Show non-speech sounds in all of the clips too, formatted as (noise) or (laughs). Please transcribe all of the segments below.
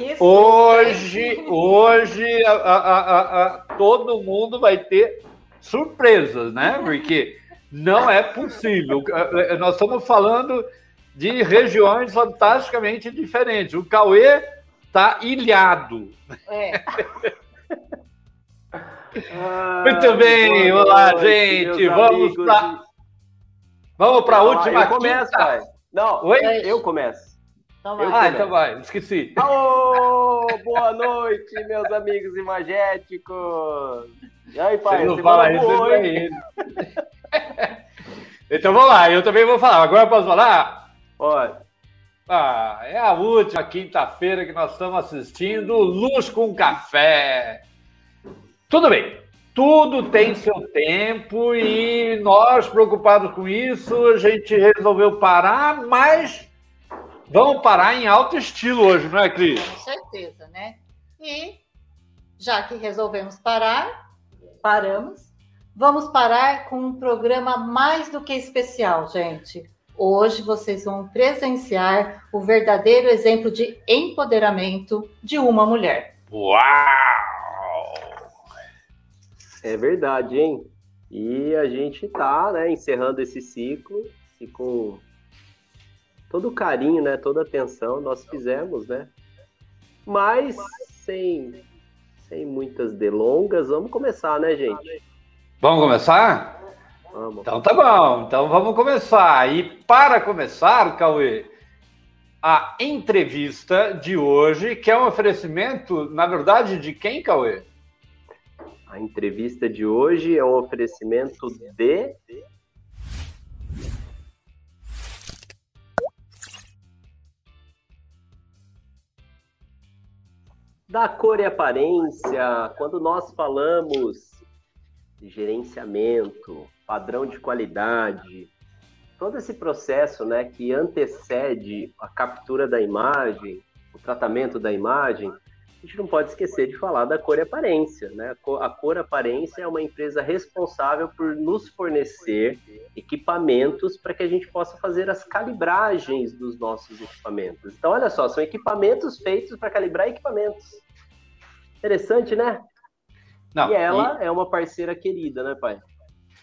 que Hoje, (laughs) hoje a, a, a, todo mundo vai ter surpresas, né? Porque não é possível. É, é, nós estamos falando de regiões fantasticamente diferentes. O Cauê está ilhado. É. (laughs) Ah, Muito bem, olá, gente. Vamos para Vamos para a última eu começo, pai. Não, Oi? eu começo. Então vai. ah, então vai, esqueci. Oh, boa noite, meus amigos imagéticos. E aí, pai? Você não fala isso (laughs) então vamos lá, eu também vou falar. Agora posso falar? Pode. Ah, é a última quinta-feira que nós estamos assistindo Luz com Café. Tudo bem, tudo tem seu tempo e nós, preocupados com isso, a gente resolveu parar, mas vamos parar em alto estilo hoje, não é, Cris? Com certeza, né? E já que resolvemos parar, paramos, vamos parar com um programa mais do que especial, gente. Hoje vocês vão presenciar o verdadeiro exemplo de empoderamento de uma mulher. Uau! É verdade, hein? E a gente tá, né, encerrando esse ciclo com todo o carinho, né, toda a atenção nós fizemos, né? Mas sem sem muitas delongas, vamos começar, né, gente? Vamos começar? Vamos. Então tá bom, então vamos começar. E para começar, Cauê, a entrevista de hoje, que é um oferecimento, na verdade, de quem, Cauê? A entrevista de hoje é um oferecimento de. Da cor e aparência, quando nós falamos de gerenciamento, padrão de qualidade, todo esse processo né, que antecede a captura da imagem, o tratamento da imagem, a gente não pode esquecer de falar da Cor e Aparência. Né? A Cor Aparência é uma empresa responsável por nos fornecer equipamentos para que a gente possa fazer as calibragens dos nossos equipamentos. Então, olha só, são equipamentos feitos para calibrar equipamentos. Interessante, né? Não, e ela e... é uma parceira querida, né, pai?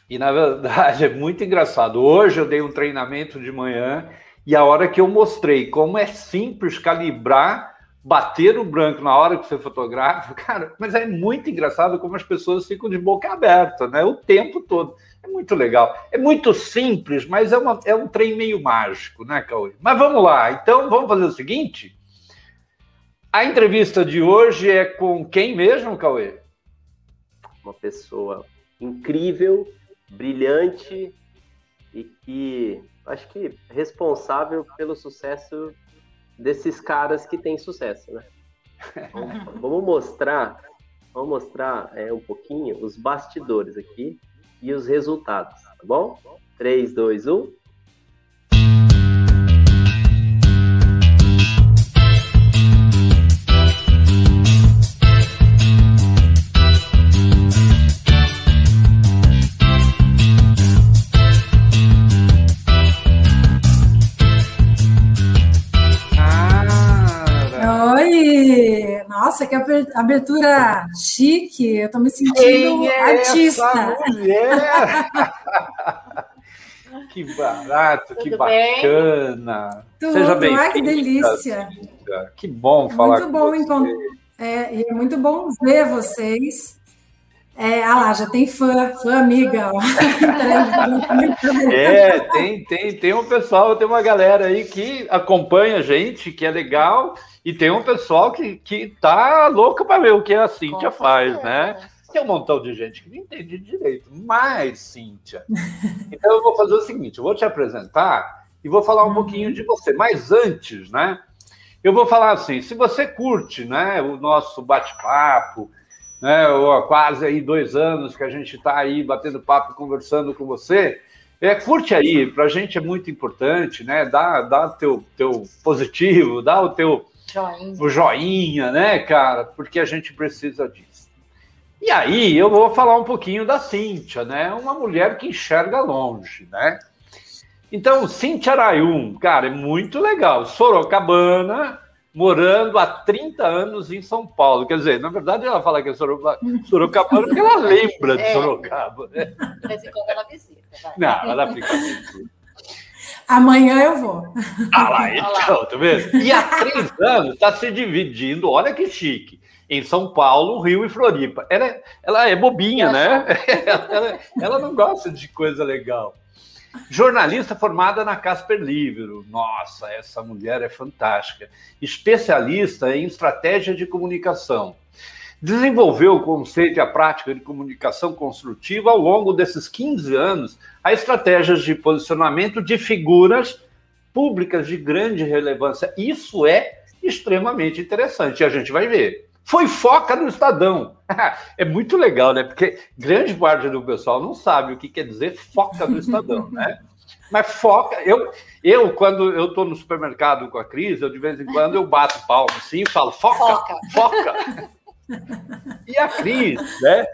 E na verdade (laughs) é muito engraçado. Hoje eu dei um treinamento de manhã e a hora que eu mostrei como é simples calibrar bater o branco na hora que você fotografa, (laughs) cara, mas é muito engraçado como as pessoas ficam de boca aberta, né? O tempo todo. É muito legal. É muito simples, mas é, uma, é um trem meio mágico, né, Cauê? Mas vamos lá. Então, vamos fazer o seguinte. A entrevista de hoje é com quem mesmo, Cauê? Uma pessoa incrível, brilhante e que acho que responsável pelo sucesso desses caras que têm sucesso, né? vamos mostrar, vamos mostrar é, um pouquinho os bastidores aqui e os resultados, tá bom? 3, 2, 1. Abertura chique. Eu tô me sentindo Quem é artista. (laughs) que barato, Tudo que bacana. Tudo, Seja bem Ai, que delícia. Que bom falar muito bom com você. É, é muito bom ver vocês. É, ah lá, já tem fã, fã amiga. é, tem, tem, tem um pessoal, tem uma galera aí que acompanha a gente, que é legal, e tem um pessoal que, que tá louco para ver o que a Cíntia faz, né? Tem um montão de gente que não entende direito, mas, Cíntia. Então eu vou fazer o seguinte: eu vou te apresentar e vou falar um uhum. pouquinho de você. Mas antes, né? Eu vou falar assim: se você curte né, o nosso bate-papo, né, ou quase aí dois anos que a gente está aí batendo papo, conversando com você, é, curte aí, para a gente é muito importante, né? Dá, dá teu, teu positivo, dá o teu joinha. o joinha, né, cara? Porque a gente precisa disso. E aí eu vou falar um pouquinho da Cíntia, né? Uma mulher que enxerga longe, né? Então, Cintia Arayum, cara, é muito legal. Sorocabana, morando há 30 anos em São Paulo. Quer dizer, na verdade, ela fala que é Sorocabana porque ela lembra de é. Sorocaba. Né? De vez em quando ela visita. Vai. Não, ela fica Amanhã eu vou. Ah lá, então, tá vendo? E há três anos está se dividindo, olha que chique, em São Paulo, Rio e Floripa. Ela, ela é bobinha, né? (laughs) Ela, ela, não gosta de coisa legal. Jornalista formada na Casper Libero. Nossa, essa mulher é fantástica. Especialista em estratégia de comunicação. Desenvolveu o conceito e a prática de comunicação construtiva ao longo desses 15 anos, a estratégias de posicionamento de figuras públicas de grande relevância. Isso é extremamente interessante, e a gente vai ver. Foi foca no Estadão. (laughs) é muito legal, né? Porque grande parte do pessoal não sabe o que quer dizer foca no Estadão, né? (laughs) Mas foca, eu, eu quando eu estou no supermercado com a Cris, eu de vez em quando eu bato palma assim e falo foca, foca. foca. E a Cris, né?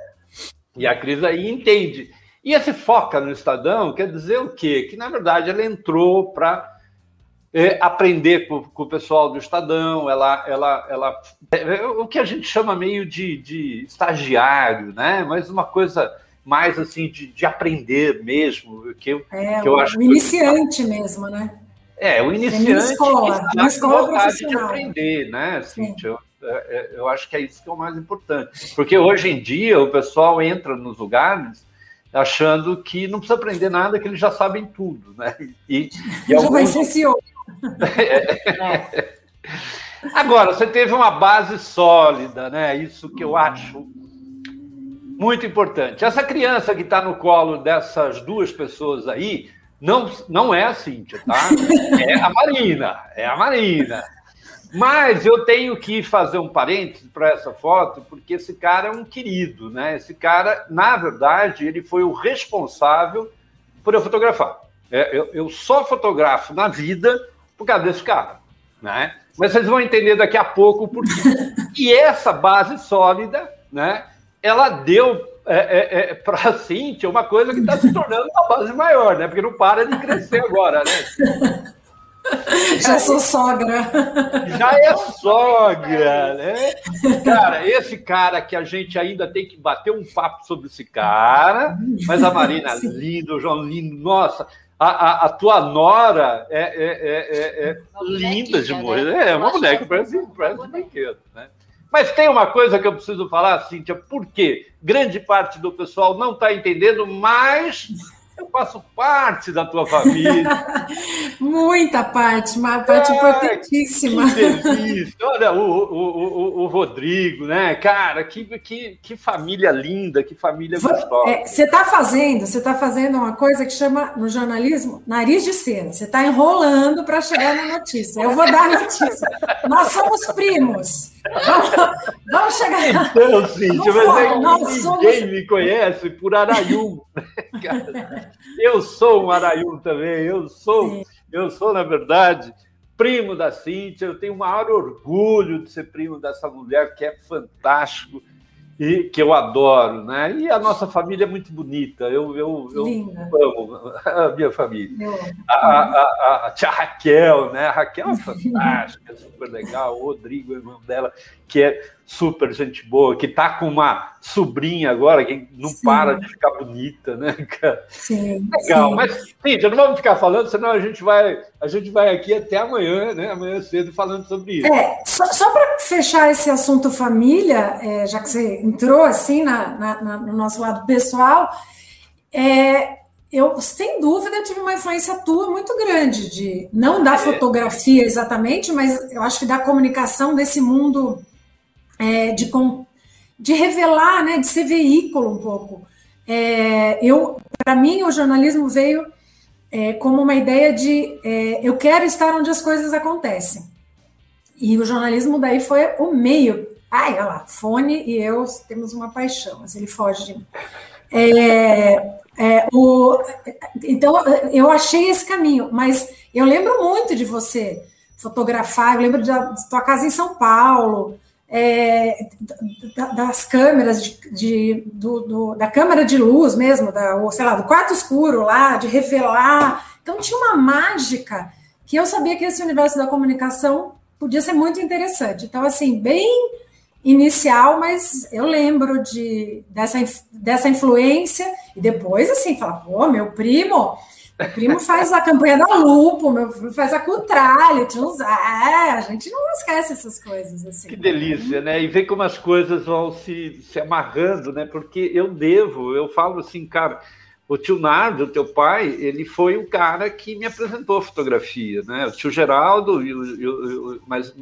E a Cris aí entende. E esse foca no Estadão quer dizer o quê? Que, na verdade, ela entrou para é, aprender com, com, o pessoal do Estadão, ela, ela, ela é, é, o que a gente chama meio de, de estagiário, né? Mas uma coisa mais assim de, de aprender mesmo, que eu, é, que eu acho. O iniciante que... mesmo, né? É, o iniciante. Uma escola, uma escola de aprender, né, Cíntia? Eu, eu acho que é isso que é o mais importante. Porque hoje em dia o pessoal entra nos lugares achando que não precisa aprender nada, que eles já sabem tudo, né? E, e (laughs) já alguns... vai ser CEO. É. (laughs) Agora, você teve uma base sólida, né? Isso que eu acho muito importante. Essa criança que está no colo dessas duas pessoas aí não, não é a Cíntia, tá? (laughs) É a Marina, é a Marina. Mas eu tenho que fazer um parênteses para essa foto, porque esse cara é um querido, né? Esse cara, na verdade, ele foi o responsável por eu fotografar. É, eu, eu só fotografo na vida por causa desse cara, né? Mas vocês vão entender daqui a pouco por quê. (laughs) E essa base sólida, né? Ela deu é, é, é para a Cintia uma coisa que está se tornando uma base maior, né? Porque não para de crescer agora, né? (laughs) Já sou sogra. Já é sogra, né? Cara, esse cara que a gente ainda tem que bater um papo sobre esse cara, mas a Marina, lindo, o João, lindo, nossa, a, a, a, tua nora é, é, é, é linda de morrer. Né? É uma mulher que parece, parece um brinquedo, né? Mas tem uma coisa que eu preciso falar, Cíntia, porque grande parte do pessoal não está entendendo, mas eu faço parte da tua família. (laughs) Muita parte, uma parte é, importantíssima. Que Olha, o, o, o, o, Rodrigo, né? Cara, que, que, que família linda, que família gostosa. É, você está fazendo, você está fazendo uma coisa que chama no jornalismo nariz de cera. Você está enrolando para chegar na notícia. Eu vou dar a notícia. Nós somos primos. Vamos, chegar. Então, Cíntia, mas é ninguém somos... me conhece por Araiú. eu sou um Araiú também. Eu sou, Sim. eu sou, na verdade, primo da Cíntia. Eu tenho o maior orgulho de ser primo dessa mulher que é fantástico e que eu adoro, né? E a nossa família é muito bonita. Eu, eu, eu amo (laughs) a minha família. A, a, a, a, tia Raquel, né? A Raquel é fantástica, super legal. O Rodrigo, irmão dela, que é super gente boa, que tá com uma sobrinha agora que não sim. para de ficar bonita, né, cara? Sim. Legal, sim. mas, já não vamos ficar falando, senão a gente vai, a gente vai aqui até amanhã, né? Amanhã cedo falando sobre isso. É, só, só para fechar esse assunto família, é, já que você entrou assim na, na, na, no nosso lado pessoal, é, eu, sem dúvida, tive uma influência tua muito grande, de não da é. fotografia exatamente, mas eu acho que da comunicação desse mundo é, de, de revelar, né, de ser veículo um pouco. É, eu, para mim, o jornalismo veio é, como uma ideia de é, eu quero estar onde as coisas acontecem. E o jornalismo daí foi o meio. Ai, olha lá, Fone e eu temos uma paixão, mas ele foge de mim. É, é, o, então, eu achei esse caminho, mas eu lembro muito de você fotografar, eu lembro da, tua casa em São Paulo, é, das câmeras, de, de do, do, da câmera de luz mesmo, da, ou, sei lá, do quarto escuro lá, de revelar Então tinha uma mágica que eu sabia que esse universo da comunicação podia ser muito interessante. Então, assim, bem inicial, mas eu lembro de, dessa, dessa influência, e depois, assim, falar, pô, meu primo, meu primo faz a campanha da Lupo, meu primo faz a Cutralha, uns, é, a gente não esquece essas coisas, assim. Que delícia, né? E ver como as coisas vão se, se amarrando, né? Porque eu devo, eu falo assim, cara, o tio Nardo, teu pai, ele foi o cara que me apresentou a fotografia, né? O tio Geraldo, e o, e o, mas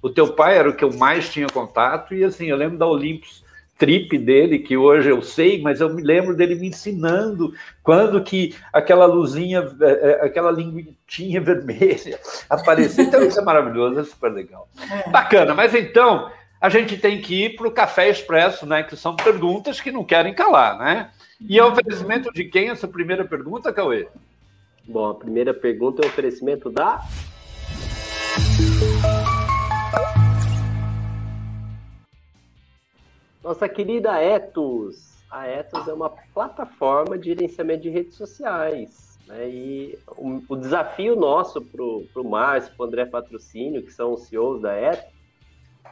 o teu pai era o que eu mais tinha contato, e assim, eu lembro da Olympus trip dele, que hoje eu sei, mas eu me lembro dele me ensinando quando que aquela luzinha, é, é, aquela linguitinha (laughs) vermelha aparecia. Então isso é maravilhoso, é super legal. É. Bacana, mas então a gente tem que ir para o Café Expresso, né? Que são perguntas que não querem calar, né? E é oferecimento de quem essa primeira pergunta, Cauê? Bom, a primeira pergunta é o oferecimento da Nossa querida Etos. A Etos é uma plataforma de gerenciamento de redes sociais. Né? E o, o desafio nosso para o Márcio, para o André Patrocínio, que são os CEOs da Etos,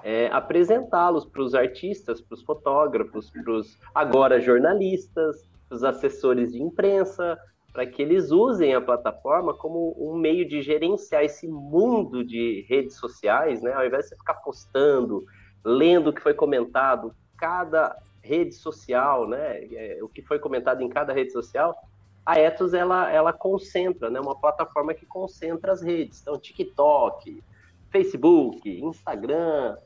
é apresentá-los para os artistas, para os fotógrafos, para os agora jornalistas, para os assessores de imprensa, para que eles usem a plataforma como um meio de gerenciar esse mundo de redes sociais, né? Ao invés de você ficar postando, lendo o que foi comentado, cada rede social, né, é, o que foi comentado em cada rede social, a Ethos ela, ela concentra, né, uma plataforma que concentra as redes. Então, TikTok, Facebook, Instagram,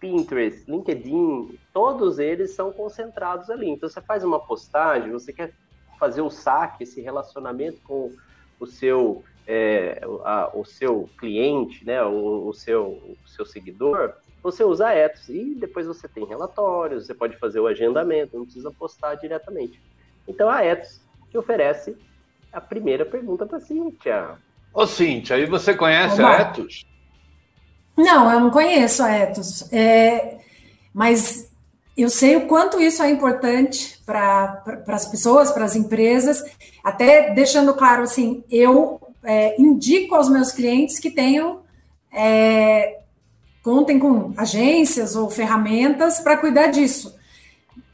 Pinterest, LinkedIn, todos eles são concentrados ali. Então, você faz uma postagem, você quer fazer o saque, esse relacionamento com o seu, é, a, o seu cliente, né, o, o, seu, o seu seguidor, você usa a Ethos e depois você tem relatórios, você pode fazer o agendamento, não precisa postar diretamente. Então a Ethos te oferece a primeira pergunta para Cíntia. Ô Cíntia, e você conhece Olá. a Ethos? Não, eu não conheço a Ethos, é, mas eu sei o quanto isso é importante para pra, as pessoas, para as empresas, até deixando claro assim, eu é, indico aos meus clientes que tenham é, contem com agências ou ferramentas para cuidar disso.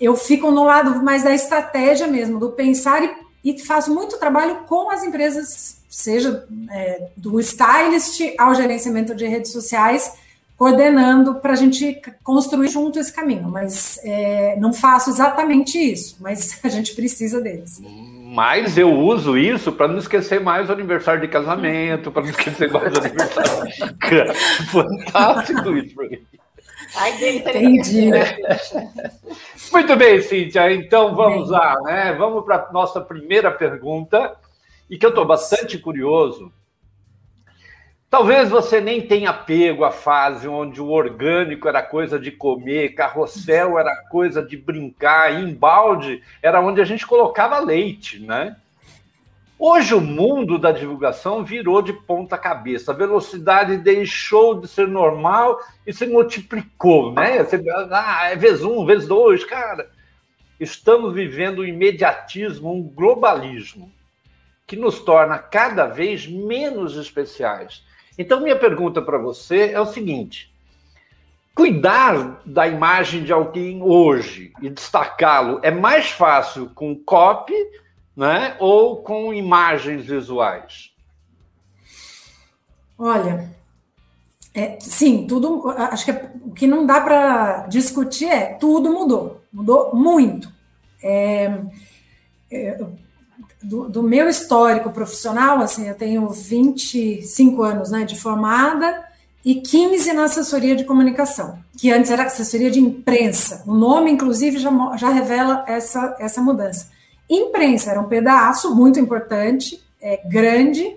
Eu fico no lado mais da estratégia mesmo, do pensar e, e faço muito trabalho com as empresas, seja é, do stylist ao gerenciamento de redes sociais, coordenando para a gente construir junto esse caminho. Mas é, não faço exatamente isso, mas (laughs) a gente precisa deles. Hum mas eu uso isso para não esquecer mais o aniversário de casamento, para não esquecer mais o aniversário. (laughs) Fantástico isso para mim. Entendi. Muito bem, Cíntia. Então vamos bem. lá, né? Vamos para a nossa primeira pergunta, e que eu estou bastante curioso Talvez você nem tenha pego a fase onde o orgânico era coisa de comer, carrossel era coisa de brincar, embalde era onde a gente colocava leite, né? Hoje o mundo da divulgação virou de ponta cabeça. A velocidade deixou de ser normal e se multiplicou, né? Você, ah, é vez um, vez dois, cara. Estamos vivendo um imediatismo, um globalismo que nos torna cada vez menos especiais então, minha pergunta para você é o seguinte: cuidar da imagem de alguém hoje e destacá-lo é mais fácil com copy né, ou com imagens visuais? Olha, é, sim, tudo. Acho que é, o que não dá para discutir é tudo mudou, mudou muito. É, é, do, do, meu histórico profissional, assim, eu tenho 25 anos né, de formada e 15 na assessoria de comunicação, que antes era assessoria de imprensa. O nome, inclusive, já, já revela essa, essa mudança. Imprensa era um pedaço muito importante, é, grande,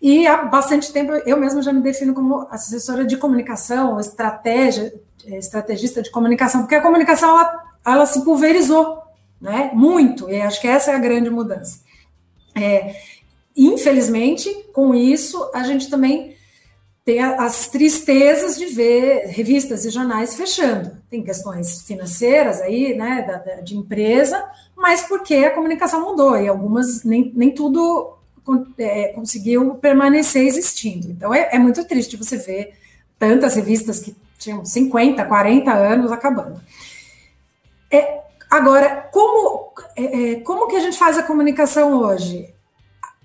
e há bastante tempo eu mesma já me defino como assessora de comunicação, estratégia, é, estrategista de comunicação, porque a comunicação ela, ela se pulverizou né? Muito, e acho que essa é a grande mudança. É, infelizmente, com isso, a gente também tem as tristezas de ver revistas e jornais fechando. Tem questões financeiras aí, né, da, da, de empresa, mas porque a comunicação mudou e algumas nem, nem tudo é, conseguiu permanecer existindo. Então é, é, muito triste você ver tantas revistas que tinham 50, 40 anos acabando. É, agora, como, é, é, como que a gente faz a comunicação hoje?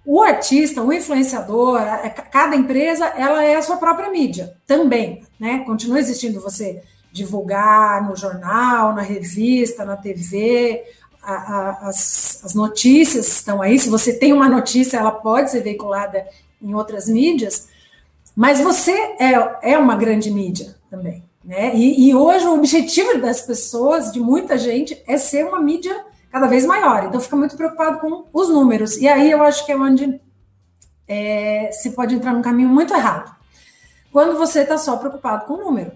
O artista, o influenciador, cada empresa, ela é a sua própria mídia também, né? Continua existindo você divulgar no jornal, na revista, na TV, a, a, as, as notícias estão aí. Se você tem uma notícia, ela pode ser veiculada em outras mídias, mas você é, é uma grande mídia também. Né? E, e, hoje o objetivo das pessoas, de muita gente, é ser uma mídia cada vez maior. Então fica muito preocupado com os números. E aí eu acho que é onde é, se pode entrar num caminho muito errado. Quando você está só preocupado com o número.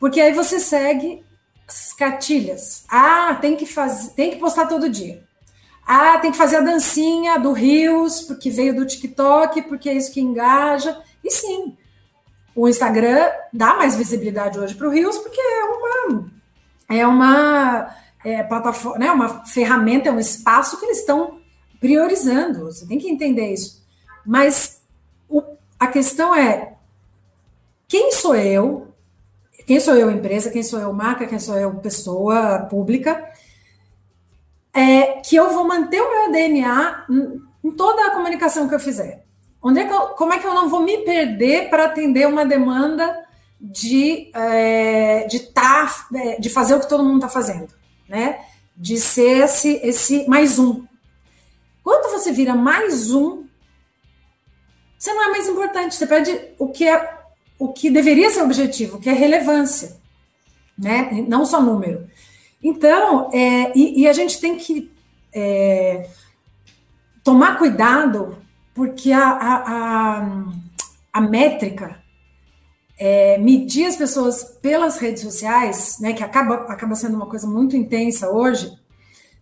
Porque aí você segue as cartilhas. Ah, tem que fazer, tem que postar todo dia. Ah, tem que fazer a dancinha do Rios, porque veio do TikTok, porque é isso que engaja. E sim, o Instagram dá mais visibilidade hoje para o Rios, porque é uma, é uma é, plataforma, né, uma ferramenta, é um espaço que eles estão priorizando. Você tem que entender isso. Mas o, a questão é quem sou eu quem sou eu, empresa? Quem sou eu, marca? Quem sou eu, pessoa pública? É que eu vou manter o meu DNA em toda a comunicação que eu fizer. Onde é que eu, como é que eu não vou me perder para atender uma demanda de é, de tá, é, de fazer o que todo mundo está fazendo, né? De ser esse, esse mais um. Quando você vira mais um, você não é mais importante. Você perde o que é o que deveria ser o objetivo, que é relevância, né? Não só número. Então, é, e, e, a gente tem que é, tomar cuidado, porque a, a, a, a métrica, é, medir as pessoas pelas redes sociais, né, que acaba, acaba sendo uma coisa muito intensa hoje,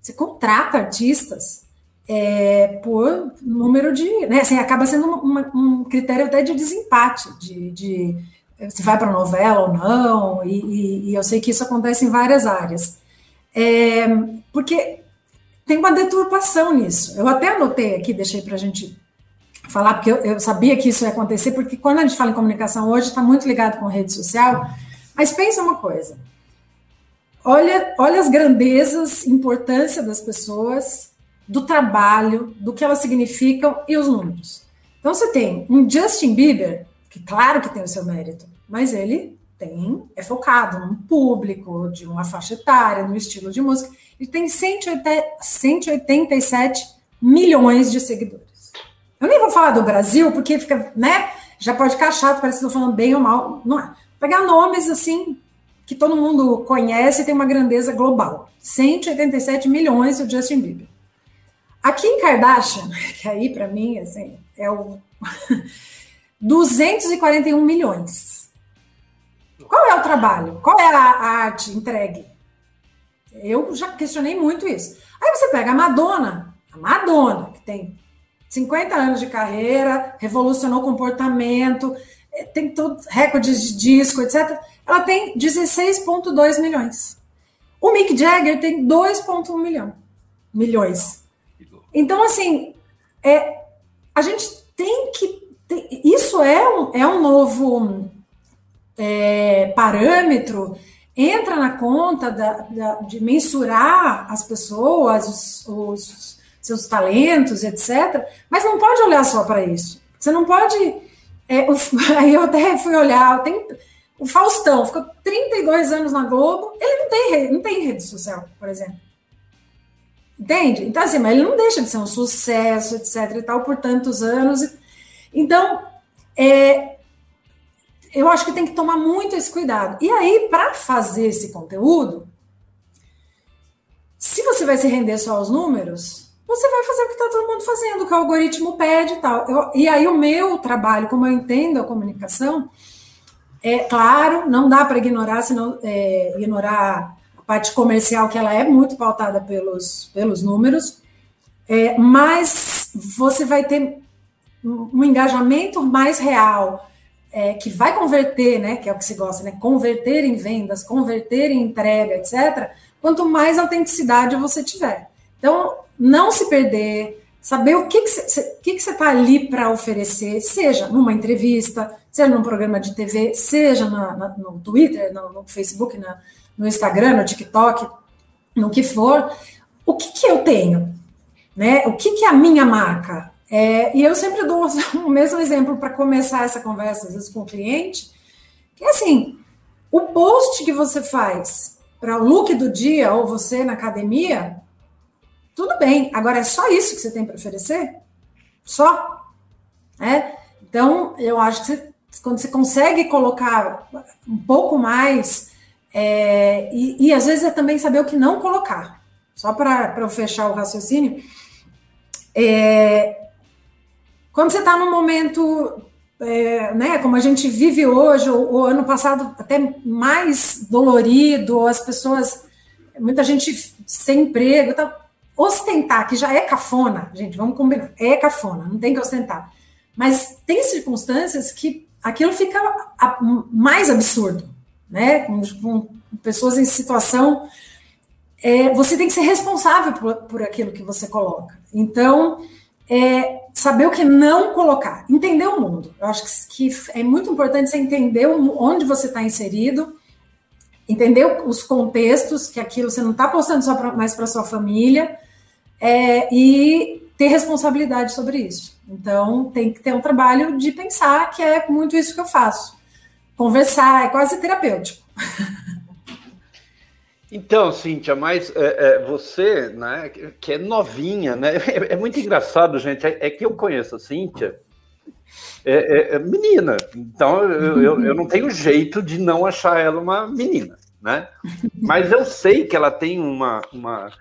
você contrata artistas é, por número de. Né, assim, acaba sendo uma, um critério até de desempate, de, de se vai para novela ou não, e, e, e, eu sei que isso acontece em várias áreas. É, porque tem uma deturpação nisso. Eu até anotei aqui, deixei para a gente falar, porque eu, eu, sabia que isso ia acontecer, porque quando a gente fala em comunicação hoje, está muito ligado com rede social, mas pensa uma coisa. Olha, olha as grandezas, importância das pessoas do trabalho, do que elas significam e os números. Então você tem um Justin Bieber, que claro que tem o seu mérito, mas ele tem, é focado num público, de uma faixa etária, no estilo de música. Ele tem 180, 187 milhões de seguidores. Eu nem vou falar do Brasil, porque fica, né? Já pode ficar chato, parece que estou falando bem ou mal. Não é. Pegar nomes assim que todo mundo conhece e tem uma grandeza global. 187 milhões o Justin Bieber. A Kim Kardashian, (laughs) que aí para mim assim, é o (laughs) 241 milhões. Qual é o trabalho? Qual é a, arte entregue? Eu já questionei muito isso. Aí você pega a Madonna, a Madonna, que tem 50 anos de carreira, revolucionou o comportamento, eh, tem todos recordes de disco, etc. Ela tem 16,2 milhões. O Mick Jagger tem 2,1 milhão, milhões. Então, assim, é, a gente tem que. Ter, isso é um, é um novo é, parâmetro, entra na conta da, da, de mensurar as pessoas, os, os, seus talentos, etc. Mas não pode olhar só para isso. Você não pode. É, o, (laughs) aí eu até fui olhar, tem, o Faustão ficou 32 anos na Globo, ele não tem, não tem rede social, por exemplo. Entende? Então, assim, mas ele não deixa de ser um sucesso, etc. e tal, por tantos anos. Então, é, eu acho que tem que tomar muito esse cuidado. E aí, para fazer esse conteúdo, se você vai se render só aos números, você vai fazer o que está todo mundo fazendo, o que o algoritmo pede e tal. Eu, e aí, o meu trabalho, como eu entendo a comunicação, é claro, não dá para ignorar, senão é, ignorar parte comercial, que ela é muito pautada pelos, pelos números, é, mas você vai ter um engajamento mais real, é, que vai converter, né, que é o que se gosta, né, converter em vendas, converter em entrega, etc., quanto mais autenticidade você tiver. Então, não se perder, saber o que, que você está ali para oferecer, seja numa entrevista, seja num programa de TV, seja na, na, no Twitter, no, no Facebook, na, no Instagram, no TikTok, no que for, o que, que eu tenho? Né? O que, que é a minha marca? É, e eu sempre dou (laughs) o mesmo exemplo para começar essa conversa, às vezes, com o cliente, que é assim, o post que você faz para o look do dia, ou você na academia, tudo bem. Agora, é só isso que você tem para oferecer? Só? É? Então, eu acho que você, quando você consegue colocar um pouco mais, é, e, e, às vezes é também saber o que não colocar. Só para eu fechar o raciocínio, é, quando você está num momento, é, né, como a gente vive hoje, ou, ou ano passado até mais dolorido, as pessoas, muita gente sem emprego, tá, ostentar, que já é cafona, gente, vamos combinar, é cafona, não tem que ostentar. Mas tem circunstâncias que aquilo fica mais absurdo, né? Com, com pessoas em situação. É, você tem que ser responsável por, por aquilo que você coloca. Então, é, saber o que não colocar, entender o mundo. Eu acho que, que é muito importante você entender onde você está inserido, entender os contextos, que aquilo você não está postando só pra, mais para sua família, é, e ter responsabilidade sobre isso. Então, tem que ter um trabalho de pensar, que é muito isso que eu faço. Conversar é quase terapêutico. Então, Cíntia, mas é, é, você, né, que é novinha, né? (laughs) É, é muito engraçado, gente. É, é, que eu conheço a Cíntia, é, é, menina. Então, eu, eu, eu, não tenho jeito de não achar ela uma menina, né? Mas eu sei que ela tem uma, uma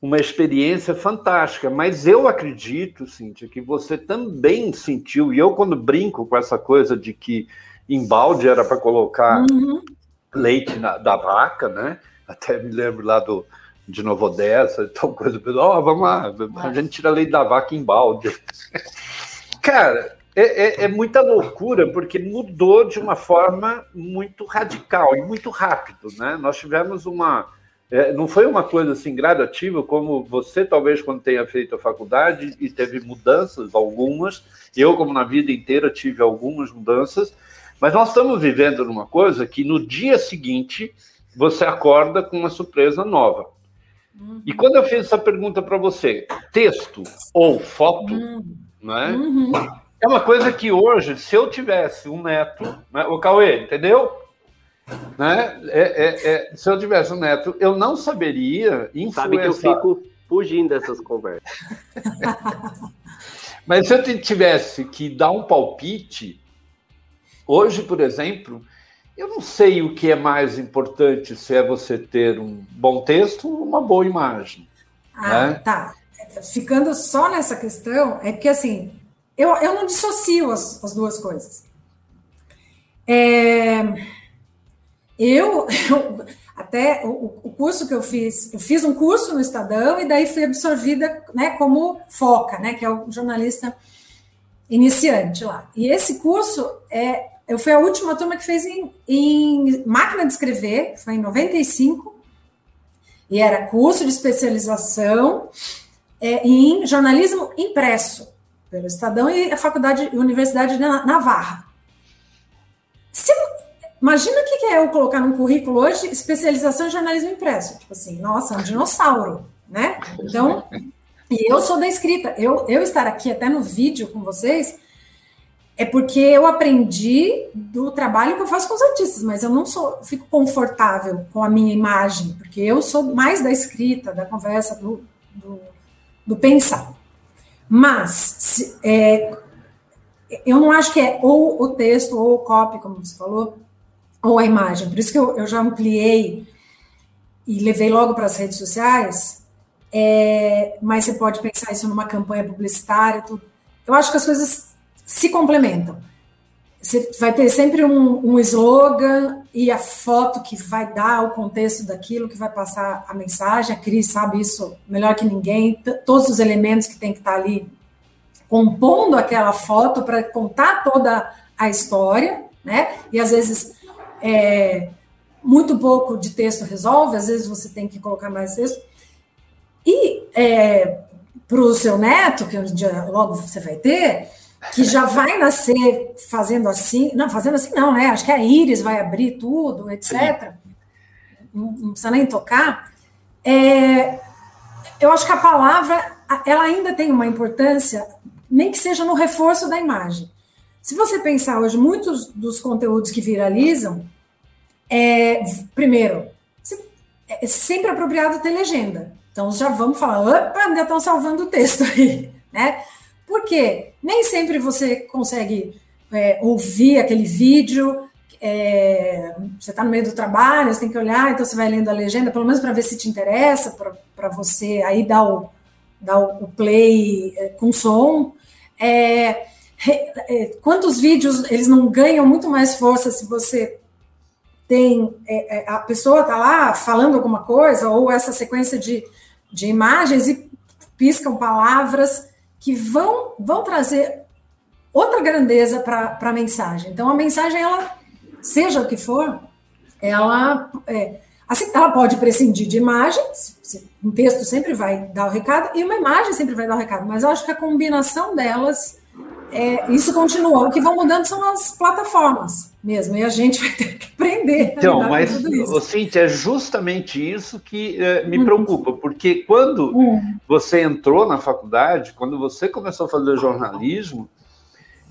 uma experiência fantástica. Mas eu acredito, Cíntia, que você também sentiu, e eu quando brinco com essa coisa de que em balde era para colocar uhum. leite na, da vaca, né? Até me lembro lá do de Novo Odessa, tal coisa, ó, oh, vamos lá, a gente tira leite da vaca em balde. (laughs) Cara, é, é, é, muita loucura, porque mudou de uma forma muito radical e muito rápido, né? Nós tivemos uma, é, não foi uma coisa assim gradativa, como você talvez quando tenha feito a faculdade e teve mudanças, algumas. Eu, como na vida inteira, tive algumas mudanças. Mas nós estamos vivendo numa coisa que no dia seguinte você acorda com uma surpresa nova. Uhum. E quando eu fiz essa pergunta para você, texto ou foto, uhum. né? Uhum. É uma coisa que hoje, se eu tivesse um neto, né, o Cauê, entendeu? Né? É, é, é, se eu tivesse um neto, eu não saberia influenciar. Sabe que eu fico fugindo dessas conversas. (laughs) Mas se eu tivesse que dar um palpite, hoje, por exemplo, eu não sei o que é mais importante, se é você ter um bom texto ou uma boa imagem. Ah, né? tá. Ficando só nessa questão, é que assim, eu, eu não dissocio as, as duas coisas. É eu, eu até o, o, curso que eu fiz, eu fiz um curso no Estadão e daí fui absorvida, né, como foca, né, que é o jornalista iniciante lá. E esse curso é, eu fui a última turma que fez em, em máquina de escrever, foi em 95, e era curso de especialização é, em jornalismo impresso pelo Estadão e a Faculdade Universidade de Navarra. Se, Imagina o que é eu colocar num currículo hoje especialização em jornalismo impresso. Tipo assim, nossa, um dinossauro, né? Então, e eu sou da escrita. Eu, eu estar aqui até no vídeo com vocês é porque eu aprendi do trabalho que eu faço com os artistas, mas eu não sou, fico confortável com a minha imagem, porque eu sou mais da escrita, da conversa, do, do, do pensar. Mas se, é, eu não acho que é ou o texto ou o copy, como você falou, ou a imagem. Por isso que eu, eu já ampliei e levei logo para as redes sociais, é, mas você pode pensar isso numa campanha publicitária. Tudo. Eu acho que as coisas se complementam. Você vai ter sempre um, um slogan e a foto que vai dar o contexto daquilo, que vai passar a mensagem. A Cris sabe isso melhor que ninguém. Todos os elementos que tem que estar ali compondo aquela foto para contar toda a história, né? E às vezes é, muito pouco de texto resolve, às vezes você tem que colocar mais texto. E é, para o seu neto, que um dia logo você vai ter, que já vai nascer fazendo assim, não, fazendo assim não, né? Acho que a íris vai abrir tudo, etc. Não, não, precisa nem tocar. É, eu acho que a palavra, ela ainda tem uma importância, nem que seja no reforço da imagem. Se você pensar hoje, muitos dos conteúdos que viralizam, é, primeiro, é sempre apropriado ter legenda. Então já vamos falar, opa, ainda estão salvando o texto aí, (laughs) né? Porque nem sempre você consegue é, ouvir aquele vídeo, é, você está no meio do trabalho, você tem que olhar, então você vai lendo a legenda, pelo menos para ver se te interessa, para você aí dar o, dar o play é, com som. É, é, quantos vídeos eles não ganham muito mais força se você tem é, a pessoa está lá falando alguma coisa, ou essa sequência de, de imagens e piscam palavras que vão, vão trazer outra grandeza para a mensagem. Então, a mensagem, ela, seja o que for, ela, é, assim, ela pode prescindir de imagens, um texto sempre vai dar o recado, e uma imagem sempre vai dar o recado, mas eu acho que a combinação delas, é, isso continua. O que vão mudando são as plataformas mesmo, e a gente (laughs) vai ter que aprender. Então, mas, Cíntia, é justamente isso que uh, me uhum. preocupa, porque quando uhum. você entrou na faculdade, quando você começou a fazer jornalismo,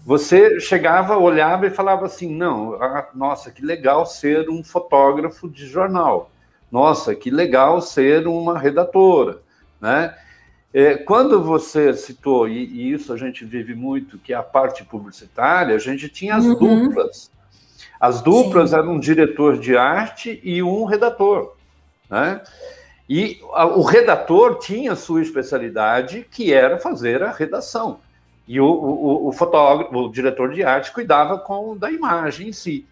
você chegava, olhava e falava assim: não, ah, nossa, que legal ser um fotógrafo de jornal, nossa, que legal ser uma redatora, né? É, quando você citou, e, e, isso a gente vive muito, que é a parte publicitária, a gente tinha as uhum. duplas. As duplas Sim. eram um diretor de arte e um redator. Né? E a, o redator tinha sua especialidade, que era fazer a redação. E o, o, o fotógrafo, o diretor de arte, cuidava com da imagem em si.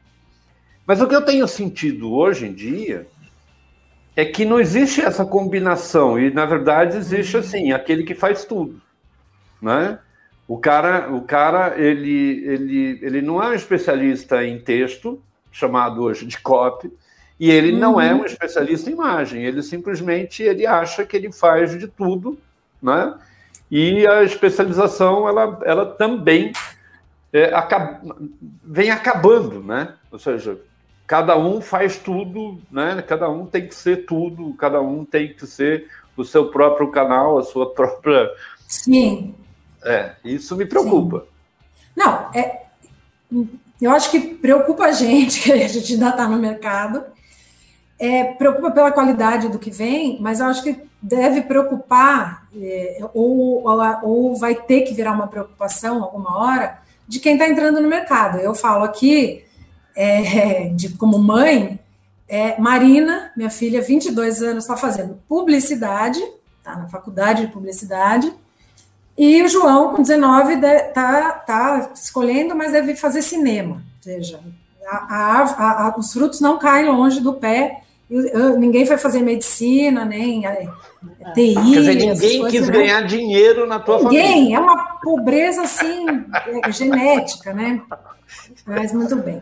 Mas o que eu tenho sentido hoje em dia é que não existe essa combinação, e na verdade existe assim, aquele que faz tudo. Né? O cara, o cara ele, ele, ele não é um especialista em texto, chamado hoje de copy, e ele uhum. não é uhum. um especialista em imagem. Ele simplesmente ele acha que ele faz de tudo, né? E a especialização ela, ela também é, acaba, vem acabando, né? Ou seja, cada um faz tudo, né? Cada um tem que ser tudo, cada um tem que ser o seu próprio canal, a sua (laughs) própria. Sim. É, isso me preocupa. Sim. Não, é, eu acho que preocupa a gente, (laughs) que a gente ainda está no mercado, é, preocupa pela qualidade do que vem, mas eu acho que deve preocupar, é, ou, ou, ou, vai ter que virar uma preocupação alguma hora, de quem está entrando no mercado. Eu falo aqui, é, de, como mãe, é, Marina, minha filha, 22 anos, está fazendo publicidade, está na faculdade de publicidade, e o João, com 19, está tá escolhendo, mas deve fazer cinema. Ou seja, a, a, a, os frutos não caem longe do pé. ninguém vai fazer medicina, nem é, TI. Quer dizer, ninguém quis né? ganhar dinheiro na tua ninguém, família. Ninguém, é uma pobreza assim, é, (laughs) genética, né? Mas muito bem.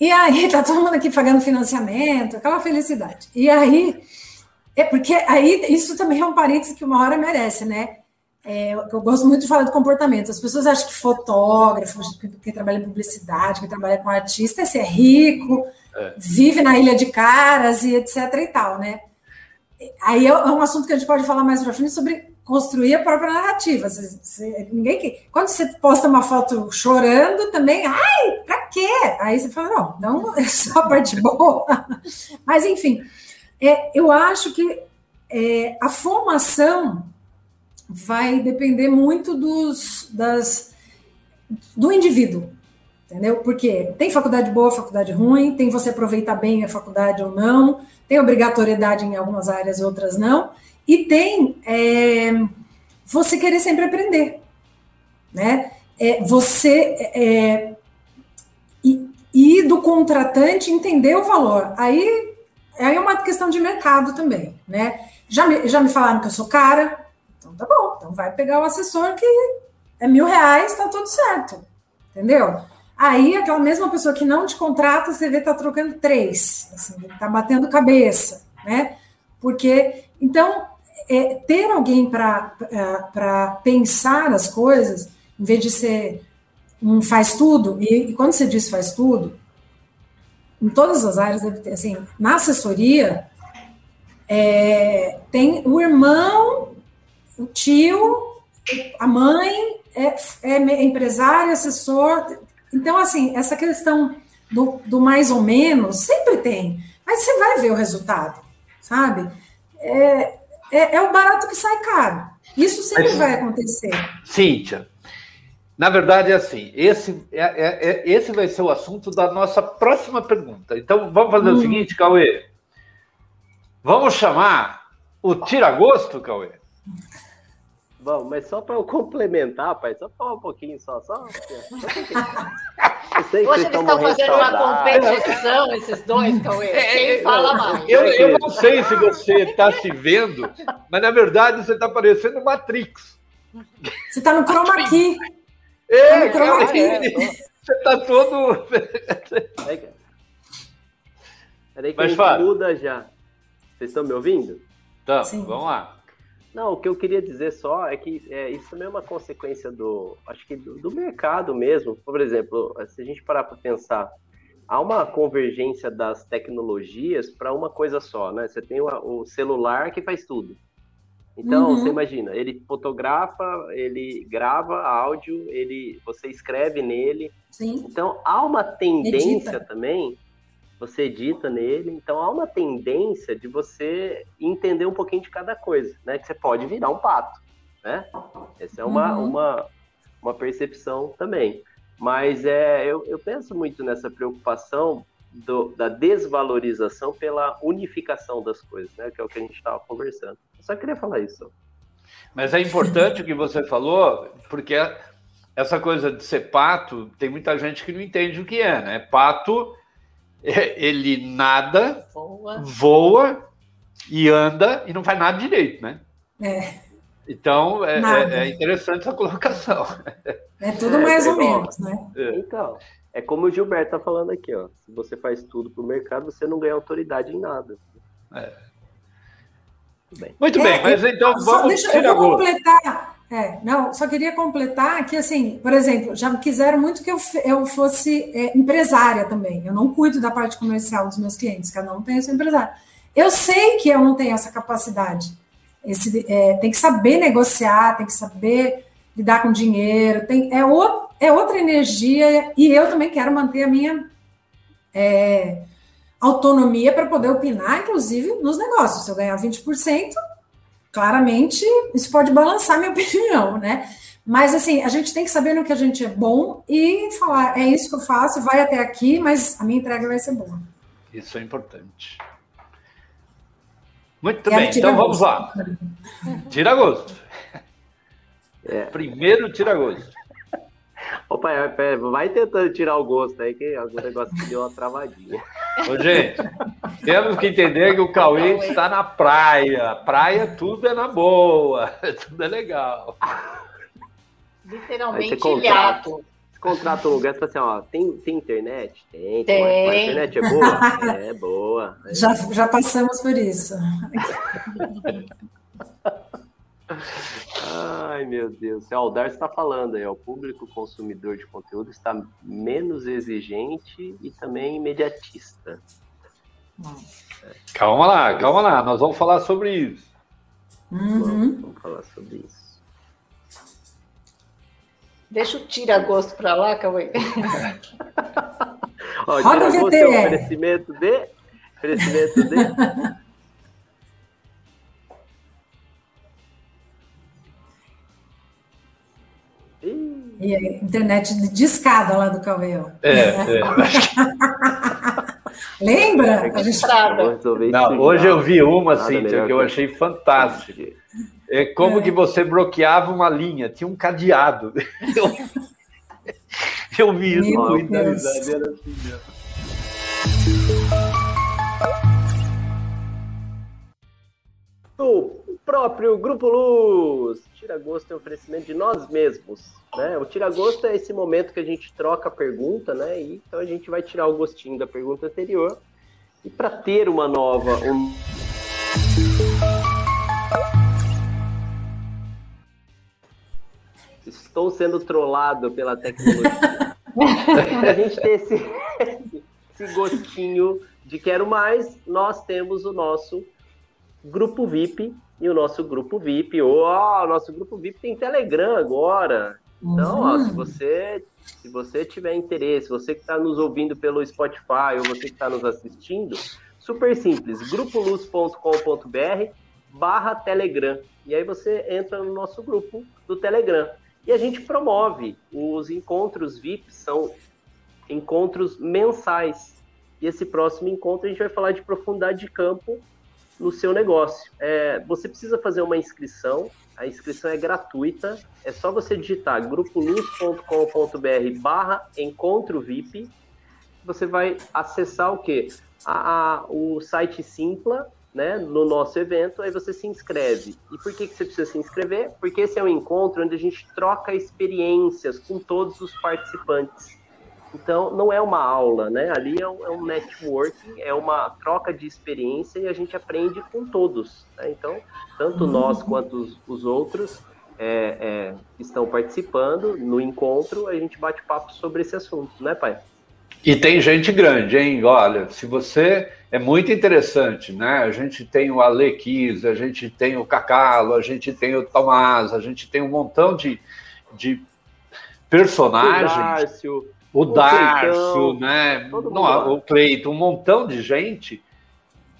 E aí, tá todo mundo aqui pagando financiamento, aquela felicidade. E aí, é porque aí isso também é um parênteses que uma hora merece, né? É, eu gosto muito de falar de comportamento. As pessoas acham que fotógrafo, quem trabalha em publicidade, quem trabalha com artista, é rico, é. vive na ilha de caras e etc e tal, né? Aí é, é um assunto que a gente pode falar mais para frente sobre construir a própria narrativa. Você, você, ninguém que, quando você posta uma foto chorando, também, ai, para quê? Aí você fala, não, não é só a parte boa. (laughs) Mas enfim, é, eu acho que é, a formação vai depender muito dos, das, do indivíduo, entendeu? Porque tem faculdade boa, faculdade ruim, tem você aproveitar bem a faculdade ou não, tem obrigatoriedade em algumas áreas, outras não, e tem é, você querer sempre aprender, né? É, você é, e, e do contratante entender o valor. Aí, aí é uma questão de mercado também, né? Já me, já me falaram que eu sou cara, então tá bom, então vai pegar o assessor que é mil reais, tá tudo certo. Entendeu? Aí aquela mesma pessoa que não te contrata, você vê tá trocando três, assim, tá batendo cabeça, né? Porque, então, é, ter alguém para pensar as coisas, em vez de ser um faz tudo, e, e, quando você diz faz tudo, em todas as áreas, assim, na assessoria, é, tem o irmão, o tio, a mãe, é, é empresário, assessor. Então, assim, essa questão do, do mais ou menos sempre tem, mas você vai ver o resultado, sabe? É, é, é o barato que sai caro. Isso sempre mas, vai acontecer. Cíntia, na verdade é assim, esse, é, é, é, esse vai ser o assunto da nossa próxima pergunta. Então, vamos fazer hum. o seguinte, Cauê. Vamos chamar o tira-gosto, Cauê? Bom, mas só para eu complementar, pai, só falar um pouquinho, só. só, só (laughs) sei Hoje eles estão fazendo uma competição, esses dois, Cauê. É, Quem é, fala mais? Eu, eu não sei se você está se vendo, mas na verdade você está parecendo Matrix. Você está no chroma key. É, tá no chroma key. É, você está todo. Peraí que mas, a gente muda já. Vocês estão me ouvindo? Então, vamos lá. Não, o que eu queria dizer só é que é, isso também é uma consequência do, acho que do, do mercado mesmo. Por exemplo, se a gente parar para pensar, há uma convergência das tecnologias para uma coisa só, né? Você tem o, o celular que faz tudo. Então, uhum. você imagina, ele fotografa, ele grava áudio, ele, você escreve nele. Sim. Então, há uma tendência Edita. também você edita nele, então há uma tendência de você entender um pouquinho de cada coisa, né? Que você pode virar um pato, né? Essa é uma, uhum. uma, uma percepção também. Mas é, eu, eu penso muito nessa preocupação do, da desvalorização pela unificação das coisas, né? Que é o que a gente estava conversando. Eu só queria falar isso. Mas é importante o que você falou, porque essa coisa de ser pato, tem muita gente que não entende o que é, né? Pato (laughs) ele nada, voa. voa. e anda e não faz nada direito, né? É. Então é, é, é interessante essa colocação. (laughs) É tudo é, mais ou menos, né? Então, é como o Gilberto está falando aqui, ó. Se você faz tudo para o mercado, você não ganha autoridade em nada. É. Muito bem, Muito bem mas então vamos deixa, eu vou completar é, não, só queria completar que, assim, por exemplo, já quiseram muito que eu, eu fosse é, empresária também. Eu não cuido da parte comercial dos meus clientes, cada um tem o seu empresário. Eu sei que eu não tenho essa capacidade. Esse, é, tem que saber negociar, tem que saber lidar com dinheiro, tem, é, o, é outra energia, e eu também quero manter a minha é, autonomia para poder opinar, inclusive, nos negócios. Se eu ganhar 20%, claramente isso pode balançar minha (laughs) opinião, né? Mas assim, a gente tem que saber no que a gente é bom e falar, é isso que eu faço, vai até aqui, mas a minha entrega vai ser boa. Isso é importante. Muito bem, então vamos lá. Tira gosto. É. Primeiro tira gosto. Opa, é, vai tentando tirar o gosto aí, que o negócio deu uma travadinha. Ô, gente, temos que entender que o Cauê está na praia. Praia, tudo é na boa, (laughs) tudo é legal. Literalmente ilhado. Você contrata um lugar e fala assim, ó, tem, tem internet? Tem. tem. A internet é boa? (laughs) é boa. Já, já passamos por isso. (laughs) Ai, meu Deus. O Darcy está falando aí, o público consumidor de conteúdo está menos exigente e também imediatista. Calma lá, calma lá, nós vamos falar sobre isso. Uhum. Vamos, vamos, falar sobre isso. Deixa o tira-gosto para lá, Cauê. (laughs) Ó, tira-gosto é um oferecimento de... Oferecimento de... (laughs) E a internet de escada lá do Cauê. É, é. (laughs) Lembra? A gente... Não, hoje eu vi uma, assim, que eu achei fantástica. É como é. que você bloqueava uma linha, tinha um cadeado. (laughs) Eu, eu vi isso Meu muita risada, era assim mesmo. O próprio Grupo Luz, tira-gosto é um oferecimento de nós mesmos. Né? O tira-gosto é esse momento que a gente troca a pergunta, né? E, então a gente vai tirar o gostinho da pergunta anterior. E para ter uma nova. Um... Estou sendo trollado pela tecnologia. (laughs) a gente ter esse, esse gostinho de quero mais, nós temos o nosso grupo VIP e o nosso grupo VIP. Oh, o nosso grupo VIP tem Telegram agora. Então, ó, se uhum. você se você tiver interesse, você que está nos ouvindo pelo Spotify ou você que está nos assistindo, super simples, grupoluz.com.br barra Telegram. E aí você entra no nosso grupo do Telegram. E a gente promove os encontros VIP, são encontros mensais. E esse próximo encontro a gente vai falar de profundidade de campo no seu negócio. É, você precisa fazer uma inscrição, a inscrição é gratuita, é só você digitar grupoluz.com.br barra encontro VIP, você vai acessar o quê? A, a, o site Simpla, né, no nosso evento, aí você se inscreve. E por que, que você precisa se inscrever? Porque esse é um encontro onde a gente troca experiências com todos os participantes. Então, não é uma aula, né? Ali é um, é um networking, é uma troca de experiência e a gente aprende com todos. Né? Então, tanto nós quanto os, os outros é, é, estão participando no encontro, a gente bate papo sobre esse assunto, né, pai? E tem gente grande, hein? Olha, se você. É muito interessante, né? A gente tem o Alequis, a gente tem o Cacalo, a gente tem o Tomás, a gente tem um montão de, de personagens. O o, Darcio, né? Não, o Cleito, um montão de gente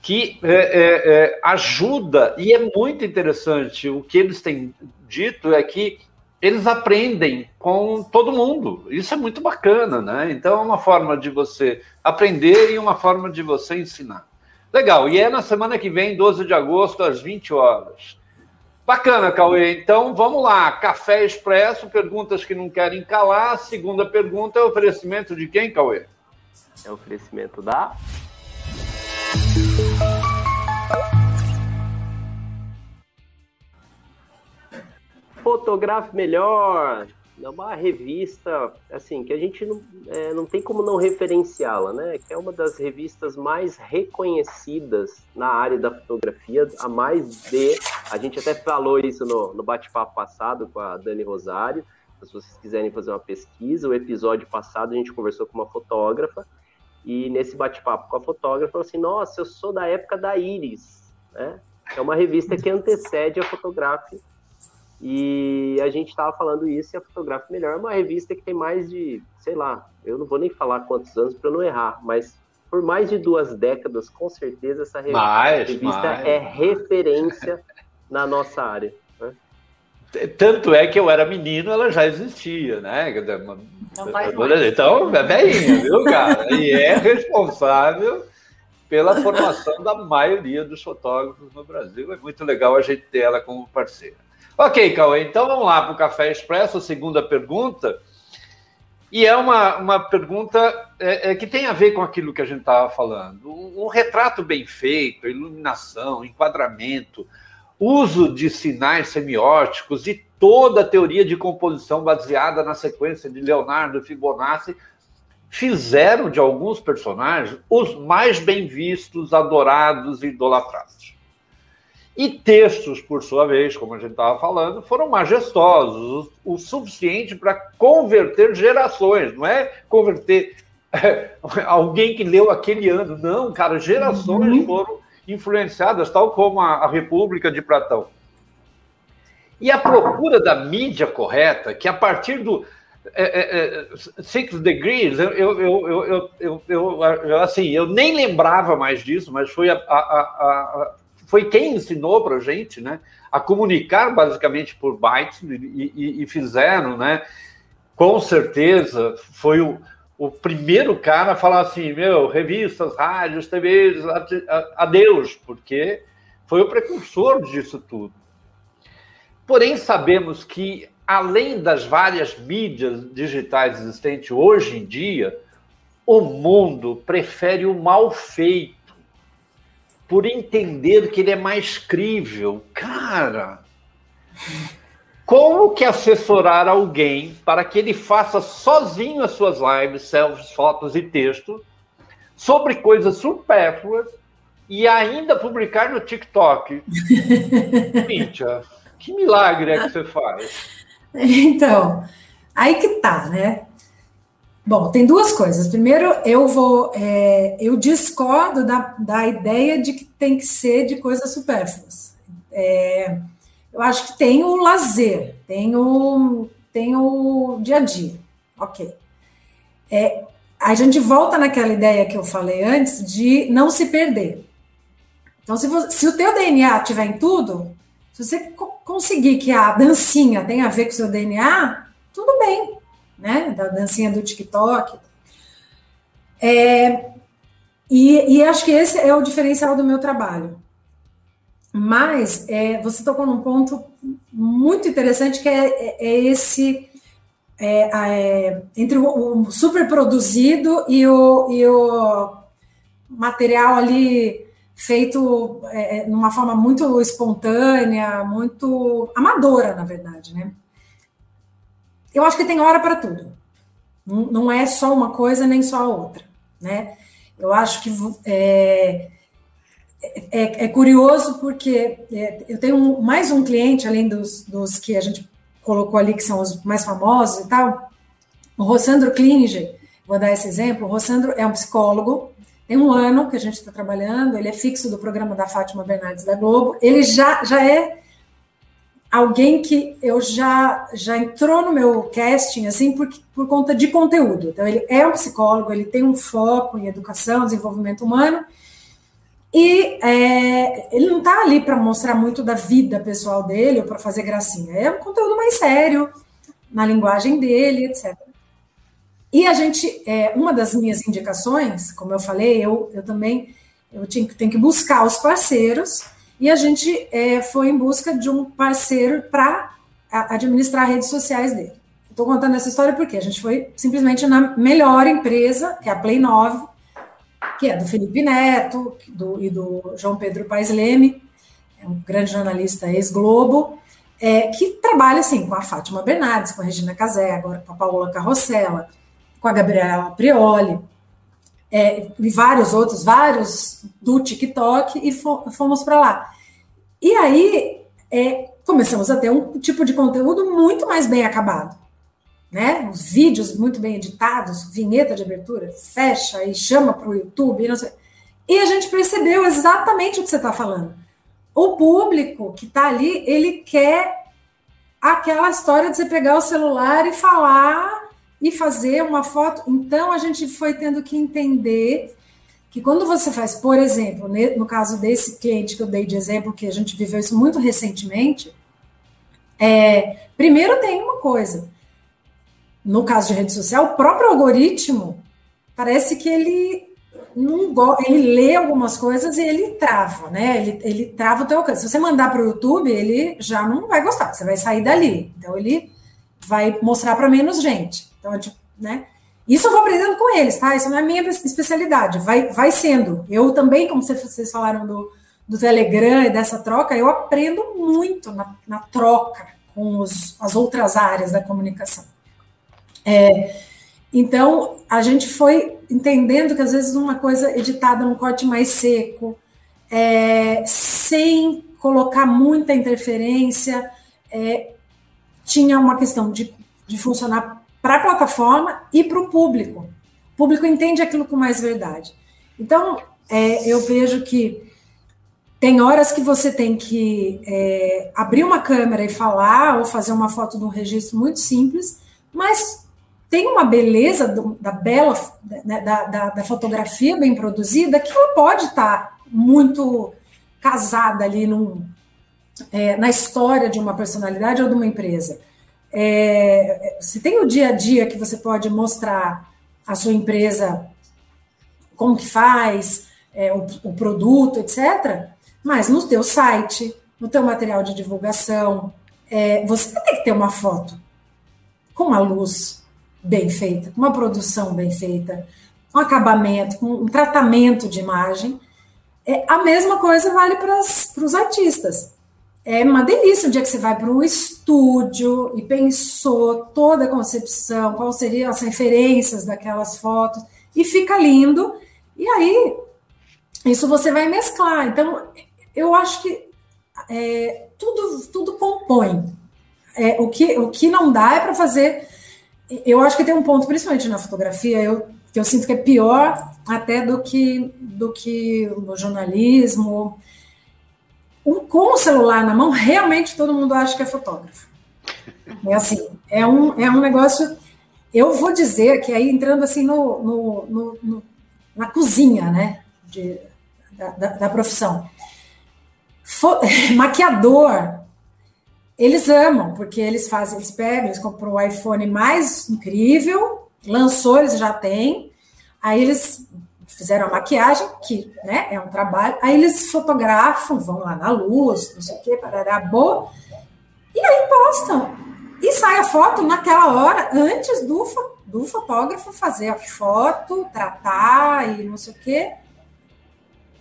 que é, é, é, ajuda, e é muito interessante. O que eles têm dito é que eles aprendem com todo mundo. Isso é muito bacana, né? Então é uma forma de você aprender e uma forma de você ensinar. Legal, e é na semana que vem, 12 de agosto, às 20 horas. Bacana, Cauê. Então vamos lá. Café Expresso, perguntas que não querem calar. Segunda pergunta é oferecimento de quem, Cauê? É oferecimento da. Fotografe melhor é uma revista assim que a gente não, é, não tem como não referenciá-la, né? Que é uma das revistas mais reconhecidas na área da fotografia, a mais de. A gente até falou isso no, no bate-papo passado com a Dani Rosário. Se vocês quiserem fazer uma pesquisa, o episódio passado a gente conversou com uma fotógrafa e nesse bate-papo com a fotógrafa falou assim: Nossa, eu sou da época da Iris, né? É uma revista que antecede a fotografia e a gente estava falando isso e a Fotográfica Melhor é uma revista que tem mais de, sei lá, eu não vou nem falar quantos anos para não errar, mas por mais de duas décadas, com certeza, essa revista, mais, revista mais. é referência na nossa área. Né? Tanto é que eu era menino, ela já existia, né? Então, é velhinha, viu, cara? E é responsável pela formação da maioria dos fotógrafos no Brasil. É muito legal a gente ter ela como parceira. Ok, Cauê, então vamos lá para o Café Expresso, a segunda pergunta. E é uma, uma pergunta é, é, que tem a ver com aquilo que a gente estava falando. Um, um, retrato bem feito, iluminação, enquadramento, uso de sinais semióticos e toda a teoria de composição baseada na sequência de Leonardo Fibonacci fizeram de alguns personagens os mais bem vistos, adorados e idolatrados. E textos, por sua vez, como a gente estava falando, foram majestosos, o, o suficiente para converter gerações, não é converter é, (laughs) alguém que leu aquele ano, não, cara, gerações uhum. foram influenciadas, tal como a, a República de Platão. E a procura da mídia correta, que a partir do é, é, é Six Degrees, eu, eu, eu, eu, assim, eu nem lembrava mais disso, mas foi a, a, a, foi quem ensinou para a gente, né, a comunicar basicamente por bytes e, e, e, fizeram, né, com certeza foi o, o primeiro cara a falar assim, meu, revistas, rádios, TVs, adeus, porque foi o precursor disso tudo. Porém, sabemos que, além das várias mídias digitais existentes hoje em dia, o mundo prefere o mal feito por entender que ele é mais crível. Cara, como que assessorar alguém para que ele faça sozinho as suas lives, selfies, fotos e texto sobre coisas supérfluas e ainda publicar no TikTok? (laughs) Cíntia, que milagre é que você faz? Então, aí que tá, né? Bom, tem duas coisas. Primeiro, eu vou, é, eu discordo da, da ideia de que tem que ser de coisas supérfluas. É, eu acho que tem o lazer, tem o, tem o dia a dia, ok. É, a gente volta naquela ideia que eu falei antes de não se perder. Então, se, você, se o teu DNA tiver em tudo, se você conseguir que a dancinha tenha a ver com o seu DNA, tudo bem, né? Da dancinha do TikTok. É, e, e, acho que esse é o diferencial do meu trabalho. Mas é, você tocou num ponto muito interessante que é, é, é esse é, é, entre o, o super produzido e o, e o material ali feito é, é, numa forma muito espontânea, muito amadora, na verdade, né? Eu acho que tem hora para tudo. Não, é só uma coisa nem só a outra, né? Eu acho que é, é, é curioso porque é, eu tenho mais um cliente, além dos, dos que a gente colocou ali, que são os mais famosos e tal. O Rossandro Klinger, vou dar esse exemplo. O Rossandro é um psicólogo, tem um ano que a gente está trabalhando, ele é fixo do programa da Fátima Bernardes da Globo. Ele já, já é alguém que eu já já entrou no meu casting assim por, por conta de conteúdo. Então ele é um psicólogo, ele tem um foco em educação, desenvolvimento humano e é, ele não está ali para mostrar muito da vida pessoal dele ou para fazer gracinha. É um conteúdo mais sério na linguagem dele, etc. E a gente, é, uma das minhas indicações, como eu falei, eu, eu também eu tenho que buscar os parceiros, e a gente é, foi em busca de um parceiro para administrar redes sociais dele. Estou contando essa história porque a gente foi simplesmente na melhor empresa, que é a Play 9, que é do Felipe Neto do, e do João Pedro Paes Leme, é um grande jornalista ex-Globo, é, que trabalha assim com a Fátima Bernardes, com a Regina Casé, agora com a Paola Carrossela, com a Gabriela Prioli, é, e vários outros, vários do TikTok, e fomos para lá. E aí é, começamos a ter um tipo de conteúdo muito mais bem acabado. Né? Os vídeos muito bem editados, vinheta de abertura, fecha e chama para o YouTube. E, e a gente percebeu exatamente o que você está falando. O público que está ali, ele quer aquela história de você pegar o celular e falar e fazer uma foto. Então, a gente foi tendo que entender que quando você faz, por exemplo, no caso desse cliente que eu dei de exemplo, que a gente viveu isso muito recentemente, é, primeiro tem uma coisa. No caso de rede social, o próprio algoritmo parece que ele não ele lê algumas coisas e ele trava, né? Ele, ele trava o teu alcance. Se você mandar para o YouTube, ele já não vai gostar, você vai sair dali. Então ele vai mostrar para menos gente. Então, tipo, né? Isso eu vou aprendendo com eles, tá? Isso não é minha especialidade, vai, vai sendo. Eu também, como vocês falaram do, do Telegram e dessa troca, eu aprendo muito na, na troca com os, as outras áreas da comunicação. É, então, a gente foi entendendo que às vezes uma coisa editada num corte mais seco, é, sem colocar muita interferência, é, tinha uma questão de, de funcionar para a plataforma e para o público. O público entende aquilo com mais verdade. Então, é, eu vejo que tem horas que você tem que é, abrir uma câmera e falar, ou fazer uma foto de um registro muito simples, mas tem uma beleza do, da bela, né, da, da, da, fotografia bem produzida, que ela pode estar tá muito casada ali num, é, na história de uma personalidade ou de uma empresa. É, você tem o dia a dia que você pode mostrar a sua empresa como que faz, é, o, o, produto, etc. Mas no teu site, no teu material de divulgação, é, você tem que ter uma foto com uma luz bem feita, com uma produção bem feita, um acabamento, um tratamento de imagem. É, a mesma coisa vale para os artistas é uma delícia o dia que você vai para um estúdio e pensou toda a concepção, quais seriam as referências daquelas fotos, e fica lindo. E aí, isso você vai mesclar. Então, eu acho que é, tudo, tudo compõe. é, o, que, o que não dá é para fazer. Eu acho que tem um ponto, principalmente na fotografia, eu, que eu sinto que é pior até do que, do que no jornalismo. Um, com o celular na mão, realmente todo mundo acha que é fotógrafo. É assim, é um, é um negócio. Eu vou dizer que aí entrando assim no, no, no, no na cozinha, né, de, da, da, da profissão. Fo, (laughs) maquiador, eles amam, porque eles fazem, eles pegam, eles compram o iPhone mais incrível, lançou, eles já têm, aí eles fizeram a maquiagem, que né, é um trabalho, aí eles fotografam, vão lá na luz, não sei o que, parará, boa, e aí postam. E sai a foto naquela hora, antes do, do fotógrafo fazer a foto, tratar e não sei o quê.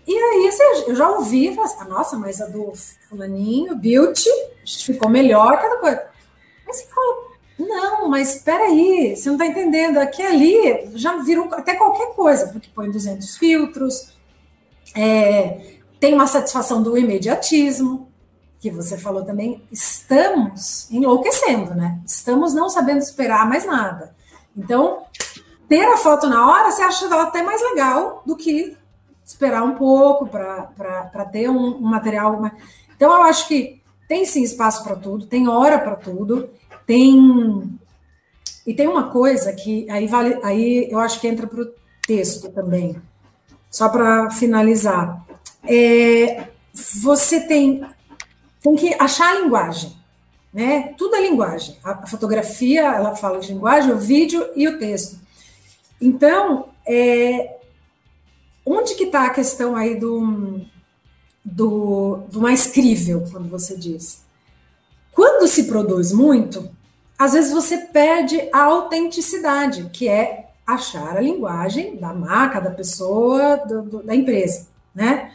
E aí eu já ouvi, assim, nossa, mas a do fulaninho, beauty, ficou melhor, cada coisa. Aí você fala, não, mas espera aí, você não está entendendo, aqui ali já virou até qualquer coisa, porque põe 200 filtros, é, tem uma satisfação do imediatismo, que você falou também, estamos enlouquecendo, né? Estamos não sabendo esperar mais nada. Então, ter a foto na hora, você acha ela até mais legal do que esperar um pouco para ter um, um material. Então, eu acho que tem sim espaço para tudo, tem hora para tudo, tem. E tem uma coisa que aí vale, aí eu acho que entra para o texto também, só para finalizar. É, você tem tem que achar a linguagem, né? Tudo é linguagem. A, fotografia, ela fala de linguagem, o vídeo e o texto. Então, é, onde que está a questão aí do, do, do mais crível, quando você diz? Quando se produz muito, às vezes você perde a autenticidade, que é achar a linguagem da marca, da pessoa, do, do, da empresa, né?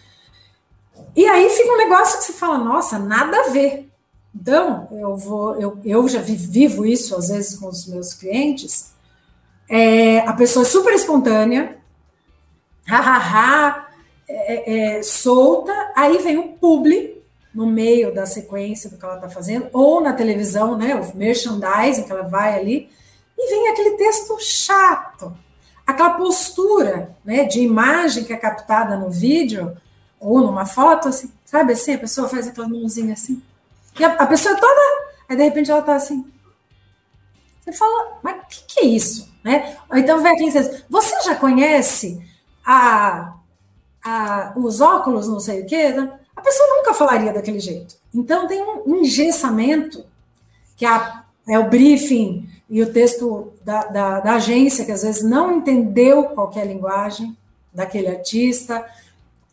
E aí fica um negócio que você fala, nossa, nada a ver. Então, eu vou, eu, eu já vivo isso às vezes com os meus clientes. É, a pessoa é super espontânea, hahaha, é, é, solta, aí vem o publi no meio da sequência do que ela está fazendo, ou na televisão, né, o merchandising que ela vai ali, e vem aquele texto chato, aquela postura né, de imagem que é captada no vídeo, ou numa foto, assim, sabe assim, a pessoa faz aquela mãozinha assim, e a, a pessoa toda, aí de repente ela tá assim. Você fala, mas o que, que, é isso? Né? Ou então vem aquele você já conhece a, a, os óculos, não sei o quê? A pessoa nunca falaria daquele jeito. Então tem um engessamento, que é, é o briefing e o texto da, da, da agência, que às vezes não entendeu qualquer linguagem daquele artista,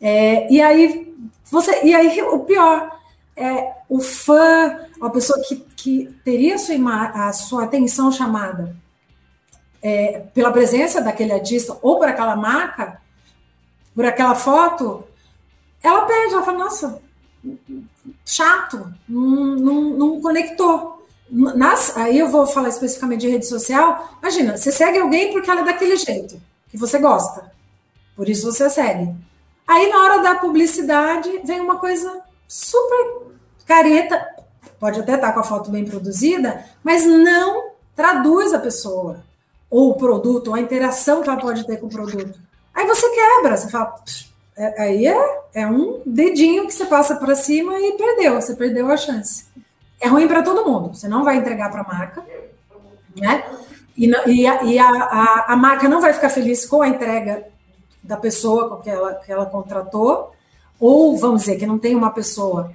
é, e aí você e aí o pior é o fã, a pessoa que, que teria a sua, a sua atenção chamada é, pela presença daquele artista ou por aquela marca, por aquela foto, ela perde, ela fala, nossa, chato, não, não, não conectou. Nas, aí eu vou falar especificamente de rede social. Imagina, você segue alguém porque ela é daquele jeito, que você gosta. Por isso você segue. Aí, na hora da publicidade, vem uma coisa super careta, pode até estar com a foto bem produzida, mas não traduz a pessoa, ou o produto, ou a interação que ela pode ter com o produto. Aí você quebra, você fala, é, aí é, é um dedinho que você passa para cima e perdeu, você perdeu a chance. É ruim para todo mundo, você não vai entregar para a marca, né? E, e, a, e a, a, a marca não vai ficar feliz com a entrega da pessoa que ela, que ela contratou, ou vamos dizer que não tem uma pessoa.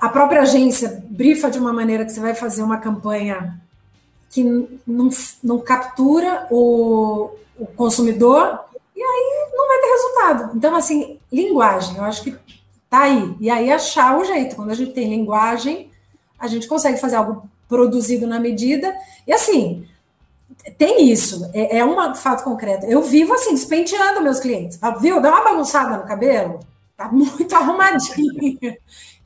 A própria agência brifa de uma maneira que você vai fazer uma campanha que não, não captura o, o consumidor e aí não vai ter resultado. Então, assim, linguagem, eu acho que tá aí. E aí achar o jeito. Quando a gente tem linguagem, a gente consegue fazer algo produzido na medida. E assim, tem isso, é, é um fato concreto. Eu vivo assim, despenteando meus clientes. Viu? Dá uma bagunçada no cabelo, tá muito (laughs) arrumadinho.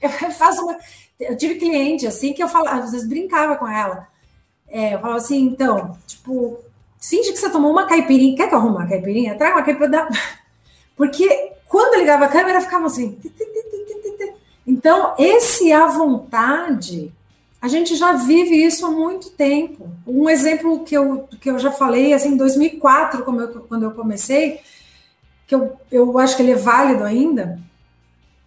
Eu faço uma. Eu tive cliente assim que eu falava, às vezes brincava com ela. É, eu falava assim, então, tipo, finge que você tomou uma caipirinha. Quer que eu arrume uma caipirinha? Traga uma caipirinha. (laughs) Porque quando ligava a câmera, ficava assim. Então, esse à vontade A gente já vive isso há muito tempo. Um exemplo que eu, que eu já falei, assim, em 2004, como eu, quando eu comecei, que eu, eu acho que ele é válido ainda,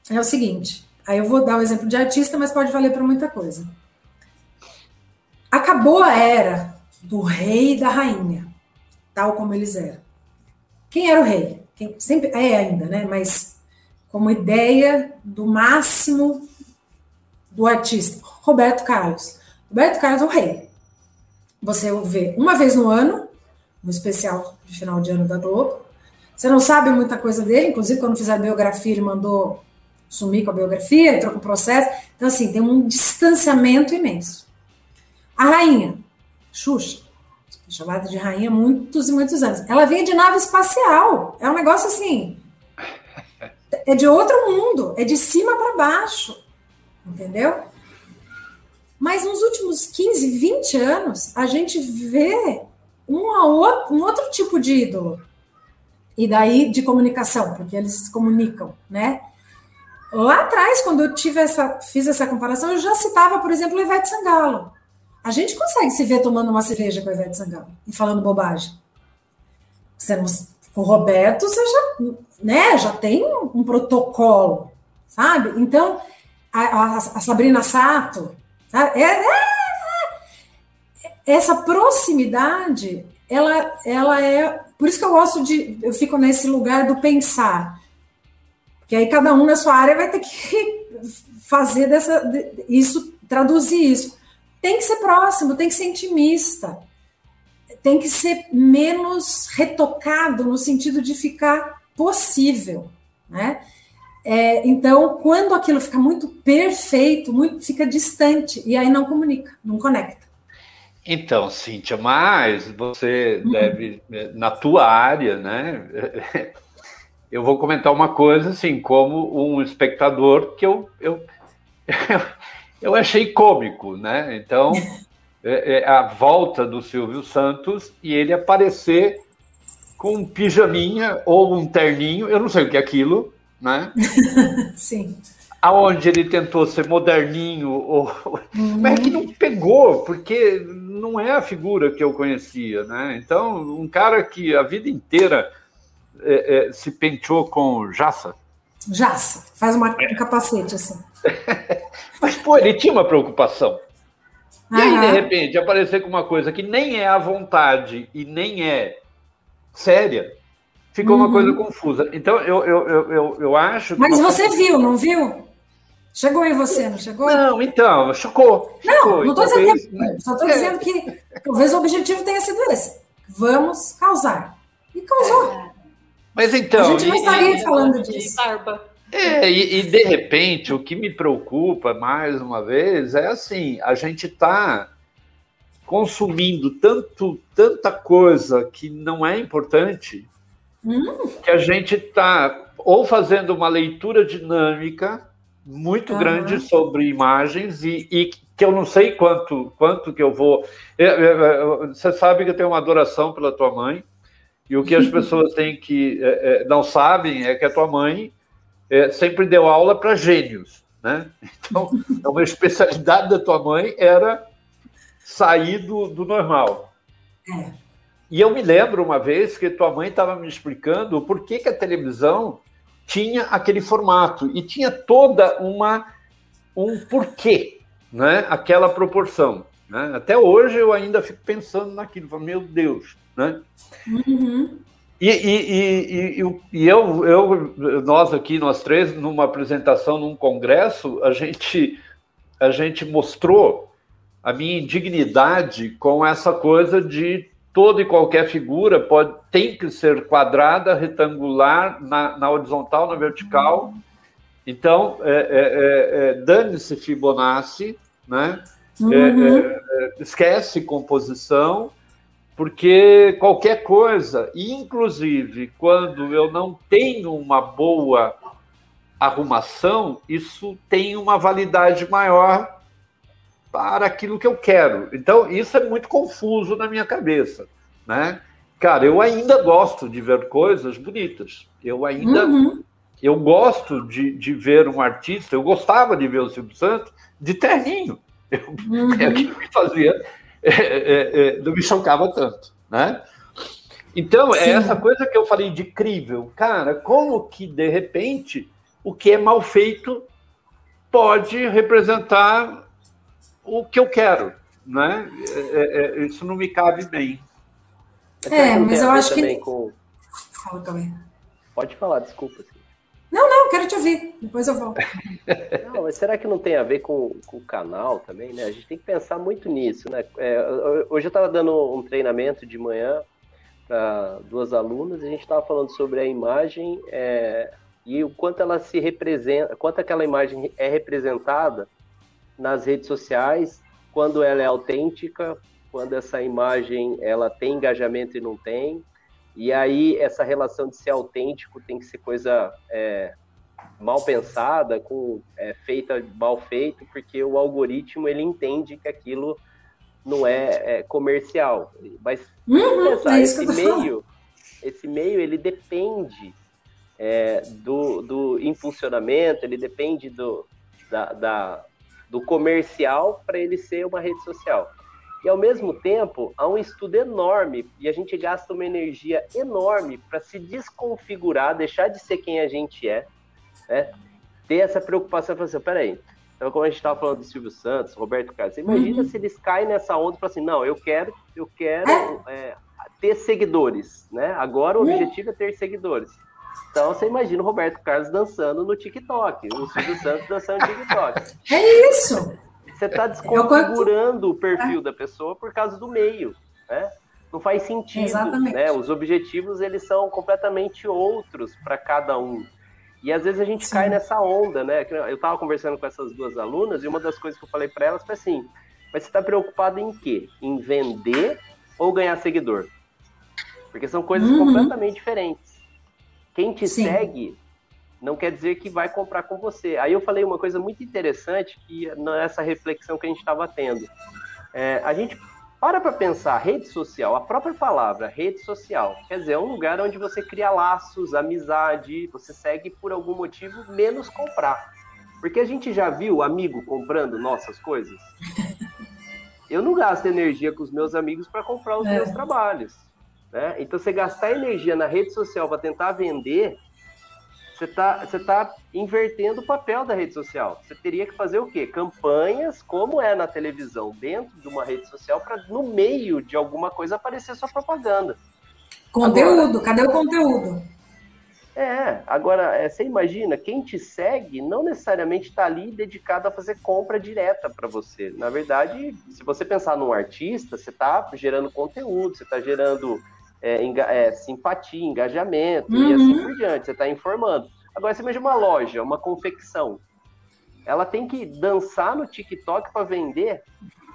é o seguinte. Aí eu vou dar o um exemplo de artista, mas pode valer para muita coisa. Acabou a era do rei e da rainha, tal como eles eram. Quem era o rei? Quem sempre é ainda, né? Mas como ideia do máximo do artista, Roberto Carlos. Roberto Carlos é o rei. Você o vê uma vez no ano, no especial de final de ano da Globo. Você não sabe muita coisa dele, inclusive quando fizer a biografia, ele mandou sumir com a biografia, entrou com o processo. Então, assim, tem um distanciamento imenso. A rainha, Xuxa, chamada de rainha há muitos e muitos anos. Ela vinha de nave espacial. É um negócio assim. (laughs) É de outro mundo, é de cima para baixo. Entendeu? Mas nos últimos 15, 20 anos, a gente vê um, um outro tipo de ídolo. E daí de comunicação, porque eles se comunicam, né? Lá atrás, quando eu tive essa, fiz essa comparação, eu já citava, por exemplo, o Ivete Sangalo. A gente consegue se ver tomando uma cerveja com o Ivete Sangalo e falando bobagem. Com o Roberto, você já, né, já tem um, um protocolo, sabe? Então, a, a, a Sabrina Sato, é, é, é, essa proximidade, ela, ela é. Por isso que eu gosto de. Eu fico nesse lugar do pensar. Porque aí cada um na sua área vai ter que (laughs) fazer dessa, isso, traduzir isso. Tem que ser próximo, tem que ser intimista, tem que ser menos retocado no sentido de ficar possível, né? É, então, quando aquilo fica muito perfeito, muito, fica distante e aí não comunica, não conecta. Então, Cíntia, mas você uhum. deve, na tua área, né? (laughs) Eu vou comentar uma coisa, assim, como um espectador que eu, eu, (laughs) eu achei cômico, né? Então, (laughs) é, é a volta do Silvio Santos e ele aparecer com um pijaminha ou um terninho, eu não sei o que é aquilo, né? (laughs) Sim. Aonde ele tentou ser moderninho, ou... Uhum. (laughs) mas é que não pegou, porque não é a figura que eu conhecia, né? Então, um cara que a vida inteira é, é, se penteou com jaça. Jaça, faz uma, um capacete assim. (laughs) mas, pô, ele tinha uma preocupação. E aí, de repente, aparecer com uma coisa que nem é à vontade e nem é séria, ficou uhum. uma coisa confusa. Então, eu, eu, eu, eu, eu acho. Mas você coisa... viu, não viu? Chegou em você, não chegou? Não, então, chocou. Não, chocou. não estou dizendo, que, né? só estou dizendo que talvez o objetivo tenha sido esse. Vamos causar. E causou. Mas então. A gente não estaria e, falando disso. É, e, e, de repente, o que me preocupa mais uma vez é assim: a gente está consumindo tanto, tanta coisa que não é importante Hum. Que a gente está ou fazendo uma leitura dinâmica muito uhum. grande sobre imagens e, e, que eu não sei quanto quanto que eu vou. Você sabe que eu tenho uma adoração pela tua mãe e o que as (laughs) pessoas têm que é, é, não sabem é que a tua mãe é, sempre deu aula para gênios, né? (laughs) Então, uma especialidade da tua mãe era sair do, do normal. É. E eu me lembro uma vez que tua mãe estava me explicando por que, que a televisão tinha aquele formato e tinha toda uma um porquê, né? Aquela proporção. Né? Até hoje eu ainda fico pensando naquilo, meu Deus, né? Uhum. E, e, e, e, eu, eu, nós aqui, nós três, numa apresentação num congresso, a gente, a gente mostrou a minha indignidade com essa coisa de toda e qualquer figura pode, tem que ser quadrada, retangular, na, na horizontal, na vertical. Então, é, é, é, é dane-se Fibonacci, né? É, uhum. É, esquece composição, porque qualquer coisa, inclusive quando eu não tenho uma boa arrumação, isso tem uma validade maior para aquilo que eu quero. Então, isso é muito confuso na minha cabeça, né? Cara, eu ainda gosto de ver coisas bonitas. Eu ainda uhum. eu gosto de, de ver um artista. Eu gostava de ver o Silvio Santos de terninho. Eu, Uhum. É o que fazia, é, é, é, não me chocava tanto, né? Então, é Sim. é essa coisa que eu falei de crível. Cara, como que, de repente, o que é mal feito pode representar o que eu quero, né? É, é, isso não me cabe bem. É, mas eu acho que... Com... Pode falar, desculpa. Não, não, quero te ouvir, depois eu volto. (laughs) Não, mas será que não tem a ver com, com o canal também, né? A gente tem que pensar muito nisso, né? É, hoje eu estava dando um treinamento de manhã para duas alunas e a gente estava falando sobre a imagem é, e o quanto ela se representa, quanto aquela imagem é representada nas redes sociais, quando ela é autêntica, quando essa imagem ela tem engajamento e não tem, e aí essa relação de ser autêntico tem que ser coisa é, mal pensada, com é, feita mal feito, porque o algoritmo ele entende que aquilo não é, é comercial. Mas uhum, pensar, é esse meio, esse meio ele depende é, do, do impulsionamento, ele depende do, da, da do comercial para ele ser uma rede social. E ao mesmo tempo, há um estudo enorme e a gente gasta uma energia enorme para se desconfigurar, deixar de ser quem a gente é, né? ter essa preocupação, falar assim, peraí, então, como a gente estava falando do Silvio Santos, Roberto Carlos, imagina uhum. se eles caem nessa onda e falam assim, não, eu quero, eu quero é, ter seguidores, né? Agora o uhum. objetivo é ter seguidores. Então você imagina o Roberto Carlos dançando no TikTok, o Silvio Santos dançando no TikTok. (laughs) É isso! Você (laughs) está desconfigurando o perfil é. da pessoa por causa do meio, né? Não faz sentido, Exatamente. né? Os objetivos eles são completamente outros para cada um. E às vezes a gente Sim. cai nessa onda, né? Eu estava conversando com essas duas alunas e uma das coisas que eu falei para elas foi assim: mas você está preocupado em quê? Em vender ou ganhar seguidor? Porque são coisas uhum. completamente diferentes. Quem te Sim. segue não quer dizer que vai comprar com você. Aí eu falei uma coisa muito interessante que nessa reflexão que a gente estava tendo. É, a gente para para pensar, rede social, a própria palavra rede social, quer dizer, é um lugar onde você cria laços, amizade, você segue por algum motivo, menos comprar. Porque a gente já viu amigo comprando nossas coisas. (laughs) Eu não gasto energia com os meus amigos para comprar os é. meus trabalhos. Né? Então, você gastar energia na rede social para tentar vender, você está você tá invertendo o papel da rede social. Você teria que fazer o quê? Campanhas, como é na televisão, dentro de uma rede social, para no meio de alguma coisa aparecer sua propaganda. Conteúdo, agora, cadê o conteúdo? É, agora, é, você imagina, quem te segue não necessariamente está ali dedicado a fazer compra direta para você. Na verdade, se você pensar num artista, você está gerando conteúdo, você está gerando é, é, simpatia, engajamento uhum. e assim por diante. Você está informando. Agora, você imagina uma loja, uma confecção. Ela tem que dançar no TikTok para vender,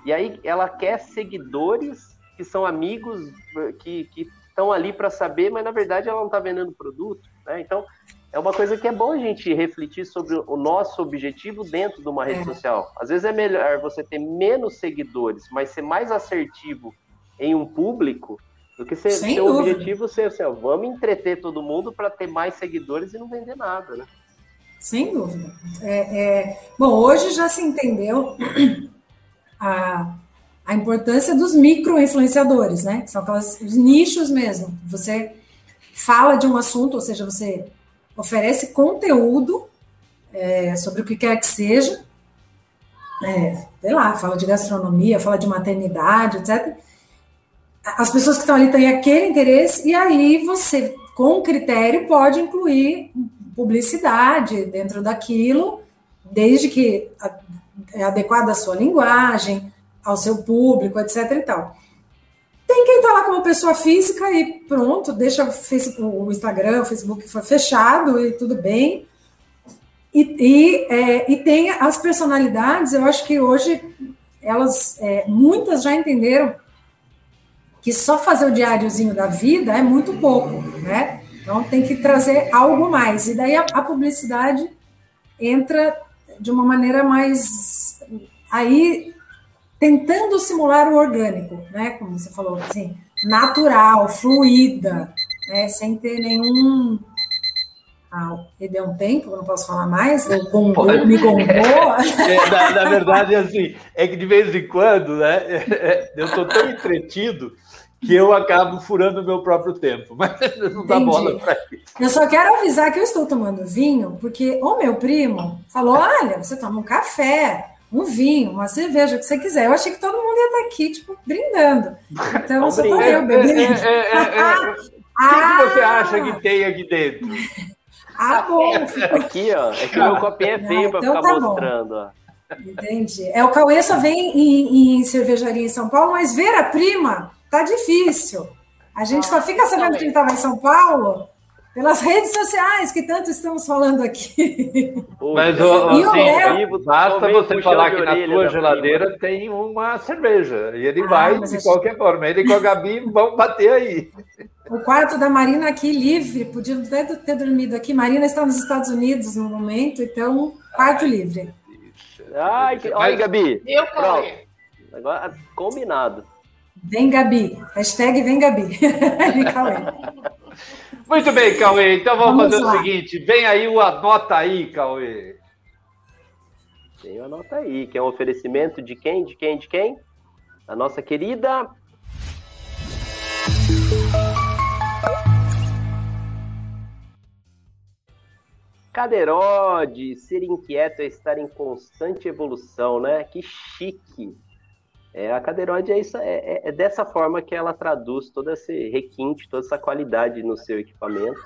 e aí ela quer seguidores que são amigos que estão ali para saber, mas na verdade ela não está vendendo produto. Né? Então, é uma coisa que é bom a gente refletir sobre o nosso objetivo dentro de uma rede é. social. Às vezes é melhor você ter menos seguidores, mas ser mais assertivo em um público do que ser, seu objetivo ser assim, ó, vamos entreter todo mundo para ter mais seguidores e não vender nada, né? Sem dúvida. É, é... Bom, hoje já se entendeu (clears throat) a, a importância dos micro-influenciadores, né? Que são aquelas, os nichos mesmo. Você fala de um assunto, ou seja, você oferece conteúdo é, sobre o que quer que seja, é, sei lá, fala de gastronomia, fala de maternidade, etc as pessoas que estão ali têm aquele interesse, e aí você, com critério, pode incluir publicidade dentro daquilo, desde que é adequada à sua linguagem, ao seu público, etc. e tal. Tem quem está lá como pessoa física e pronto, deixa o Instagram, o Facebook fechado e tudo bem. E, e, é, e tem as personalidades, eu acho que hoje elas, é, muitas já entenderam que só fazer o diáriozinho da vida é muito pouco, né? Então tem que trazer algo mais. E daí a, a publicidade entra de uma maneira mais aí tentando simular o orgânico, né? Como você falou, assim, natural, fluida, né? Sem ter nenhum Ah, ele deu um tempo, eu não posso falar mais, eu gongou, me gongou. (laughs) É, na, na, verdade, assim, é que de vez em quando, né, (laughs) eu estou tão entretido que eu acabo furando o meu próprio tempo, mas (laughs) não dá Entendi. bola para isso. Eu só quero avisar que eu estou tomando vinho, porque o meu primo falou: olha, você toma um café, um vinho, uma cerveja, o que você quiser. Eu achei que todo mundo ia estar aqui, tipo, brindando. Então, eu só tô eu bebendo. É, é, é, o que, você acha que tem aqui dentro? Ah, bom. Aqui, ó. É que o meu copinho é feio para então ficar tá mostrando, ó. Entendi. É, o Cauê só vem em, em cervejaria em São Paulo, mas ver a prima tá difícil. A gente só fica sabendo que ele estava em São Paulo pelas (laughs) redes sociais, que tanto estamos falando aqui. Mas o, assim, basta você falar que na tua geladeira prima. tem uma cerveja. E ele ah, vai de qualquer forma. Ele com a Gabi vão bater aí. O quarto da Marina aqui livre. Podia até ter dormido aqui. Marina está nos Estados Unidos no momento, então, quarto Ai, livre. Ai, que... olha, Gabi. Eu, Pronto. Agora, combinado. Vem, Gabi. Hashtag vem, Gabi. (laughs) Muito bem, Cauê. Então vamos, vamos fazer lá. o seguinte: vem aí o Anota aí, Cauê. Tem o Anota aí, que é um oferecimento de quem? De quem? De quem? A nossa querida. Cadeirode, ser inquieto é estar em constante evolução, né? Que chique. É, a cadeiroide é, isso, é, é, é, dessa forma que ela traduz todo esse requinte, toda essa qualidade no seu equipamento,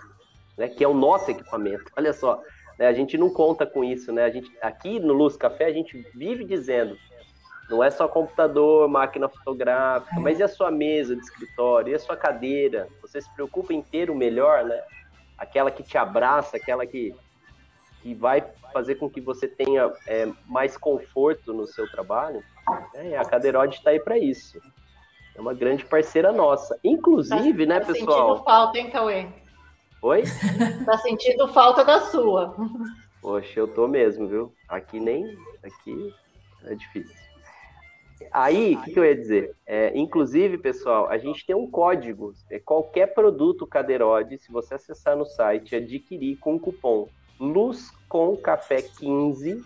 né, que é o nosso equipamento. Olha só, né, a gente não conta com isso, né? A gente, aqui no Luz Café a gente vive dizendo, não é só computador, máquina fotográfica, mas e a sua mesa de escritório, e a sua cadeira? Você se preocupa em ter o melhor, né? Aquela que te abraça, aquela que, que vai fazer com que você tenha é, mais conforto no seu trabalho. É, a Cadeirode está aí para isso. É uma grande parceira nossa. Inclusive, tá, né, tá pessoal? Sentindo falta, hein, Cauê? Oi? Tá sentindo falta da sua. Poxa, eu tô mesmo, viu? Aqui nem. Aqui é difícil. Aí, o que, que, eu ia dizer? É, inclusive, pessoal, a gente tem um código. É, qualquer produto Cadeirode, se você acessar no site, adquirir com o cupom Luz com Café 15,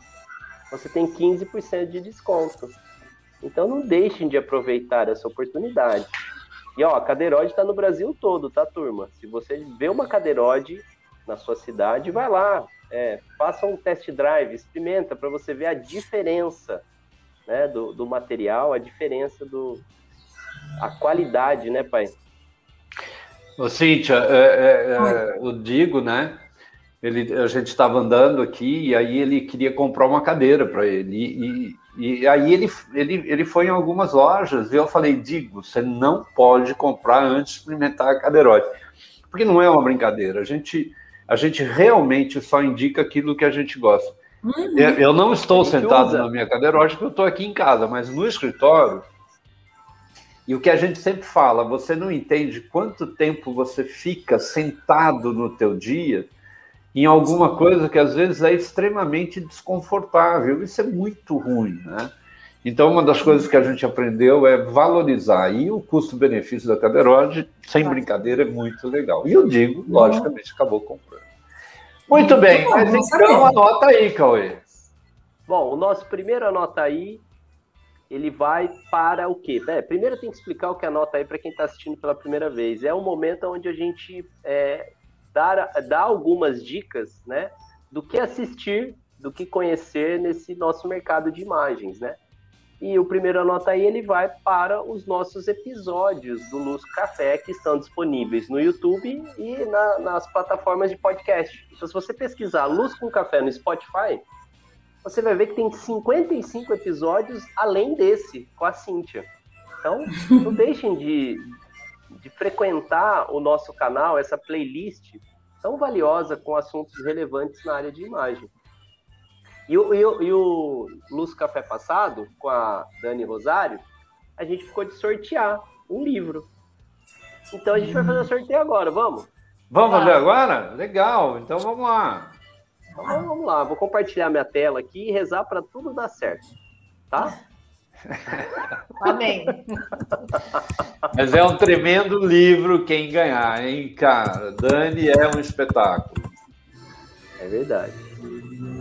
você tem 15% de desconto. Então não deixem de aproveitar essa oportunidade. E ó, a Cadeirode está no Brasil todo, tá, turma? Se você vê uma Cadeirode na sua cidade, vai lá, é, faça um test drive, experimenta para você ver a diferença né, do, do material, a diferença do a qualidade, né, pai? Ô, Cíntia, é, é, é, eu digo, né? Ele, a gente estava andando aqui e aí ele queria comprar uma cadeira para ele. E, e, aí ele, ele, ele foi em algumas lojas e eu falei, digo, você não pode comprar antes de experimentar a cadeirote. Porque não é uma brincadeira. A gente, a gente realmente só indica aquilo que a gente gosta. Uhum. Eu, eu, não estou sentado usa. na minha cadeirote porque eu estou aqui em casa, mas no escritório. E o que a gente sempre fala, você não entende quanto tempo você fica sentado no teu dia em alguma coisa que às vezes é extremamente desconfortável. Isso é muito ruim, né? Então, uma das coisas que a gente aprendeu é valorizar. E o custo-benefício da Cadeirode, sem brincadeira, é muito legal. E eu digo, logicamente, acabou comprando. Muito bem, mas então anota aí, Cauê. Bom, o nosso primeiro anota aí, ele vai para o quê? É, primeiro tem que explicar o que anota aí para quem está assistindo pela primeira vez. É um momento onde a gente é, dar, dar algumas dicas, né, do que assistir, do que conhecer nesse nosso mercado de imagens, né? E o primeiro anota aí, ele vai para os nossos episódios do Luz Café, que estão disponíveis no YouTube e na, nas plataformas de podcast. Então, se você pesquisar Luz com Café no Spotify, você vai ver que tem 55 episódios além desse, com a Cíntia. Então, não deixem de, de frequentar o nosso canal, essa playlist tão valiosa com assuntos relevantes na área de imagem. E o, e o, e o Luz Café passado, com a Dani Rosário, a gente ficou de sortear um livro. Então a gente vai fazer o sorteio agora, vamos? Vamos fazer agora? Legal, então vamos lá. Então vamos lá, vou compartilhar minha tela aqui e rezar para tudo dar certo, tá? Amém. Mas é um tremendo livro quem ganhar, hein, cara? Dani é um espetáculo. É verdade.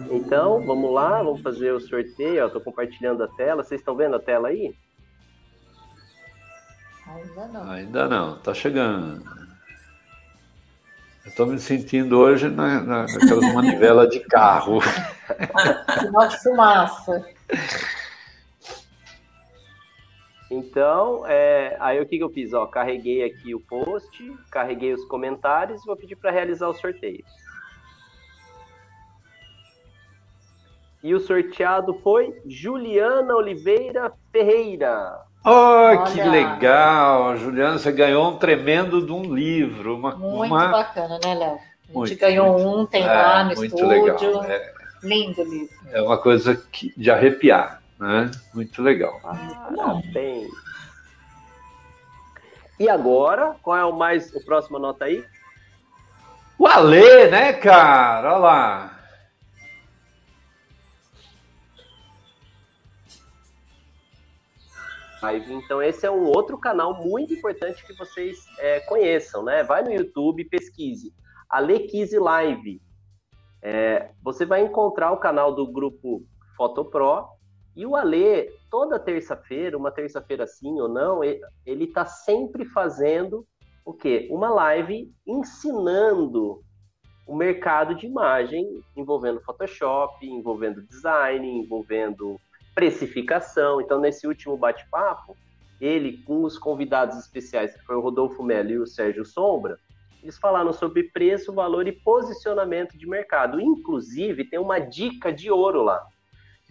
Então, vamos lá, vamos fazer o sorteio. Estou compartilhando a tela. Vocês estão vendo a tela aí? Ainda não. Ainda não, tá chegando. Estou me sentindo hoje na, na, naquelas manivelas de carro. Sinal de fumaça. Então, é, aí o que, que eu fiz? Ó, carreguei aqui o post, carreguei os comentários e vou pedir para realizar o sorteio. E o sorteado foi Juliana Oliveira Ferreira. Oh, que legal! Juliana, você ganhou um tremendo de um livro. Uma, muito uma... bacana, né, Léo? A gente muito, ganhou muito. um, tem é, lá no estúdio. Legal. É, Lindo livro. É uma coisa que, de arrepiar, né? Muito legal. Ah, bem. E agora, qual é o mais o próximo nota aí? O Alê, né, cara? Olha lá. Então, esse é um outro canal muito importante que vocês é, conheçam, né? Vai no YouTube, pesquise. Alequise Live. É, você vai encontrar o canal do grupo Fotopro e o Ale, toda terça-feira, uma terça-feira sim ou não, ele está sempre fazendo o quê? Uma live ensinando o mercado de imagem envolvendo Photoshop, envolvendo design, envolvendo precificação. Então, nesse último bate-papo, ele, com os convidados especiais, que foi o Rodolfo Melo e o Sérgio Sombra, eles falaram sobre preço, valor e posicionamento de mercado. Inclusive, tem uma dica de ouro lá.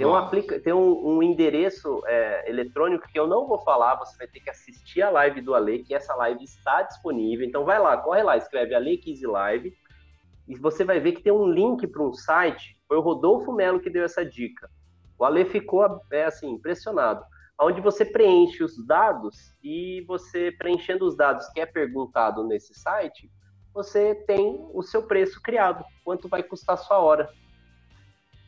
Tem um, aplica... tem um, um endereço é, eletrônico que eu não vou falar, você vai ter que assistir a live do Ale, que essa live está disponível. Então vai lá, corre lá, escreve Ale 15 Live, e você vai ver que tem um link para um site. Foi o Rodolfo Melo que deu essa dica. O Ale ficou é, assim, impressionado. Onde você preenche os dados e você preenchendo os dados que é perguntado nesse site, você tem o seu preço criado, quanto vai custar a sua hora.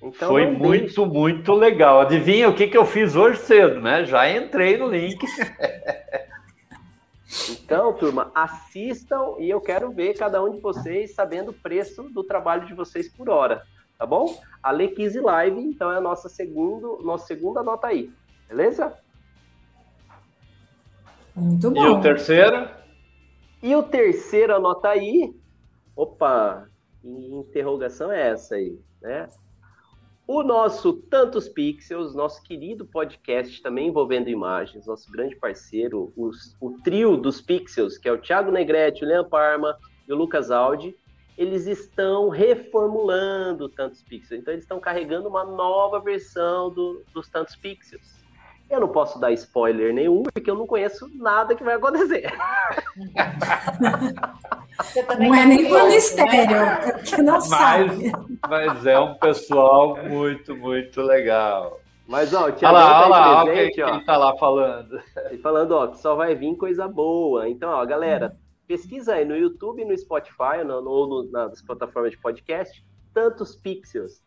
Então, Foi muito, deixe... muito legal. Adivinha o que, que eu fiz hoje cedo, né? Já entrei no link. (laughs) então, turma, assistam e eu quero ver cada um de vocês sabendo o preço do trabalho de vocês por hora tá bom? A Lequise Live, então, é a nossa, segundo, nossa segunda nota aí, beleza? Muito bom. E o terceiro? E o terceiro anota aí. Opa, interrogação é essa aí, né? O nosso Tantos Pixels, nosso querido podcast também envolvendo imagens, nosso grande parceiro, os, o trio dos Pixels, que é o Thiago Negrete, o Leon Parma e o Lucas Aldi, eles estão reformulando tantos pixels. Então, eles estão carregando uma nova versão do, dos tantos pixels. Eu não posso dar spoiler nenhum, porque eu não conheço nada que vai acontecer. (laughs) não é nem por mistério, é porque não mas, sabe. Mas é um pessoal muito, muito legal. Mas, ó, o lá, tá lá, presente, ó. Ele tá lá falando. Ele falando, ó, que só vai vir coisa boa. Então, ó, galera, pesquisa aí no YouTube, no Spotify ou no, nas plataformas de podcast, tantos pixels.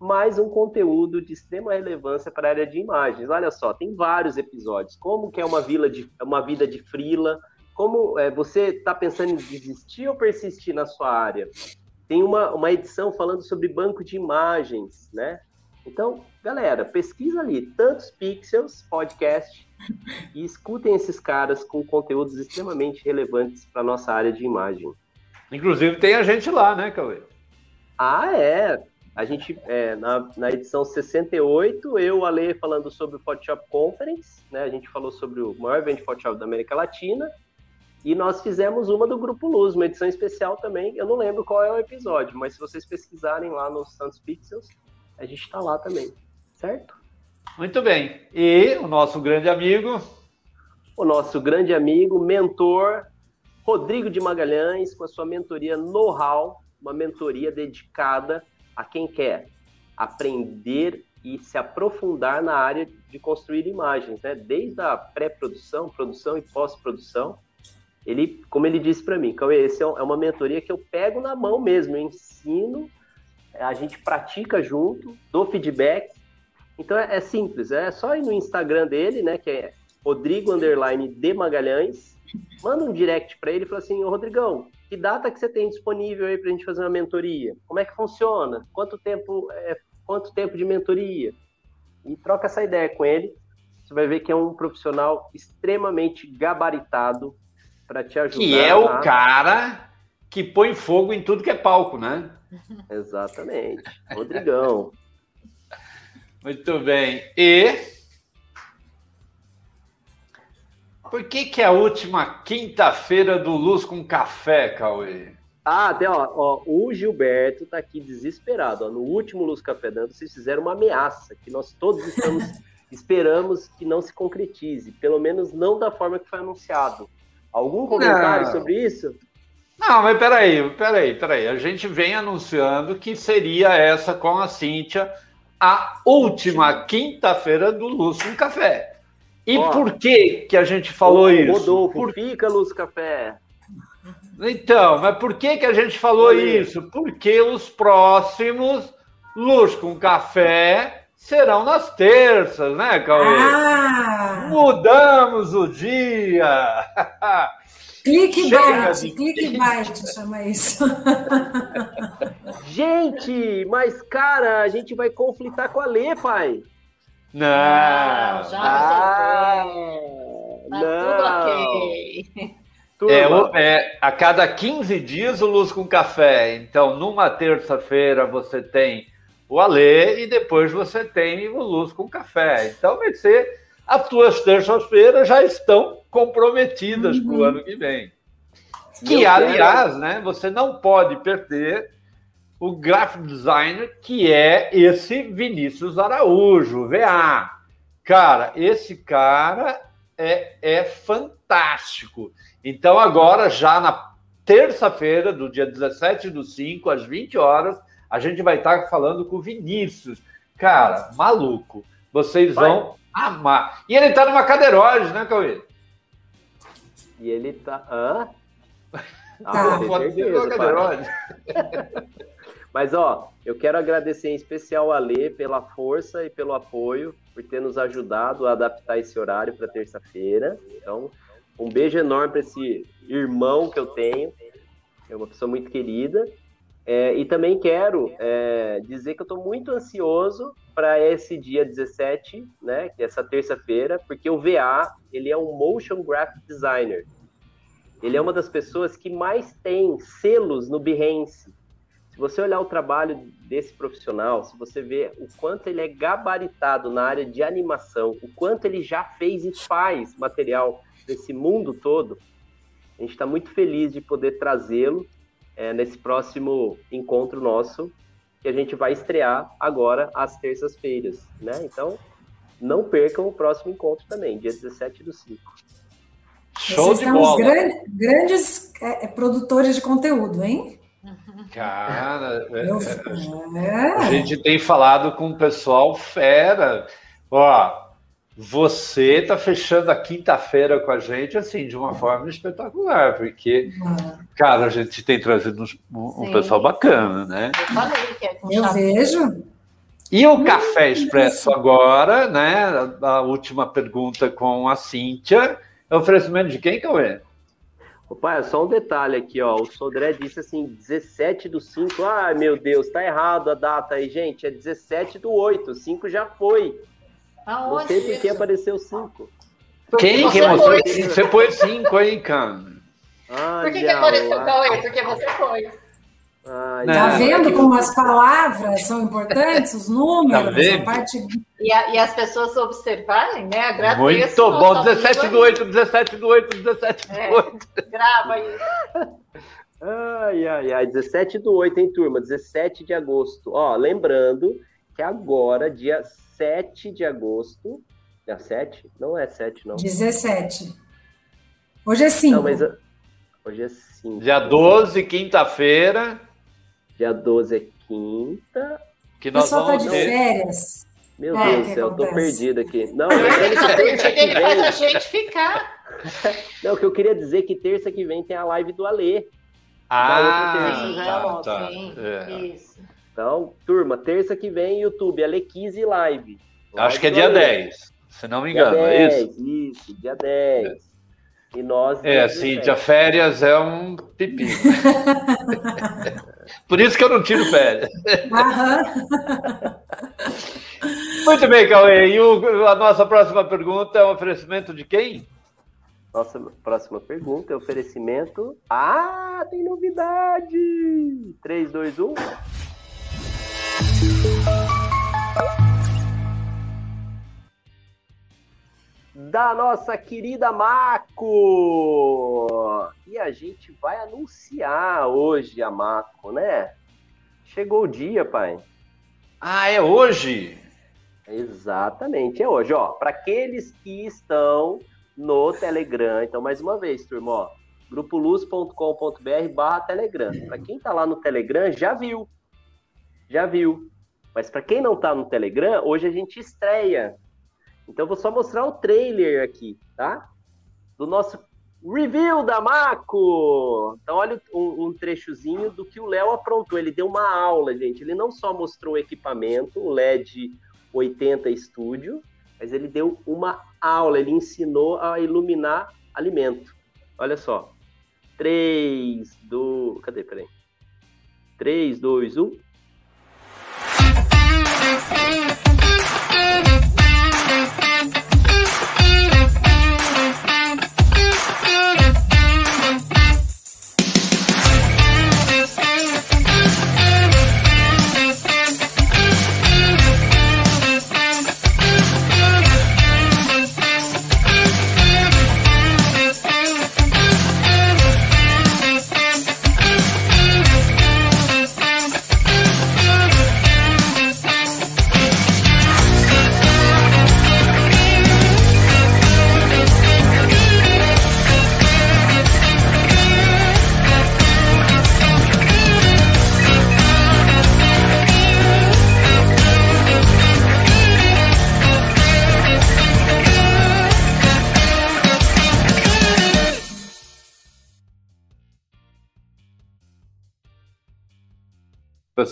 Mais um conteúdo de extrema relevância para a área de imagens. Olha só, tem vários episódios. Como que é uma, vila de, uma vida de frila, como é, você está pensando em desistir ou persistir na sua área. Tem uma, uma edição falando sobre banco de imagens, né? Então, galera, pesquisa ali, tantos pixels, podcast, e escutem esses caras com conteúdos extremamente relevantes para nossa área de imagem. Inclusive tem a gente lá, né, Cauê? Ah, é. A gente, é, na, na edição 68, eu, Ale, falando sobre o Photoshop Conference, né? A gente falou sobre o maior evento de Photoshop da América Latina. E nós fizemos uma do Grupo Luz, uma edição especial também. Eu não lembro qual é o episódio, mas se vocês pesquisarem lá nos Santos Pixels, a gente está lá também, certo? Muito bem. E o nosso grande amigo? O nosso grande amigo, mentor, Rodrigo de Magalhães, com a sua mentoria Know-How, uma mentoria dedicada a quem quer aprender e se aprofundar na área de construir imagens, né? Desde a pré-produção, produção e pós-produção. Ele, como ele disse para mim, Cauê, esse é, é uma mentoria que eu pego na mão mesmo, eu ensino, a gente pratica junto, dou feedback então é, é, simples, é só ir no Instagram dele, né, que é Rodrigo underline de Magalhães, manda um direct para ele e fala assim, ô Rodrigão, que data que você tem disponível aí para a gente fazer uma mentoria? Como é que funciona? Quanto tempo, é, quanto tempo de mentoria? E troca essa ideia com ele. Você vai ver que é um profissional extremamente gabaritado para te ajudar. Que é o cara que põe fogo em tudo que é palco, né? Exatamente. Rodrigão. (laughs) Muito bem. E por que que é a última quinta-feira do Luz com Café, Cauê? Ah, até ó, ó, o Gilberto tá aqui desesperado. Ó, no último Luz Café Dando, vocês fizeram uma ameaça que nós todos estamos (laughs) esperamos que não se concretize, pelo menos não da forma que foi anunciado. Algum comentário não. sobre isso? Não, mas peraí, peraí, peraí. A gente vem anunciando que seria essa com a Cíntia a última quinta-feira do Luz com Café. E Ó, por que que a gente falou isso? Rodolfo, por... fica Luz Café. Então, mas por que que a gente falou isso? Porque os próximos Luz com Café serão nas terças, né, Cauê? Ah. Mudamos o dia! (laughs) Clickbait, clickbait chama isso. (laughs) gente, mas cara, a gente vai conflitar com a Lê, pai. Não, ah, já ah, tá não. tudo ok. É, é, a cada 15 dias o Luz com Café. Então, numa terça-feira você tem o Alê e depois você tem o Luz com Café. Então, vai ser as tuas terças-feiras já estão comprometidas uhum. para o ano que vem. Que, aliás, né, você não pode perder o graphic designer, que é esse Vinícius Araújo, VA. Cara, esse cara é, é fantástico. Então, agora, já na terça-feira, do dia 17 do 5, às 20 horas, a gente vai estar falando com o Vinícius. Cara, maluco. Vocês vão amar. E ele tá numa cadeiroide, né, Cauê? E ele tá. Hã? (laughs) Ah, (laughs) Mas, ó, eu quero agradecer em especial a Lê pela força e pelo apoio, por ter nos ajudado a adaptar esse horário para terça-feira. Então, um beijo enorme para esse irmão que eu tenho, é uma pessoa muito querida. É, e também quero é, dizer que eu estou muito ansioso para esse dia 17, né, que é essa terça-feira, porque o VA ele é um motion graphic designer. Ele é uma das pessoas que mais tem selos no Behance. Se você olhar o trabalho desse profissional, se você ver o quanto ele é gabaritado na área de animação, o quanto ele já fez e faz material desse mundo todo, a gente está muito feliz de poder trazê-lo é, nesse próximo encontro nosso, que a gente vai estrear agora às terças-feiras, né? Então, não percam o próximo encontro também, dia 17 do 5. Show Vocês de bola. os grandes, grandes é, é, produtores de conteúdo, hein? Cara, (laughs) é, é, a gente tem falado com o pessoal fera. Ó, você está fechando a quinta-feira com a gente, assim, de uma forma espetacular, porque, cara, a gente tem trazido um, um pessoal bacana, né? Eu falei que é com Eu vejo. E o Café Expresso agora, né? A, a última pergunta com a Cíntia. É oferecimento de quem, Cauê? Opa, é só um detalhe aqui, ó. O Sodré disse assim, 17 do 5. Ai, meu Deus, tá errado a data aí, gente. É 17 do 8. 5 já foi. Aonde? Não sei por que apareceu 5. Quem que mostrou? Você pôs 5 aí, cara. Por que, que apareceu o Cauê? Porque você foi. Ah, tá vendo como as palavras são importantes, os números, tá a parte. E, a, e, as pessoas observarem, né? Agradeço. Muito bom, 17 do 8, 17 do 8, 17 do 8. É, grava isso. Ai, ai, ai, 17 do 8, hein, turma? 17 de agosto. Ó, lembrando que agora, dia 7 de agosto. Dia 7? Não é 7, não. 17. Hoje é 5. Não, mas hoje é 5. Dia 12, quinta-feira. Dia 12 é quinta. Que nós o pessoal tá de ter... férias. Meu é, Deus do céu, eu tô perdido aqui. Não, mas terça que vem. Faz a gente ficar. (laughs) Não, o que eu queria dizer é que terça que vem tem a live do Alê. Ah, sim, tá, tá. Sim, é. isso. Então, turma, terça que vem, YouTube, Alê 15 live. Acho que é dia 10, se não me engano, dia 10, é isso? Isso, dia 10. E nós. É, Cíntia, férias é um pipi. (laughs) Por isso que eu não tiro férias. Muito bem, Cauê. E o, a nossa próxima pergunta é um oferecimento de quem? Nossa próxima pergunta é oferecimento. Ah, tem novidade! 3, 2, 1. Da nossa querida Maco. E a gente vai anunciar hoje a Maco, né? Chegou o dia, pai. Ah, é hoje? Exatamente, é hoje. Ó, para aqueles que estão no Telegram, então mais uma vez, turma, ó, grupoluz.com.br/barra Telegram. Para quem tá lá no Telegram, já viu, já viu. Mas para quem não tá no Telegram, hoje a gente estreia então, vou só mostrar o trailer aqui, tá? Do nosso review da Maco. Então, olha um, um trechozinho do que o Léo aprontou. Ele deu uma aula, gente. Ele não só mostrou o equipamento, o LED 80 Studio, mas ele deu uma aula. Ele ensinou a iluminar alimento. Olha só. 3, 2. Cadê? Peraí. 3, 2, 1. Thank you.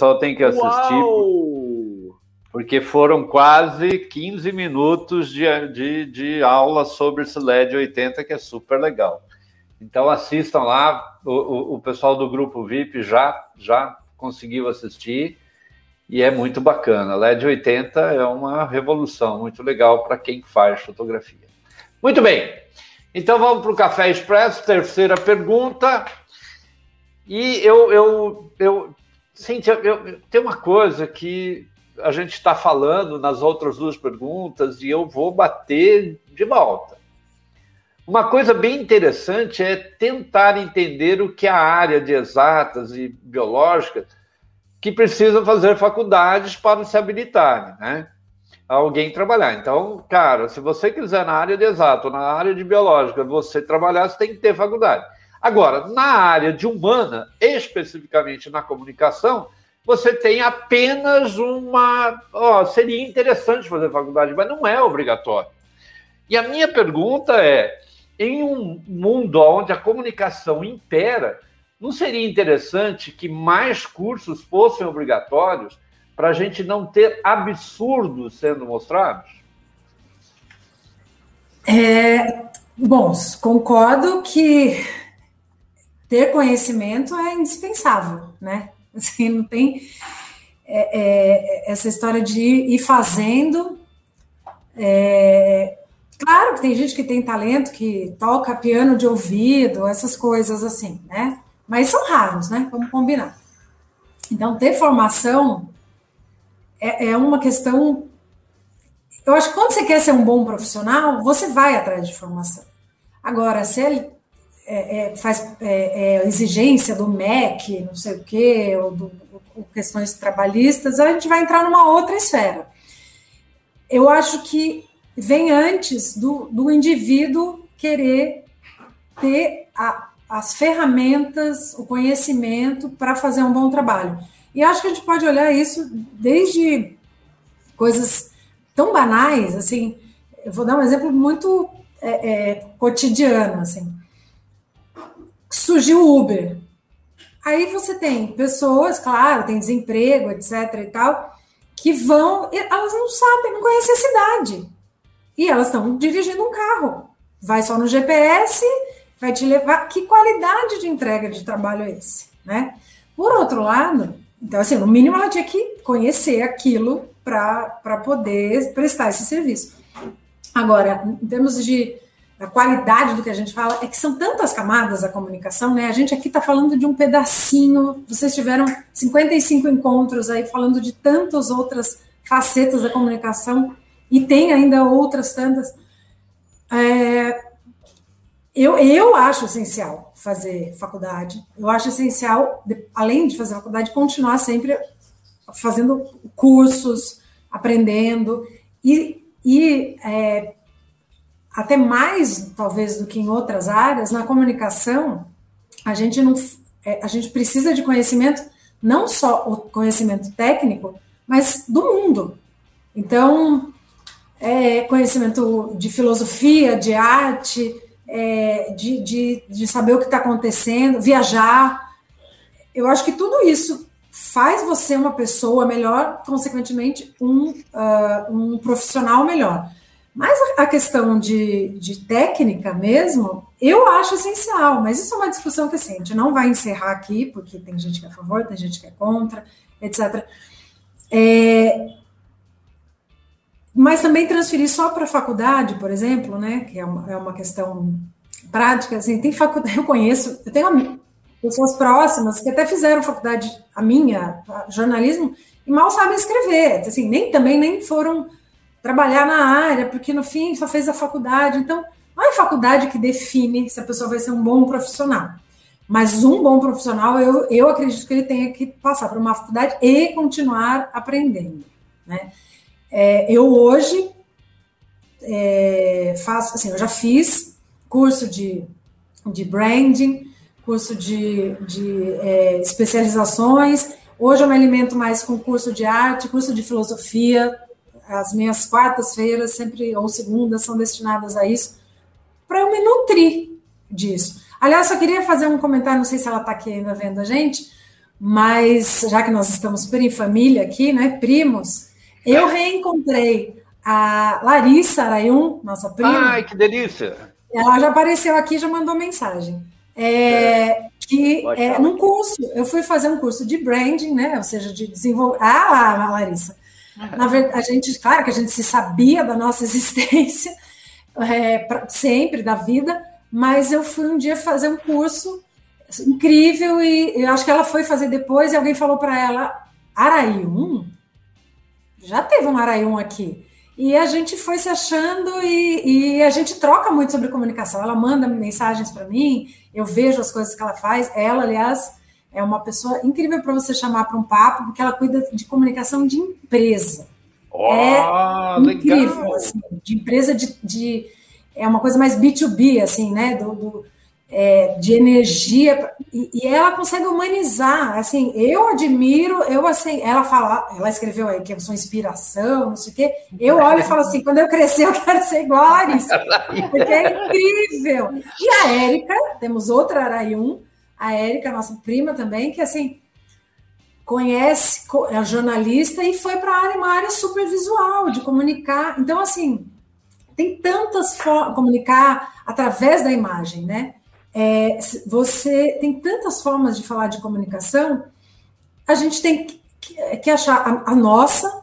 Pessoal tem que assistir. Uau! Porque foram quase 15 minutos de, de, de aula sobre esse LED 80, que é super legal. Então assistam lá, o, o, o pessoal do grupo VIP já, já conseguiu assistir e é muito bacana. LED 80 é uma revolução muito legal para quem faz fotografia. Muito bem, então vamos para o Café Expresso, terceira pergunta. E eu, eu, eu Cíntia, eu, tem uma coisa que a gente está falando nas outras duas perguntas e eu vou bater de volta. Uma coisa bem interessante é tentar entender o que a área de exatas e biológicas que precisam fazer faculdades para se habilitarem, né? Alguém trabalhar. Então, cara, se você quiser na área de exato, na área de biológica, você trabalhar, você tem que ter faculdade. Agora, na área de humana, especificamente na comunicação, você tem apenas uma. Ó, seria interessante fazer faculdade, mas não é obrigatório. E a minha pergunta é: em um mundo onde a comunicação impera, não seria interessante que mais cursos fossem obrigatórios para a gente não ter absurdos sendo mostrados? É, bom, concordo que ter conhecimento é indispensável, né? (laughs) Assim, não tem é, é, essa história de ir fazendo. É, claro que tem gente que tem talento, que toca piano de ouvido, essas coisas assim, né? Mas são raros, né? Vamos combinar. Então, ter formação é, é uma questão. Eu acho que quando você quer ser um bom profissional, você vai atrás de formação. Agora, se ele é, é, faz é, é, exigência do MEC, não sei o quê, ou, do, ou questões trabalhistas, a gente vai entrar numa outra esfera. Eu acho que vem antes do, do indivíduo querer ter a, as ferramentas, o conhecimento para fazer um bom trabalho. E acho que a gente pode olhar isso desde coisas tão banais, assim, eu vou dar um exemplo muito é, é, cotidiano, assim surgiu o Uber. Aí você tem pessoas, claro, tem desemprego, etc. e tal, que vão, elas não sabem, não conhecem a cidade. E elas estão dirigindo um carro. Vai só no GPS, vai te levar. Que qualidade de entrega de trabalho é esse? Né? Por outro lado, então, assim, no mínimo ela tinha que conhecer aquilo para poder prestar esse serviço. Agora, em termos de a qualidade do que a gente fala, é que são tantas camadas da comunicação, né? A gente aqui está falando de um pedacinho, vocês tiveram 55 encontros aí falando de tantas outras facetas da comunicação, e tem ainda outras tantas. É, eu, eu acho essencial fazer faculdade, eu acho essencial, além de fazer faculdade, continuar sempre fazendo cursos, aprendendo, e, e é, até mais, talvez, do que em outras áreas, na comunicação, a gente não é, a gente precisa de conhecimento, não só o conhecimento técnico, mas do mundo. Então, é, conhecimento de filosofia, de arte, é, de, de, de saber o que está acontecendo, viajar. Eu acho que tudo isso faz você uma pessoa melhor, consequentemente, um, uh, um profissional melhor. Mas a questão de, de técnica mesmo, eu acho essencial, mas isso é uma discussão que assim, a gente não vai encerrar aqui, porque tem gente que é a favor, tem gente que é contra, etc. É, mas também transferir só para a faculdade, por exemplo, né, que é uma, é uma questão prática, assim, tem faculdade, (laughs) eu conheço, eu tenho pessoas próximas que até fizeram faculdade, a minha, jornalismo, e mal sabem escrever, assim, nem também nem foram trabalhar na área, porque no fim só fez a faculdade. Então, não é a faculdade que define se a pessoa vai ser um bom profissional. Mas um bom profissional, eu, eu acredito que ele tenha que passar por uma faculdade e continuar aprendendo. Né? É, eu hoje é, faço, assim, eu já fiz curso de, de branding, curso de, de é, especializações. Hoje eu me alimento mais com curso de arte, curso de filosofia, as minhas quartas-feiras, sempre, ou segundas, são destinadas a isso, para eu me nutrir disso. Aliás, só queria fazer um comentário, não sei se ela está aqui ainda vendo a gente, mas já que nós estamos super em família aqui, né, primos, eu reencontrei a Larissa Arayun, nossa prima. Ai, que delícia! Ela já apareceu aqui, já mandou mensagem. É, é. Que é, num curso, eu fui fazer um curso de branding, né? Ou seja, de desenvolver. Ah, lá, Larissa. Na verdade, a gente, claro que a gente se sabia da nossa (laughs) existência, é, pra, sempre da vida, mas eu fui um dia fazer um curso incrível e eu acho que ela foi fazer depois e alguém falou para ela: Araium? Já teve um Araium aqui. E a gente foi se achando e, e, a gente troca muito sobre comunicação. Ela manda mensagens para mim, eu vejo as coisas que ela faz. Ela, aliás, é uma pessoa incrível para você chamar para um papo, porque ela cuida de comunicação de empresa. Oh, é incrível, assim, de empresa de, de, É uma coisa mais B2B, assim, né? Do, do é, de energia. E, e, ela consegue humanizar. Assim, eu admiro, eu assim, ela fala, ela escreveu aí que eu sou inspiração, não sei o quê. Eu olho e falo assim: quando eu crescer, eu quero ser igual a Larissa. (laughs) Porque é incrível. E a Érica, temos outra Arayum a Érica, nossa prima também, que assim conhece, é jornalista e foi para a área, uma área super visual, de comunicar. Então, assim, tem tantas formas, comunicar através da imagem, né? É, você tem tantas formas de falar de comunicação, a gente tem que, que achar a, a nossa,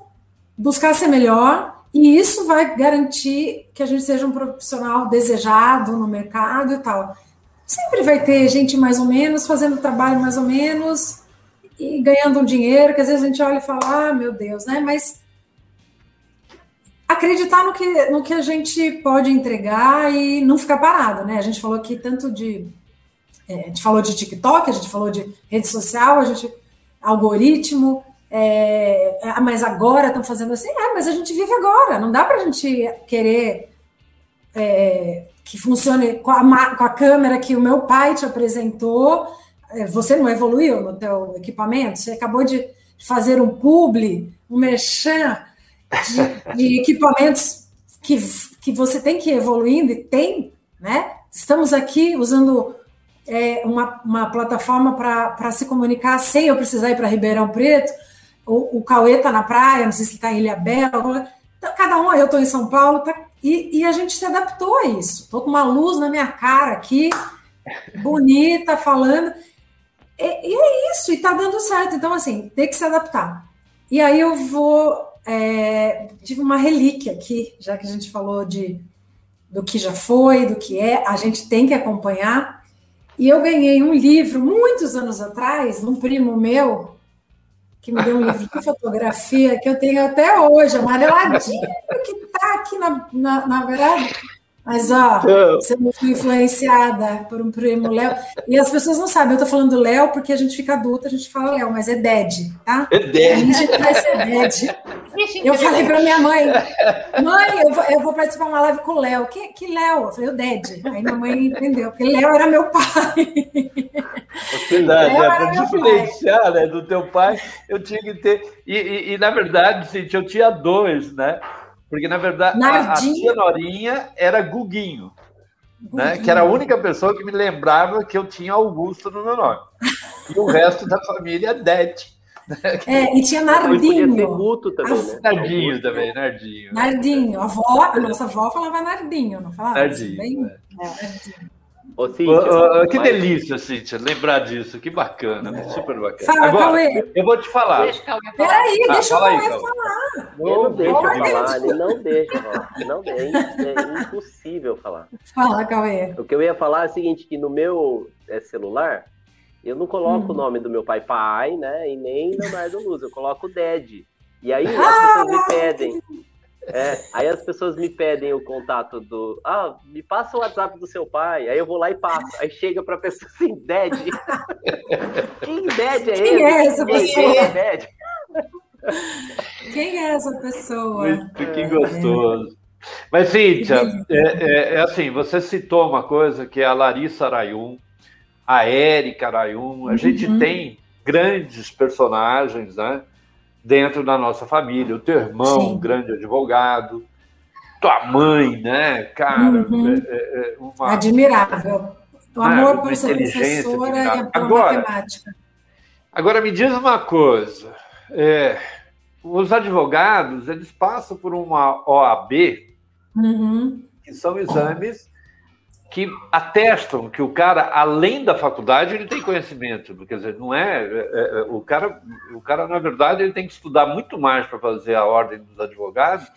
buscar ser melhor, e isso vai garantir que a gente seja um profissional desejado no mercado e tal. Sempre vai ter gente mais ou menos, fazendo trabalho mais ou menos, e ganhando um dinheiro, que às vezes a gente olha e fala, ah, meu Deus, né? Mas acreditar no que, no que a gente pode entregar e não ficar parado, né? A gente falou aqui tanto de. É, a gente falou de TikTok, a gente falou de rede social, a gente. algoritmo. É, ah, mas agora estão fazendo assim, é, mas a gente vive agora, não dá para a gente querer é, que funcione com a, com a câmera que o meu pai te apresentou. É, você não evoluiu no teu equipamento? Você acabou de fazer um publi, um merchan de, de (laughs) equipamentos que, que você tem que ir evoluindo e tem, né? Estamos aqui usando é, uma, uma plataforma para se comunicar sem eu precisar ir para Ribeirão Preto. O, o Cauê está na praia, não sei se está em Ilha Bela. Então, cada um, eu estou em São Paulo, tá e, e, a gente se adaptou a isso. Estou com uma luz na minha cara aqui, bonita, falando. E, e é isso, e tá dando certo. Então, assim, tem que se adaptar. E aí eu vou. É, tive uma relíquia aqui, já que a gente falou de do que já foi, do que é, a gente tem que acompanhar. E eu ganhei um livro muitos anos atrás, um primo meu, que me deu um livro de fotografia que eu tenho até hoje, amareladinho, que está aqui na, na, na verdade mas, ó, você não foi influenciada por um primo Léo. E as pessoas não sabem, eu tô falando Léo porque a gente fica adulta, a gente fala Léo, mas é Ded, tá? É Ded. A gente vai ser Ded. Eu falei para minha mãe, mãe, eu vou, eu vou participar de uma live com o Léo. Que, que Léo? Eu falei, o Ded. Aí minha mãe entendeu, porque Léo era meu pai. Verdade, é, para diferenciar né, do teu pai, eu tinha que ter. E, e, e na verdade, Cintia, eu tinha dois, né? Porque, na verdade, a, a tia Norinha era Guguinho, né? que era a única pessoa que me lembrava que eu tinha Augusto no meu nome. E o resto da família, Dete. É, e tinha Nardinho. Guto também, né? Nardinho também, Nardinho. Nardinho. A, avó, a nossa avó falava Nardinho, não falava? Nardinho. Bem... É. É, Nardinho. Ô, Cíntia, que mas... delícia, Cíntia, lembrar disso, que bacana, é. super bacana. Fala, Agora, Cauê. eu vou te falar. Deixa Peraí, ah, deixa o Cauê falar. Não, não deixa falar, ele não deixa falar. Não, é, é impossível falar. Fala, Cauê. O que eu ia falar é o seguinte, que no meu é, celular, eu não coloco hum. o nome do meu pai pai, né, e nem Leonardo Luz, eu coloco Ded. E aí as ah, pessoas me pedem, é, aí as pessoas me pedem o contato do. Ah, me passa o WhatsApp do seu pai. Aí eu vou lá e passo. Aí chega pra pessoa assim, Ded. (laughs) Quem Ded é Quem ele? é essa pessoa? Quem é? Quem é essa pessoa? Muito, que gostoso. Mas, Cíntia, é, é, é, assim, você citou uma coisa que é a Larissa Arayun, a Érica Arayun, a uhum. gente tem grandes personagens, né? Dentro da nossa família. O teu irmão, Sim. um grande advogado, tua mãe, né, cara? Uhum. É, é, é uma, Admirável. O amor por ser professora e a agora, matemática. Agora, me diz uma coisa. É, os advogados, eles passam por uma OAB, uhum. que são exames que atestam que o cara, além da faculdade, ele tem conhecimento. Quer dizer, não é, é, é, o cara, o cara na verdade, ele tem que estudar muito mais para fazer a ordem dos advogados,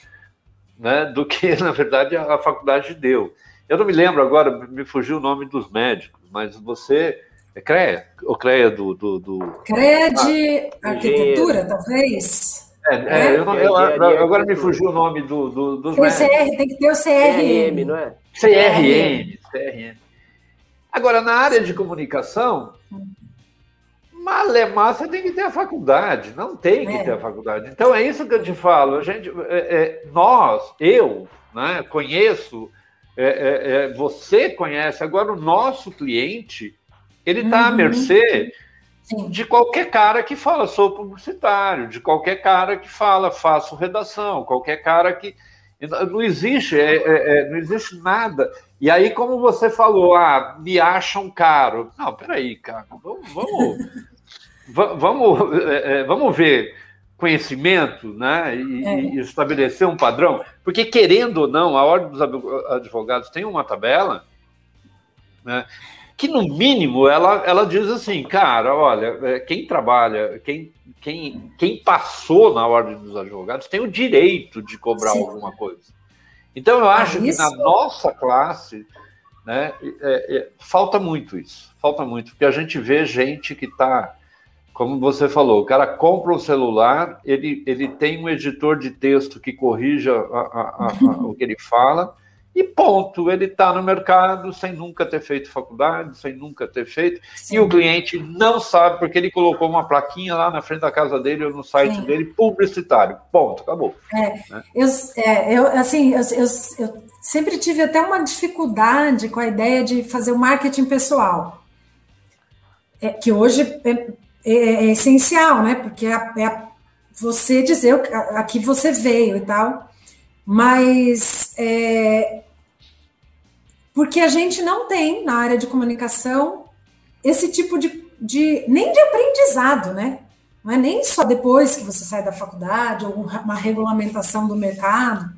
né, do que (laughs) na verdade a, a faculdade deu. Eu não me lembro agora, me fugiu o nome dos médicos, mas você é CREA, ou CREA do, do, do... CREA de ah, arquitetura, talvez. É, é, eu não, eu, agora me fugiu o nome do, do, dos tem. CR, tem que ter o CRM, CRM não é? CRM, CRM. Agora, na área de comunicação, malemar você tem que ter a faculdade, não tem que é. ter a faculdade. Então é isso que eu te falo. A gente, é, é, nós, eu, né, conheço, é, é, é, você conhece. Agora o nosso cliente, ele está uhum. à mercê Sim. de qualquer cara que fala sou publicitário, de qualquer cara que fala faço redação, qualquer cara que não existe, é, é, é, não existe nada. E aí, como você falou, ah, me acham caro. Não, peraí, cara, vamos, vamos, (laughs) vamos, é, é, vamos ver conhecimento né, e, é. e, estabelecer um padrão. Porque, querendo ou não, a Ordem dos Advogados tem uma tabela né, que, no mínimo, ela, ela diz assim, cara, olha, quem trabalha, quem quem, quem passou na ordem dos advogados tem o direito de cobrar Sim. alguma coisa. Então, eu acho que na nossa classe né, é, é, falta muito isso. Falta muito, porque a gente vê gente que está, como você falou, o cara compra um celular, ele, ele tem um editor de texto que corrija a, a, a, o que ele fala, e ponto, ele está no mercado sem nunca ter feito faculdade, sem nunca ter feito, Sim. e o cliente não sabe porque ele colocou uma plaquinha lá na frente da casa dele ou no site Sim. dele, publicitário. Ponto, acabou. É, né? eu, é, eu, assim, eu, eu, eu sempre tive até uma dificuldade com a ideia de fazer o marketing pessoal, é, que hoje é, é, é essencial, né? Porque é, é você dizer a, a que você veio e tal. Mas é, porque a gente não tem na área de comunicação esse tipo de, de nem de aprendizado, né? Não é nem só depois que você sai da faculdade ou uma regulamentação do mercado,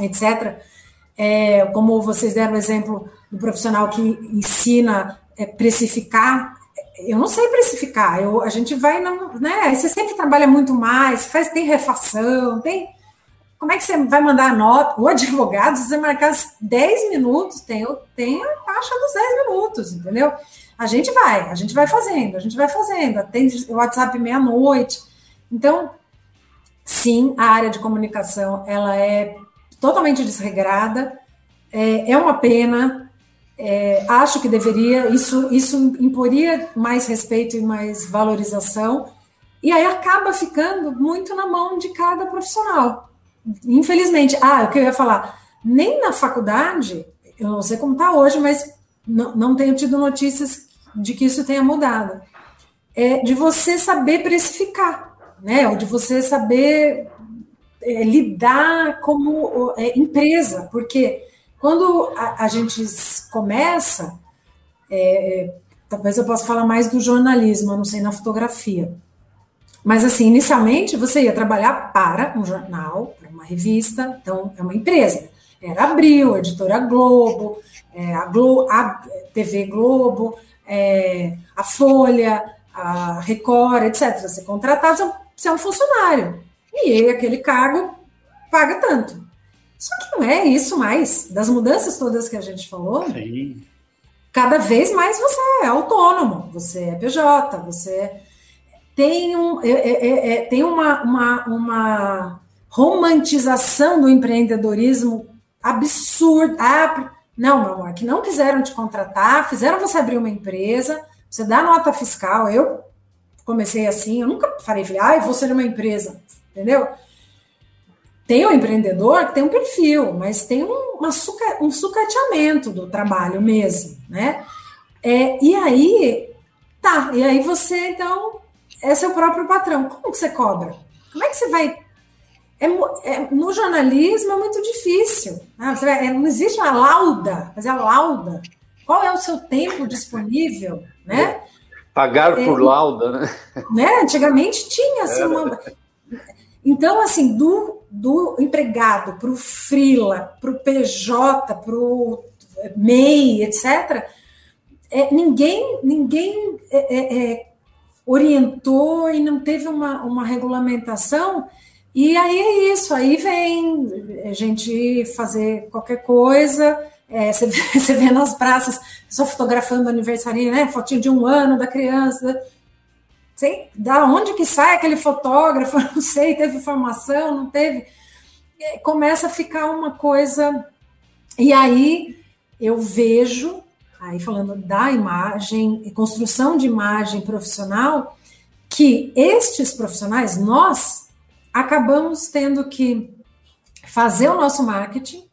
etc. é, como vocês deram o exemplo do profissional que ensina é, precificar, eu não sei precificar, eu, a gente vai, né, você sempre trabalha muito mais, faz, tem refação, tem, como é que você vai mandar a nota, o advogado, se você marcar 10 minutos, tem, tem a taxa dos 10 minutos, entendeu? A gente vai, a gente vai fazendo, a gente vai fazendo, atende o WhatsApp meia-noite, então, sim, a área de comunicação, ela é totalmente desregrada, é, é uma pena, é, acho que deveria, isso, isso imporia mais respeito e mais valorização, e aí acaba ficando muito na mão de cada profissional. Infelizmente, ah, o que eu ia falar, nem na faculdade, eu não sei como está hoje, mas não, não tenho tido notícias de que isso tenha mudado. É de você saber precificar, né? Ou de você saber é, lidar como é, empresa, porque quando a, a gente começa, é, é, talvez eu possa falar mais do jornalismo, eu não sei na fotografia. Mas assim, inicialmente você ia trabalhar para um jornal, uma revista, então é uma empresa. Era Abril, Editora Globo, é, a, Glo a TV Globo, é, a Folha, a Record, etc. Você contratava, você é um funcionário. E aquele cargo paga tanto. Só que não é isso mais. Das mudanças todas que a gente falou, Sim. cada vez mais você é autônomo, você é PJ, você tem, um, é, é, é, é, tem uma, uma, uma romantização do empreendedorismo absurda. Ah, não, meu amor, que não quiseram te contratar, fizeram você abrir uma empresa, você dá nota fiscal. Eu comecei assim, eu nunca falei, falei, ah, vou ser uma empresa, entendeu? Tem um empreendedor que tem um perfil, mas tem um, uma suca, um sucateamento do trabalho mesmo, né? É, e aí, tá, e aí você, então, é seu próprio patrão. Como que você cobra? Como é que você vai. É, é, no jornalismo é muito difícil. Né? Vai, é, não existe uma lauda, fazer a lauda. Qual é o seu tempo disponível, né? Pagar é, por lauda, né? né? Antigamente tinha assim, uma... Então, assim, do, do empregado para o Frila, para o PJ, para o MEI, etc., é, ninguém, ninguém é, é, é, orientou e não teve uma, uma regulamentação. E aí é isso, aí vem a gente fazer qualquer coisa, é, (laughs) você, vê, vê nas praças, só fotografando aniversário, né? Fotinho de um ano da criança. Sei da onde que sai aquele fotógrafo, (laughs) não sei, teve formação, não teve. Começa a ficar uma coisa. E aí eu vejo, aí falando da imagem, construção de imagem profissional, que estes profissionais, nós, acabamos tendo que fazer o nosso marketing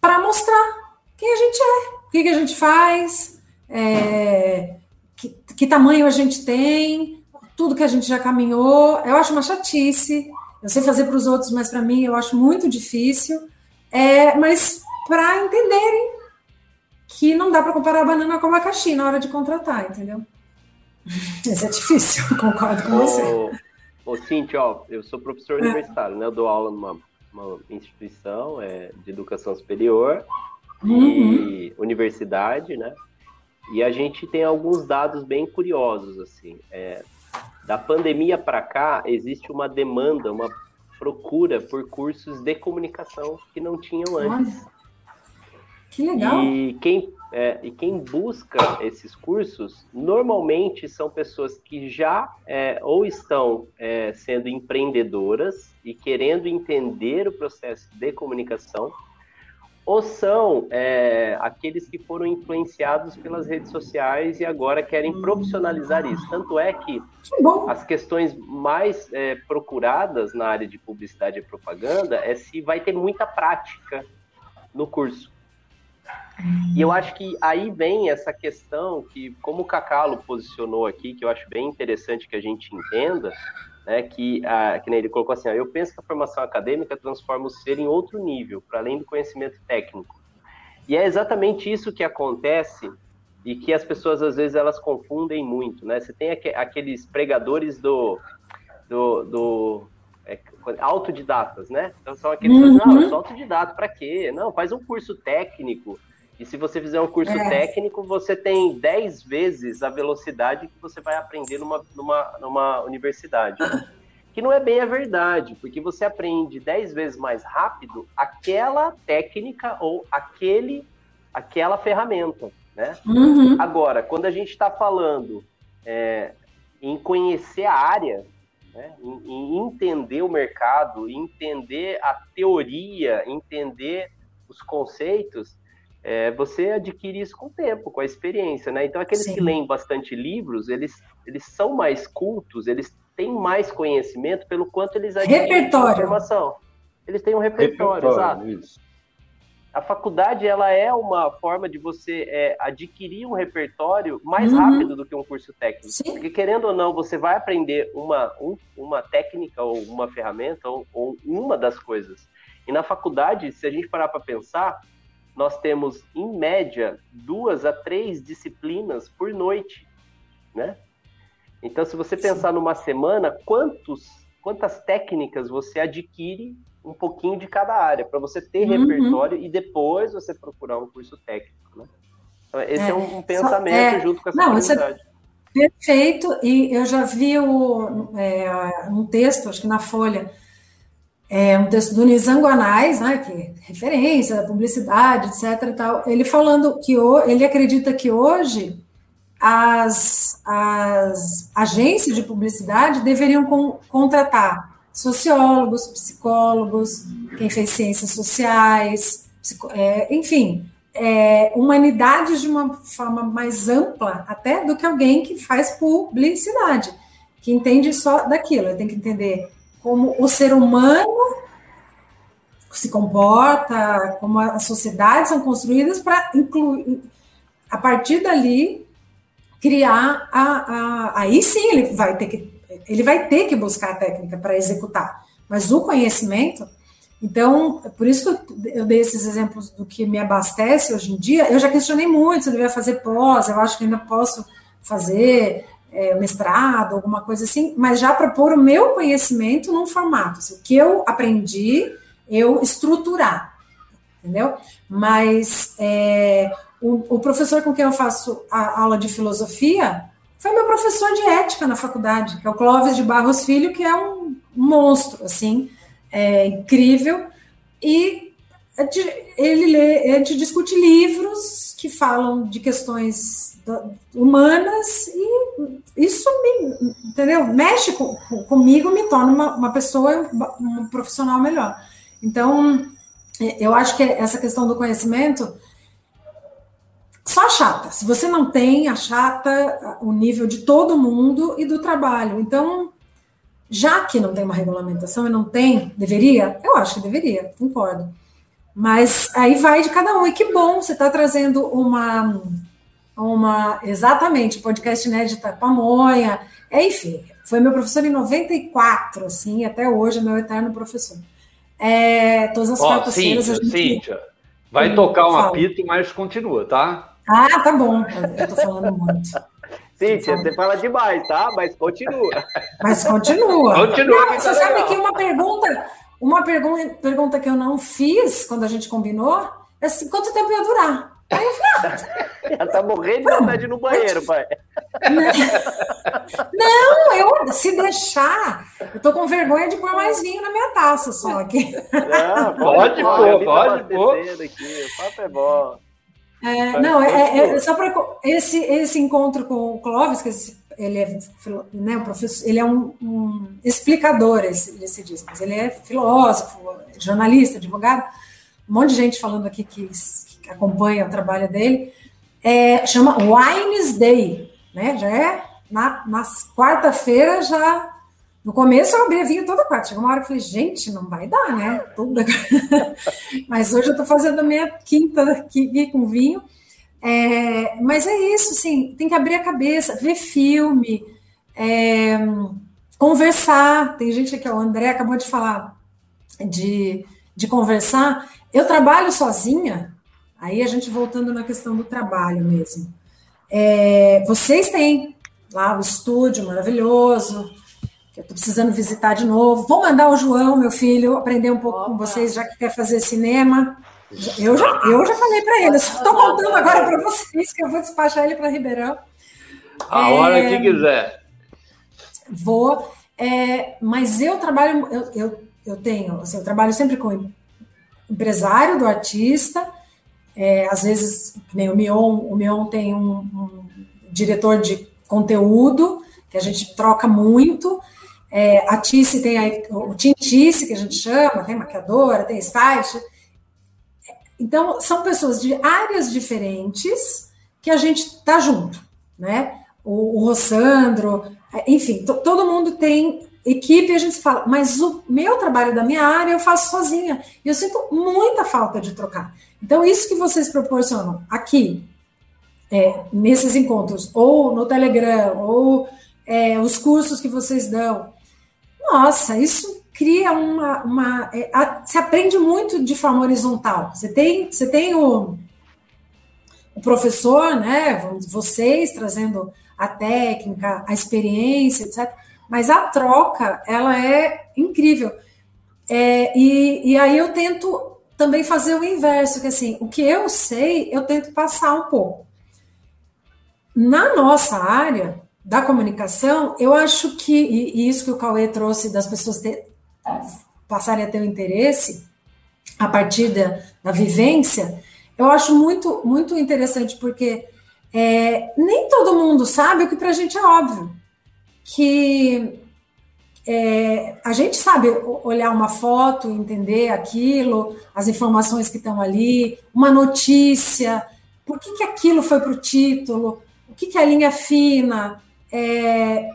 para mostrar quem a gente é, o que, que a gente faz, é, que, que, tamanho a gente tem, tudo que a gente já caminhou. Eu acho uma chatice. Eu sei fazer para os outros, mas para mim eu acho muito difícil. É, mas para entenderem que não dá para comparar a banana com o abacaxi na hora de contratar, entendeu? (laughs) Isso é difícil, (laughs) concordo com você. Ô, Cintia, ó, eu sou professor é. universitário, né? Eu dou aula numa uma instituição é, de educação superior uhum. universidade, né? E a gente tem alguns dados bem curiosos, assim. É, da pandemia para cá, existe uma demanda, uma procura por cursos de comunicação que não tinham antes. Que legal! E quem, é, e quem busca esses cursos, normalmente são pessoas que já é, ou estão é, sendo empreendedoras e querendo entender o processo de comunicação, ou são é, aqueles que foram influenciados pelas redes sociais e agora querem profissionalizar isso. Tanto é que as questões mais é, procuradas na área de publicidade e propaganda é se vai ter muita prática no curso. E eu acho que aí vem essa questão que, como o Cacalo posicionou aqui, que eu acho bem interessante que a gente entenda, né, que, a, que ele colocou assim, ó, eu penso que a formação acadêmica transforma o ser em outro nível, para além do conhecimento técnico. E é exatamente isso que acontece e que as pessoas, às vezes, elas confundem muito, né? Você tem aqu aqueles pregadores do, do, do é, autodidatas, né? Então são aqueles uhum. que não, eu sou autodidata, para quê? Não, faz um curso técnico. E se você fizer um curso é. técnico, você tem 10 vezes a velocidade que você vai aprender numa, numa, numa universidade. Que não é bem a verdade, porque você aprende 10 vezes mais rápido aquela técnica ou aquele, aquela ferramenta, né? Uhum. Agora, quando a gente está falando é, em conhecer a área, né? em, em entender o mercado, entender a teoria, entender os conceitos, é, você adquire isso com o tempo, com a experiência, né? Então, aqueles Sim. que leem bastante livros, eles, eles são mais cultos, eles têm mais conhecimento pelo quanto eles adquirem informação. Eles têm um repertório, repertório exato. Isso. A faculdade, ela é uma forma de você é, adquirir um repertório mais uhum. rápido do que um curso técnico. Sim. Porque, querendo ou não, você vai aprender uma, um, uma técnica ou uma ferramenta ou, ou uma das coisas. E na faculdade, se a gente parar para pensar, nós temos, em média, duas a três disciplinas por noite, né? Então, se você pensar Sim. numa semana, quantos, quantas técnicas você adquire um pouquinho de cada área, para você ter uhum. repertório e depois você procurar um curso técnico, né? Então, esse é, é um, pensamento é, junto com essa não, é perfeito, e eu já vi o, é, um texto, acho que na Folha, é um texto do Nizam Anais, né, que é referência da publicidade, etc. Tal, ele falando que o, ele acredita que hoje as, as agências de publicidade deveriam com, contratar sociólogos, psicólogos, quem fez ciências sociais, psico, é, enfim, é, humanidades de uma forma mais ampla até do que alguém que faz publicidade, que entende só daquilo, ele tem que entender como o ser humano se comporta, como as sociedades são construídas para incluir, a partir dali, criar a, a, aí sim ele vai ter que ele vai ter que buscar a técnica para executar, mas o conhecimento, então, por isso que eu dei esses exemplos do que me abastece hoje em dia, eu já questionei muito se eu devia fazer pós, eu acho que ainda posso fazer, é, mestrado, alguma coisa assim, mas já para pôr o meu conhecimento num formato. Assim, o que eu aprendi, eu estruturar, entendeu? Mas é, o, o, professor com quem eu faço a aula de filosofia foi meu professor de ética na faculdade, que é o Clóvis de Barros Filho, que é um monstro, assim, é, incrível, e ele lê, a gente discute livros que falam de questões humanas e isso me, entendeu? Mexe com, comigo, me torna uma, uma pessoa, um profissional melhor. Então, eu acho que essa questão do conhecimento só chata. Se você não tem, achata o nível de todo mundo e do trabalho. Então, já que não tem uma regulamentação e não tem, deveria? Eu acho que deveria, concordo. Mas aí vai de cada um. E que bom, você está trazendo uma, uma. Exatamente, podcast inédito Pamonha. É, enfim, foi meu professor em 94, assim, até hoje é meu eterno professor. É, todas as quartas-feiras. Cíntia, vai tocar um Fala. apito, mas continua, tá? Ah, tá bom. Eu tô falando muito. Cíntia, você fala demais, tá? Mas continua. Mas continua. Continua. Não, você tá sabe legal. que uma pergunta uma pergunta, pergunta que eu não fiz quando a gente combinou é assim, quanto tempo ia durar? Aí eu falei, ah, (laughs) Já tá morrendo de vontade de ir no banheiro, pai. (laughs) Não, eu se deixar, eu tô com vergonha de pôr mais vinho na minha taça só aqui. Não, (laughs) pode pôr, pode pôr. O papo é bom. É, não, é, é, é só para esse, esse encontro com o Clóvis, que esse ele é, né, um professor, ele é um, um explicador, esse, esse disco, mas ele é filósofo, jornalista, advogado, um monte de gente falando aqui que, que acompanha o trabalho dele, é, chama Wines Day, né, já é na, nas quarta-feira já no começo eu abria vinho toda quarta. Chegou uma hora que eu falei, gente, não vai dar, né? Tudo... (laughs) Mas hoje eu estou fazendo a minha quinta aqui com vinho. É, mas é isso, assim, tem que abrir a cabeça, ver filme, é, conversar. Tem gente aqui, o André acabou de falar de, de conversar. Eu trabalho sozinha, aí a gente voltando na questão do trabalho mesmo. É, vocês têm lá o estúdio maravilhoso, que eu estou precisando visitar de novo. Vou mandar o João, meu filho, aprender um pouco Opa. com vocês, já que quer fazer cinema. Eu já, eu já falei para ele, estou contando agora para vocês que eu vou despachar ele para Ribeirão. A é, hora que quiser. Vou, é, mas eu trabalho, eu, eu, eu tenho, assim, eu trabalho sempre com empresário do artista, é, às vezes, nem o Mion, o Mion tem um, um, diretor de conteúdo, que a gente troca muito, é, a Tice tem a, o Tintice, que a gente chama, tem maquiadora, tem stylist, então, são pessoas de áreas diferentes que a gente está junto, né? O, o Rossandro, enfim, todo mundo tem equipe a gente fala, mas o meu trabalho da minha área eu faço sozinha. E eu sinto muita falta de trocar. Então, isso que vocês proporcionam aqui, é, nesses encontros, ou no Telegram, ou é, os cursos que vocês dão, nossa, isso cria uma. uma é, a, se aprende muito de forma horizontal. Você tem, você tem o, o professor, né? Vocês trazendo a técnica, a experiência, etc. Mas a troca, ela é incrível. É, e, e aí eu tento também fazer o inverso, que assim, o que eu sei, eu tento passar um pouco. Na nossa área da comunicação, eu acho que, e, e isso que o Cauê trouxe das pessoas ter, passarem a ter o um interesse a partir da, da vivência, eu acho muito, muito interessante, porque é, nem todo mundo sabe o que para a gente é óbvio. Que é, a gente sabe olhar uma foto, entender aquilo, as informações que estão ali, uma notícia, por que, que aquilo foi para o título, o que, que é a linha fina. É,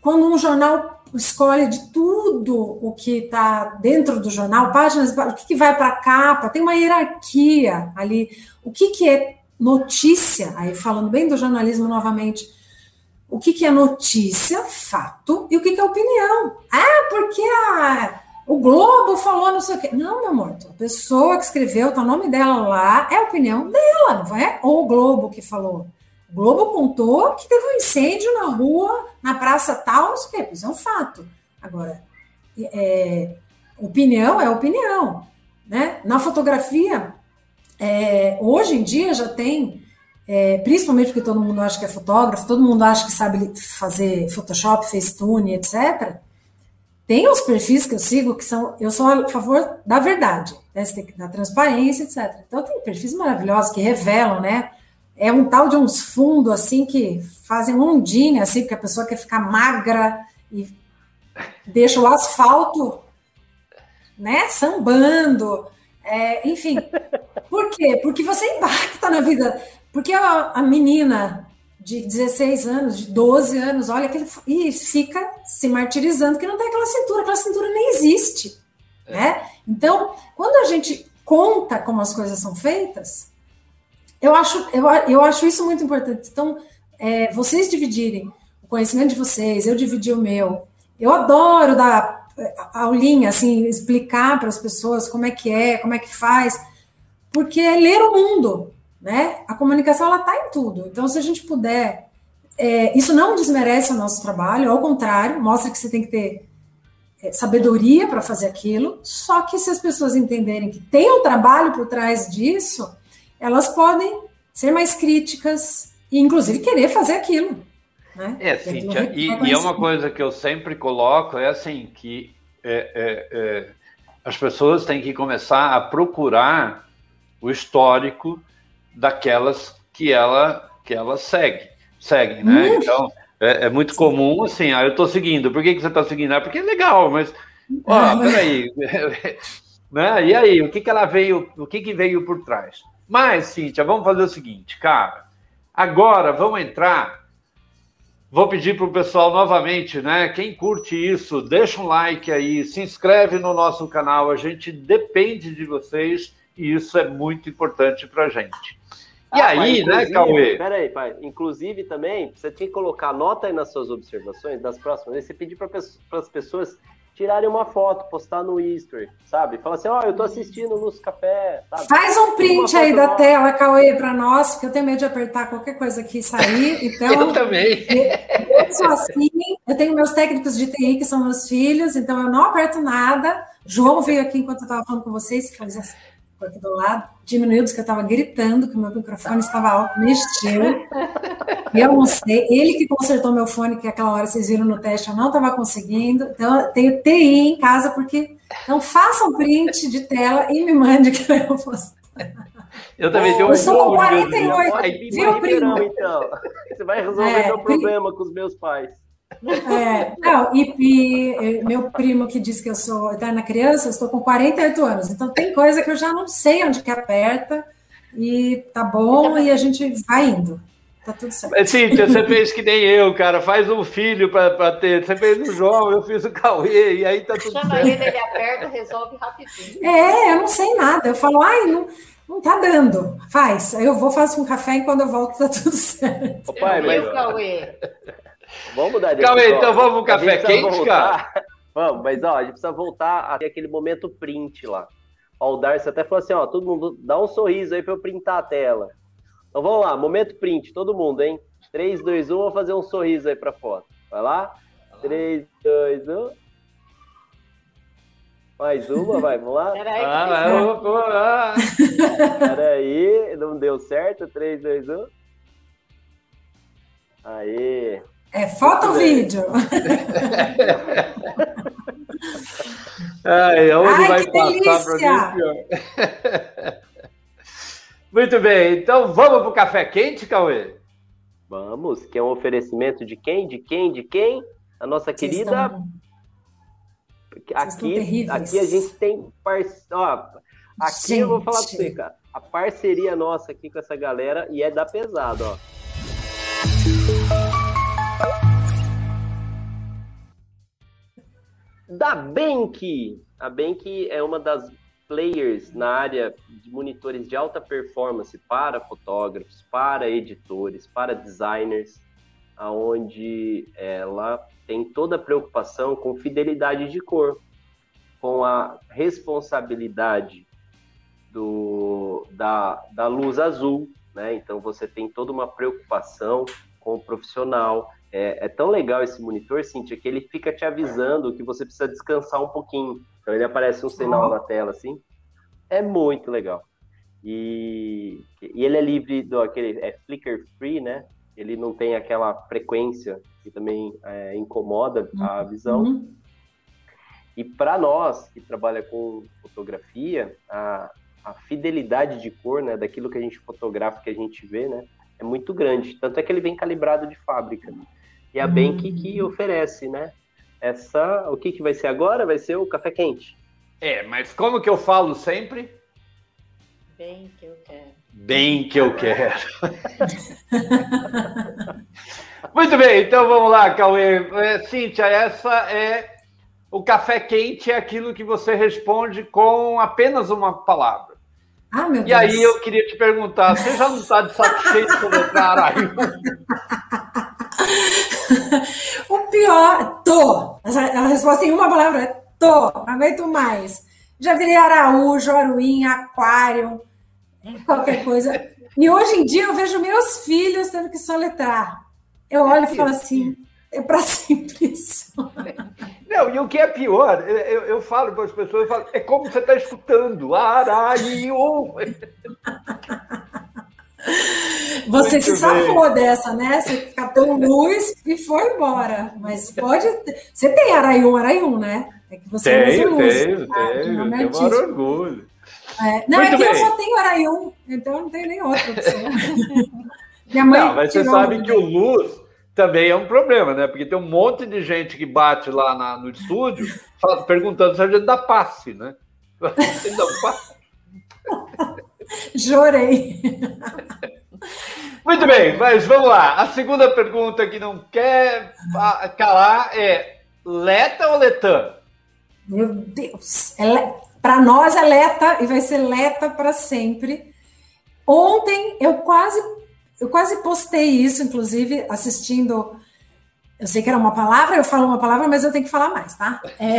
quando um jornal escolhe de tudo o que está dentro do jornal, páginas, o que, que vai para a capa, tem uma hierarquia ali. O que, que é notícia? Aí falando bem do jornalismo novamente, o que, que é notícia, fato, e o que, que é opinião? Ah, porque a, o Globo falou não sei o quê. Não, meu amor, a pessoa que escreveu, tá o nome dela lá, é a opinião dela, não é o Globo que falou. O Globo contou que teve um incêndio na rua, na praça tal, não sei o quê. Isso é um fato. Agora, é, opinião é opinião. Né? Na fotografia, é, hoje em dia já tem, é, principalmente porque todo mundo acha que é fotógrafo, todo mundo acha que sabe fazer Photoshop, Facetune, etc. Tem os perfis que eu sigo que são, eu sou a favor da verdade, né? da transparência, etc. Então tem perfis maravilhosos que revelam, né? É um tal de uns fundos assim que fazem ondinha, assim, porque a pessoa quer ficar magra e deixa o asfalto, né, sambando. É, enfim, por quê? Porque você impacta na vida. Porque a, a menina de 16 anos, de 12 anos, olha que e fica se martirizando que não tem aquela cintura, aquela cintura nem existe, é. né? Então, quando a gente conta como as coisas são feitas, eu acho, eu, eu acho isso muito importante. Então, é, vocês dividirem o conhecimento de vocês, eu dividi o meu. Eu adoro dar aulinha, assim, explicar para as pessoas como é que é, como é que faz, porque é ler o mundo, né? A comunicação, ela está em tudo. Então, se a gente puder... É, isso não desmerece o nosso trabalho, ao contrário, mostra que você tem que ter é, sabedoria para fazer aquilo, só que se as pessoas entenderem que tem um trabalho por trás disso elas podem ser mais críticas e, inclusive, querer fazer aquilo. Né? É, Cíntia, e, e, é uma coisa que eu sempre coloco, é assim, que é, é, é, as pessoas têm que começar a procurar o histórico daquelas que ela, que ela segue, seguem, né? Hum. Então, é, é, muito Sim. comum, assim, ah, eu estou seguindo, por que, que você está seguindo? Ah, porque é legal, mas, ó, (laughs) peraí, (laughs) né? E aí, o que, que ela veio, o que, que veio por trás? Mas, Cíntia, vamos fazer o seguinte, cara. Agora vamos entrar. Vou pedir para o pessoal novamente, né? Quem curte isso, deixa um like aí, se inscreve no nosso canal. A gente depende de vocês e isso é muito importante para a gente. E ah, aí, pai, né, Cauê? Peraí, pai. Inclusive também, você tem que colocar nota aí nas suas observações das próximas vezes. Você pedir para as pessoas tirarem uma foto, postar no History, sabe? Fala assim, ó, oh, eu tô assistindo Luz Café, sabe? Faz um print aí da nova. tela, Cauê, para nós, porque eu tenho medo de apertar qualquer coisa aqui e sair, (laughs) então... Eu também. Eu sou assim, eu tenho meus técnicos de TI, que são meus filhos, então eu não aperto nada. João veio aqui enquanto eu estava falando com vocês, faz assim, aqui do lado, diminuiu, que eu estava gritando, que o meu microfone estava alto, mexeu. E eu não sei, ele que consertou meu fone, que aquela hora vocês viram no teste, eu não estava conseguindo. Então, eu tenho TI em casa, porque. Então, façam print de tela e me mande que eu posso. Eu também tenho um Eu sou com 48, Aí, viu, primo? então. Você vai resolver É, meu problema com os meus pais. É, não, e, e, meu primo que diz que eu sou eterna criança, eu estou com 48 anos, então tem coisa que eu já não sei onde que aperta, e tá bom, e a gente vai indo. Tá tudo certo. Cíntia, você fez que nem eu, cara. Faz um filho para ter. Você fez o João, eu fiz o Cauê, e aí tá tudo Chama certo. ele, ele aperta, resolve rapidinho. É, eu não sei nada. Eu falo, ai, não, não tá dando. Faz. Eu vou, faço um café e quando eu volto tá tudo certo. Ô, pai, E mas o Cauê? Vamos mudar de Calma aí, então vamos pro café quente, voltar- (laughs) Vamos, mas ó, a gente precisa voltar a ter aquele momento print lá. Ó, o Darcy até falou assim, ó, todo mundo dá um sorriso aí pra eu printar a tela. Então vamos lá, momento print, todo mundo, hein? 3, 2, 1, vou fazer um sorriso aí pra foto. Vai lá? 3, 2, 1. Mais uma, vai, vamos lá? (laughs) Peraí, Ah, eu vou- ah. Peraí, não deu certo. 3, 2, 1. Aê! É foto ou vídeo? (laughs) Ai, onde Ai, vai que passar pra delícia! (laughs) Muito bem, então vamos pro café quente, Cauê? Vamos, que é um oferecimento de quem? De quem? De quem? A nossa Vocês querida. estão- Aqui, aqui a gente tem parce... ó, Aqui eu vou falar pra você, Gente. cara. A parceria nossa aqui com essa galera e é da pesada, ó. Da Bank. A Bank é uma das players na área de monitores de alta performance para fotógrafos, para editores, para designers, aonde ela tem toda a preocupação com fidelidade de cor, com a responsabilidade do, da, da luz azul, né? Então você tem toda uma preocupação com o profissional. É, é tão legal esse monitor, Cintia, que ele fica te avisando que você precisa descansar um pouquinho. Então ele aparece um sinal na tela assim. É muito legal. E, e ele é livre do aquele é flicker free, né? Ele não tem aquela frequência que também é, incomoda a visão. Uhum. E para nós que trabalha com fotografia, a, a fidelidade de cor, né, daquilo que a gente fotografa, que a gente vê, né, é muito grande. Tanto é que ele vem calibrado de fábrica. E a Hum. Bank que oferece, né? Essa, o que que vai ser agora? Vai ser o café quente. É, mas como que eu falo sempre? Bem que eu quero. Bem que eu quero. (laughs) Muito bem, então vamos lá, Cauê. É, Cíntia, essa é. O café quente é aquilo que você responde com apenas uma palavra. Ah, meu E Deus. aí eu queria te perguntar: você já não está de saco cheio de soletrar Araújo? (laughs) (laughs) O pior, tô. A resposta em uma palavra é tô. Não aguento mais. Já virei Araújo, Aruim, Aquário, qualquer (laughs) coisa. E hoje em dia eu vejo meus filhos tendo que soletrar. Eu olho e falo assim, é para sempre isso. (laughs) Não, e o que é pior, eu, eu- falo para as pessoas, eu falo, é como você está escutando. Araújo. Você se Muito safou dessa, né? Você catou luz e foi embora. Mas pode. Você tem Araium, Araium, né? É que você Tenho, usa luz. tenho, Ah, tenho. é maior orgulho. É, não, Muito é que eu bem. só tenho Araium, então eu não tenho nem outra opção. (laughs) Minha mãe Não, mas você sabe que o luz também é um problema, né? Porque tem um monte de gente que bate lá na- no estúdio fala- perguntando se a gente dá passe, né? Você dá um passe? Chorei. (laughs) Muito bem, mas vamos lá. A segunda pergunta que não quer ah, calar é Leta ou Letan? Meu Deus. Para nós é Leta e vai ser Leta para sempre. Ontem eu quase, eu quase postei isso, inclusive assistindo. Eu sei que era uma palavra, eu falo uma palavra, mas eu tenho que falar mais, tá? É,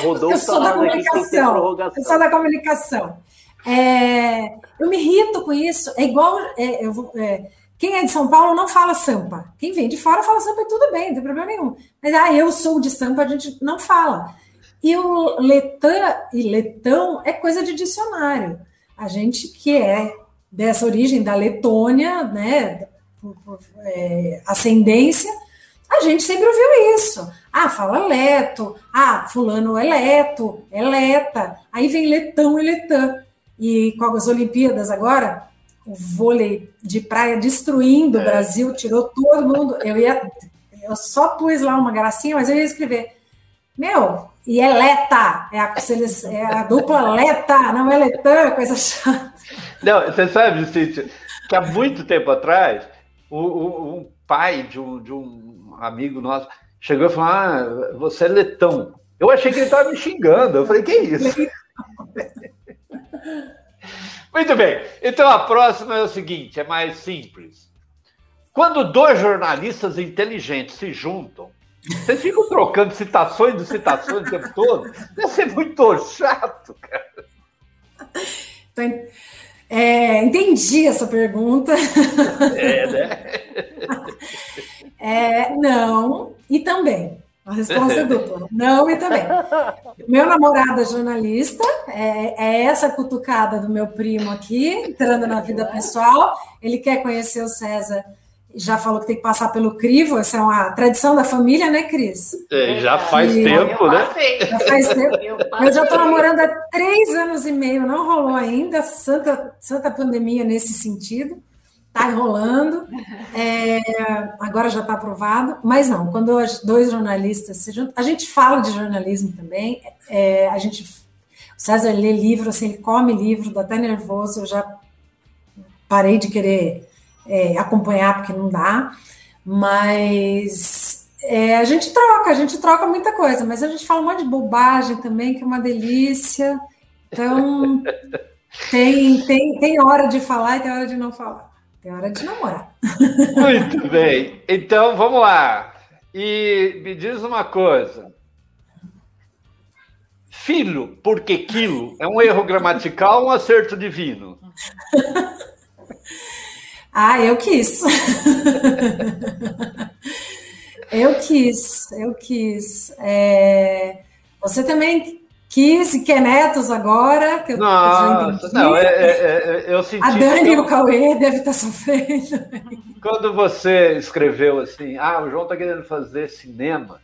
Rodolfo eu sou da comunicação. Eu sou da comunicação. É, eu me irrito com isso. É igual. É, é, quem é de São Paulo não fala Sampa. Quem vem de fora fala Sampa e tudo bem, não tem problema nenhum. Mas, ah, eu sou de Sampa, a gente não fala. E o letã e letão é coisa de dicionário. A gente que é dessa origem da Letônia, né, é, ascendência, a gente sempre ouviu isso. Ah, fala leto. Ah, fulano é leto, é leta. Aí vem letão e letã. E com as Olimpíadas agora, o vôlei de praia destruindo o é. Brasil, tirou todo mundo. Eu ia, eu só pus lá uma gracinha, mas eu ia escrever. Meu, e é Leta, é a, é a dupla Leta, não é Letã, coisa chata. Não, você sabe, Cíntia, que há muito tempo atrás, o, o, um pai de um, de um amigo nosso chegou e falou: Ah, você é letão. Eu achei que ele estava me xingando. Eu falei: Que isso? (laughs) Muito bem. Então a próxima é o seguinte: é mais simples. Quando dois jornalistas inteligentes se juntam, vocês ficam trocando citações de citações o tempo todo? Deve ser muito chato, cara. É, entendi essa pergunta. É, né? (laughs) É, não, e também. A resposta é dupla. Não e também. Meu namorado é jornalista, é, é, essa cutucada do meu primo aqui, entrando na vida pessoal. Ele quer conhecer o César, já falou que tem que passar pelo crivo, essa é uma tradição da família, né, Cris? É, já faz e... tempo, né? (laughs) Já faz tempo. Eu, eu já estou namorando há três anos e meio, não rolou ainda, santa, santa pandemia nesse sentido. Está enrolando, é, agora já está aprovado, mas não, quando dois jornalistas se juntam, a gente fala de jornalismo também, é, a gente, o César lê livro, assim, ele come livro, dá até nervoso, eu já parei de querer é, acompanhar porque não dá, mas é, a gente troca, a gente troca muita coisa, mas a gente fala um monte de bobagem também, que é uma delícia, então (laughs) tem, tem, tem hora de falar e tem hora de não falar. É hora de namorar. (laughs) Muito bem. Então, vamos lá. E me diz uma coisa. Filho, porque quilo, é um erro gramatical ou um acerto divino? (laughs) ah, eu quis. eu quis, eu quis. É... Você também quis e quer netos agora. Que eu, Nossa, não, é, é, é, eu senti. A Dani e o Cauê devem estar sofrendo. Quando você escreveu assim, ah, o João está querendo fazer cinema.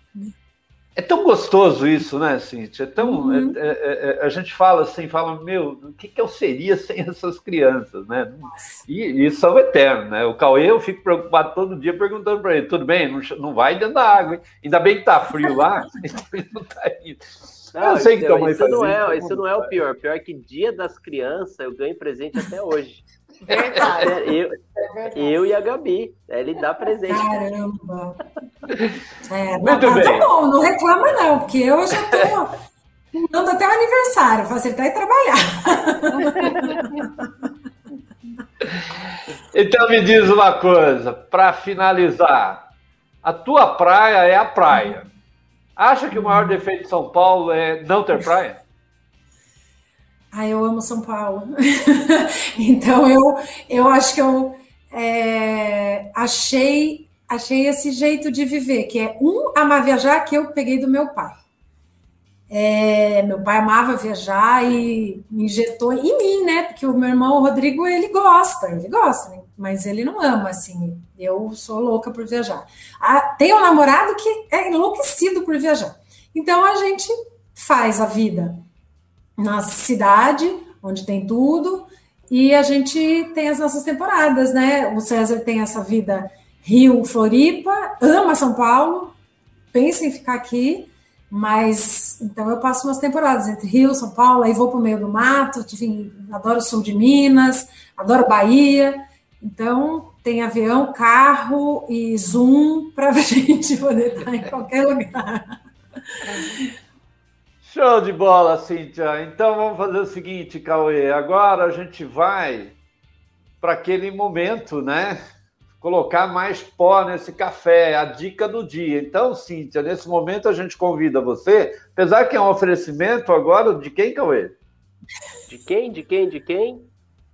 É tão gostoso isso, né, Cintia? É tão, uhum. É, é, é, a gente fala assim, fala, meu, o que, que eu seria (laughs) sem essas crianças, né? E, e são eternos, né? O Cauê, eu fico preocupado todo dia perguntando para ele, tudo bem, não, não vai dentro da água, hein? ainda bem que tá frio lá, (laughs) então ele não tá indo. Não, eu sei que então, isso, não é, isso não é o pior. Pior é que dia das crianças eu ganho presente até hoje. Verdade. Eu, é eu e a Gabi. Ele dá presente. Caramba. É, Muito tá, bem. Tá bom, não reclama não, porque eu já tô dando até o aniversário, facilitar e trabalhar. Então me diz uma coisa, para finalizar. A tua praia é a praia. Acha que o maior defeito de São Paulo é não ter praia? Ah, eu amo São Paulo. (laughs) então eu, eu acho que eu é, achei achei esse jeito de viver, que é um amar viajar que eu peguei do meu pai. É, meu pai amava viajar e me injetou em mim, né? Porque o meu irmão o Rodrigo ele gosta, ele gosta, mas ele não ama assim. Eu sou louca por viajar. Ah, tem um namorado que é enlouquecido por viajar. Então a gente faz a vida na cidade, onde tem tudo, e a gente tem as nossas temporadas, né? O César tem essa vida Rio, Floripa, ama São Paulo, pensa em ficar aqui, mas então eu passo umas temporadas entre Rio, São Paulo, aí vou para o meio do mato, enfim, adoro o sul de Minas, adoro Bahia. Então tem avião, carro e Zoom para a (laughs) gente poder estar em qualquer lugar. Show de bola, Cíntia. Então vamos fazer o seguinte, Cauê. Agora a gente vai para aquele momento, né? Colocar mais pó nesse café, a dica do dia. Então, Cíntia, nesse momento a gente convida você, apesar que é um oferecimento agora de quem, Cauê? De quem? De quem? De quem?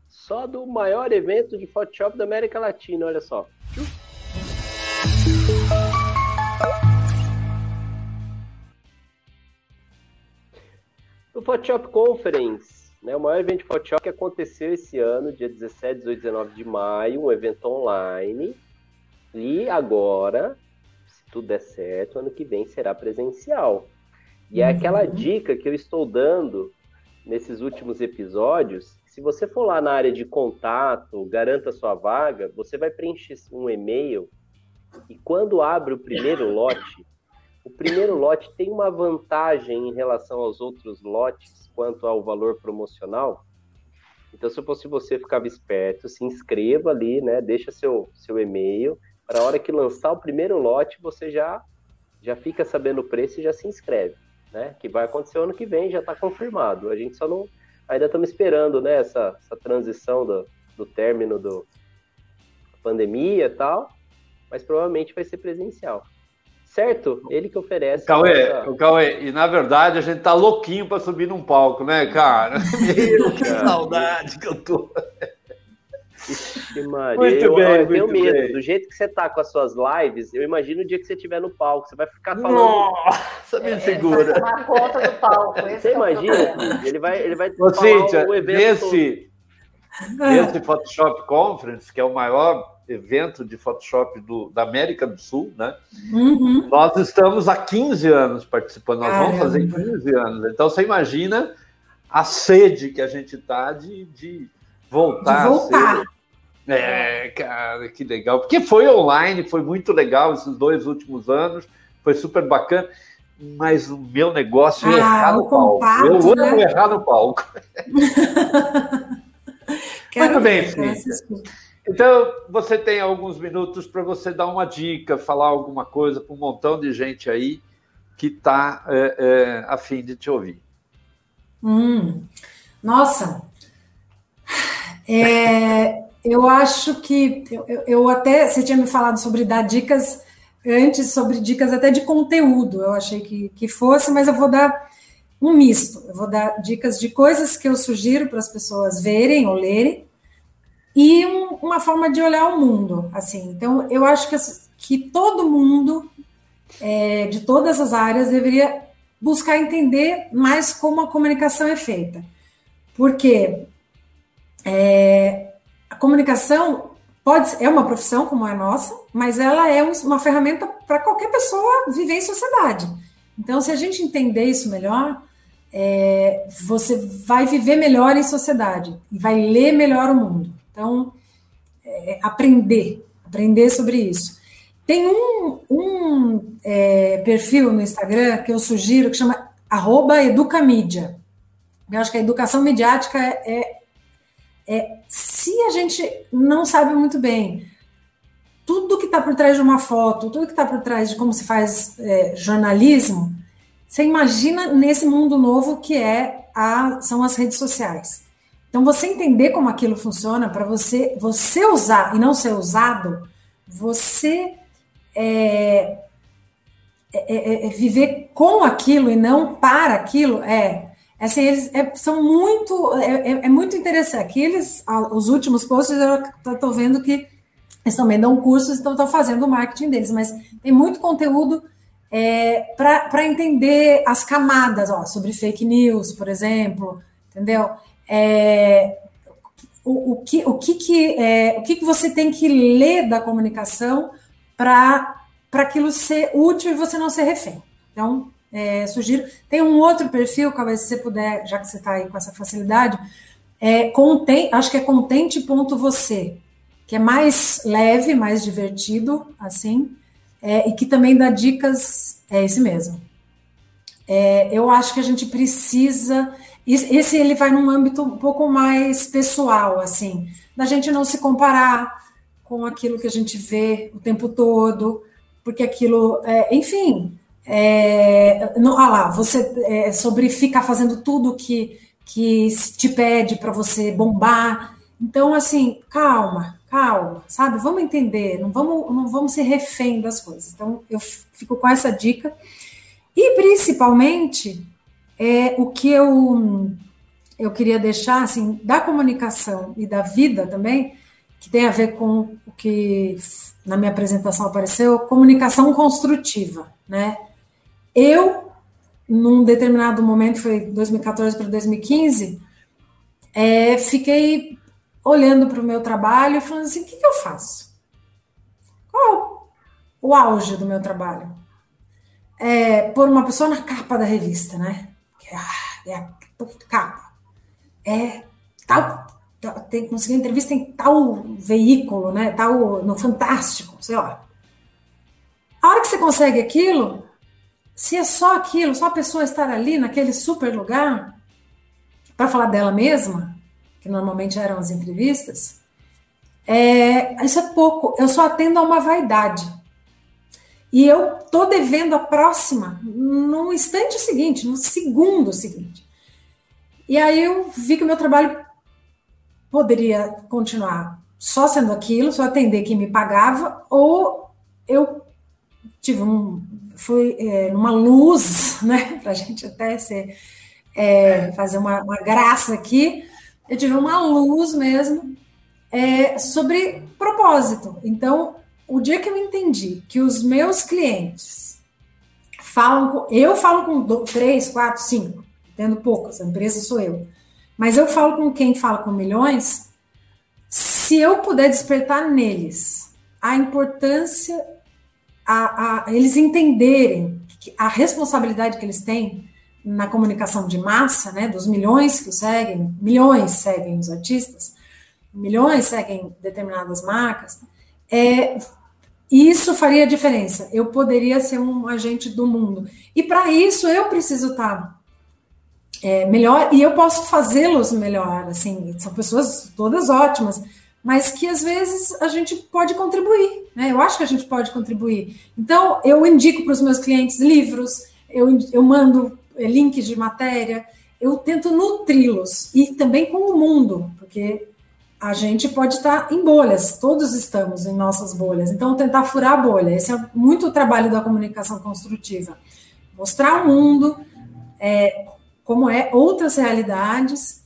Só do maior evento de Photoshop da América Latina, olha só. O Photoshop Conference, né, o maior evento de Photoshop que aconteceu esse ano, dia 17, 18 19 de maio, um evento online. E agora, se tudo der certo, ano que vem será presencial. E é aquela uhum. dica que eu estou dando nesses últimos episódios. Se você for lá na área de contato, garanta sua vaga, você vai preencher um e-mail e quando abre o primeiro lote, o primeiro lote tem uma vantagem em relação aos outros lotes quanto ao valor promocional. Então, se fosse você, ficava esperto, se inscreva ali, né? Deixa seu, seu e-mail. Para a hora que lançar o primeiro lote, você já, já fica sabendo o preço e já se inscreve né? Que vai acontecer ano que vem, já está confirmado. A gente só não. Ainda estamos esperando, né? Essa, essa transição do, do término do pandemia e tal, mas provavelmente vai ser presencial. Certo? Ele que oferece. Cauê, essa... o Cauê, e na verdade a gente tá louquinho para subir num palco, né, cara? Meu, (laughs) que saudade que eu tô. Ixi, Maria, muito eu, bem, eu muito tenho medo. Bem. Do jeito que você tá com as suas lives, eu imagino o dia que você estiver no palco. Você vai ficar falando. Nossa, me é, segura. Tomar conta do palco. Você é imagina? ele vai, ele vai Ô, Cíntia, o evento. Nesse, nesse Photoshop Conference, que é o maior evento de Photoshop do, da América do Sul, né? Uhum. Nós estamos há 15 anos participando, nós Caramba. vamos fazer 15 anos. Então você imagina a sede que a gente está de, de voltar. De voltar. É, cara, que legal. Porque foi online, foi muito legal esses dois últimos anos, foi super bacana. Mas o meu negócio é ah, errar no palco. eu amo né? errar no palco. (laughs) muito bem, Cíntia. Então, você tem alguns minutos para você dar uma dica, falar alguma coisa para um montão de gente aí que está é, é, a fim de te ouvir. Hum, nossa, é, eu acho que eu, eu, até você tinha me falado sobre dar dicas antes, sobre dicas até de conteúdo. Eu achei que, que fosse, mas eu vou dar um misto. Eu vou dar dicas de coisas que eu sugiro para as pessoas verem ou lerem e um, uma forma de olhar o mundo. Assim, então eu acho que, que todo mundo é, de todas as áreas deveria buscar entender mais como a comunicação é feita, porque é, a comunicação pode é uma profissão como a nossa, mas ela é uma ferramenta para qualquer pessoa viver em sociedade. Então, se a gente entender isso melhor, é, você vai viver melhor em sociedade e vai ler melhor o mundo. Então, é, aprender, aprender sobre isso. Tem um, um é, perfil no Instagram que eu sugiro que chama educamídia. Eu acho que a educação midiática é, é, se a gente não sabe muito bem tudo que está por trás de uma foto, tudo que está por trás de como se faz é, jornalismo, você imagina nesse mundo novo que é a, são as redes sociais. Então, você entender como aquilo funciona, para você, você usar e não ser usado, você é, é, é, viver com aquilo e não para aquilo, é Assim, eles é, são muito, é, é, é muito interessante. Aqui eles, os últimos posts, eu estou vendo que eles também dão cursos, então estão fazendo o marketing deles, mas tem muito conteúdo é, para entender as camadas, ó, sobre fake news, por exemplo, entendeu? É, o, o, que, o, que, que, é, o que, que você tem que ler da comunicação para aquilo ser útil e você não ser refém. Então, é, sugiro. Tem um outro perfil, talvez se você puder, já que você está aí com essa facilidade, é, contém, acho que é contente.você, que é mais leve, mais divertido, assim, é, e que também dá dicas, é esse mesmo. É, eu acho que a gente precisa. Esse ele vai num âmbito um pouco mais pessoal, assim, da gente não se comparar com aquilo que a gente vê o tempo todo, porque aquilo, é, enfim, é, não, ah lá, você é, sobre ficar fazendo tudo que, que te pede para você bombar. Então, assim, calma, calma, sabe? Vamos entender, não vamos, não vamos ser refém das coisas. Então, eu fico com essa dica. E principalmente, é, o que eu eu queria deixar, assim, da comunicação e da vida também, que tem a ver com o que na minha apresentação apareceu, comunicação construtiva, né? Eu, num determinado momento, foi 2014 para 2015, é, fiquei olhando para o meu trabalho e falando assim, o que, que eu faço? Qual o auge do meu trabalho? É, pôr uma pessoa na capa da revista, né? É, é capa. É tal tem que conseguir entrevista em tal veículo, né? Tal no Fantástico, sei lá. A hora que você consegue aquilo, se é só aquilo, só a pessoa estar ali naquele super lugar para falar dela mesma, que normalmente eram as entrevistas, é, isso é pouco. Eu só atendo a uma vaidade. E eu tô devendo a próxima no instante seguinte, no segundo seguinte. E aí eu vi que o meu trabalho poderia continuar só sendo aquilo, só atender quem me pagava, ou eu tive um. Fui é, numa luz, (laughs) né? Para a gente até ser, é, fazer uma, uma, graça aqui, eu tive uma luz mesmo é, sobre propósito. Então, o dia que eu entendi que os meus clientes falam com. Eu falo com três, quatro, cinco, tendo poucas, a empresa sou eu mas eu falo com quem fala com milhões, se eu puder despertar neles a importância, a, a eles entenderem a responsabilidade que eles têm na comunicação de massa, né, dos milhões que o seguem, milhões seguem os artistas, milhões seguem determinadas marcas, é, isso faria diferença. Eu poderia ser um agente do mundo. E para isso eu preciso estar é, melhor e eu posso fazê-los melhor. Assim, são pessoas todas ótimas, mas que às vezes a gente pode contribuir. Né? Eu acho que a gente pode contribuir. Então, eu indico para os meus clientes livros, eu, eu mando é, links de matéria, eu tento nutri-los e também com o mundo, porque a gente pode estar em bolhas, todos estamos em nossas bolhas. Então, tentar furar a bolha. Esse é muito o trabalho da comunicação construtiva. Mostrar o mundo, é, como é outras realidades,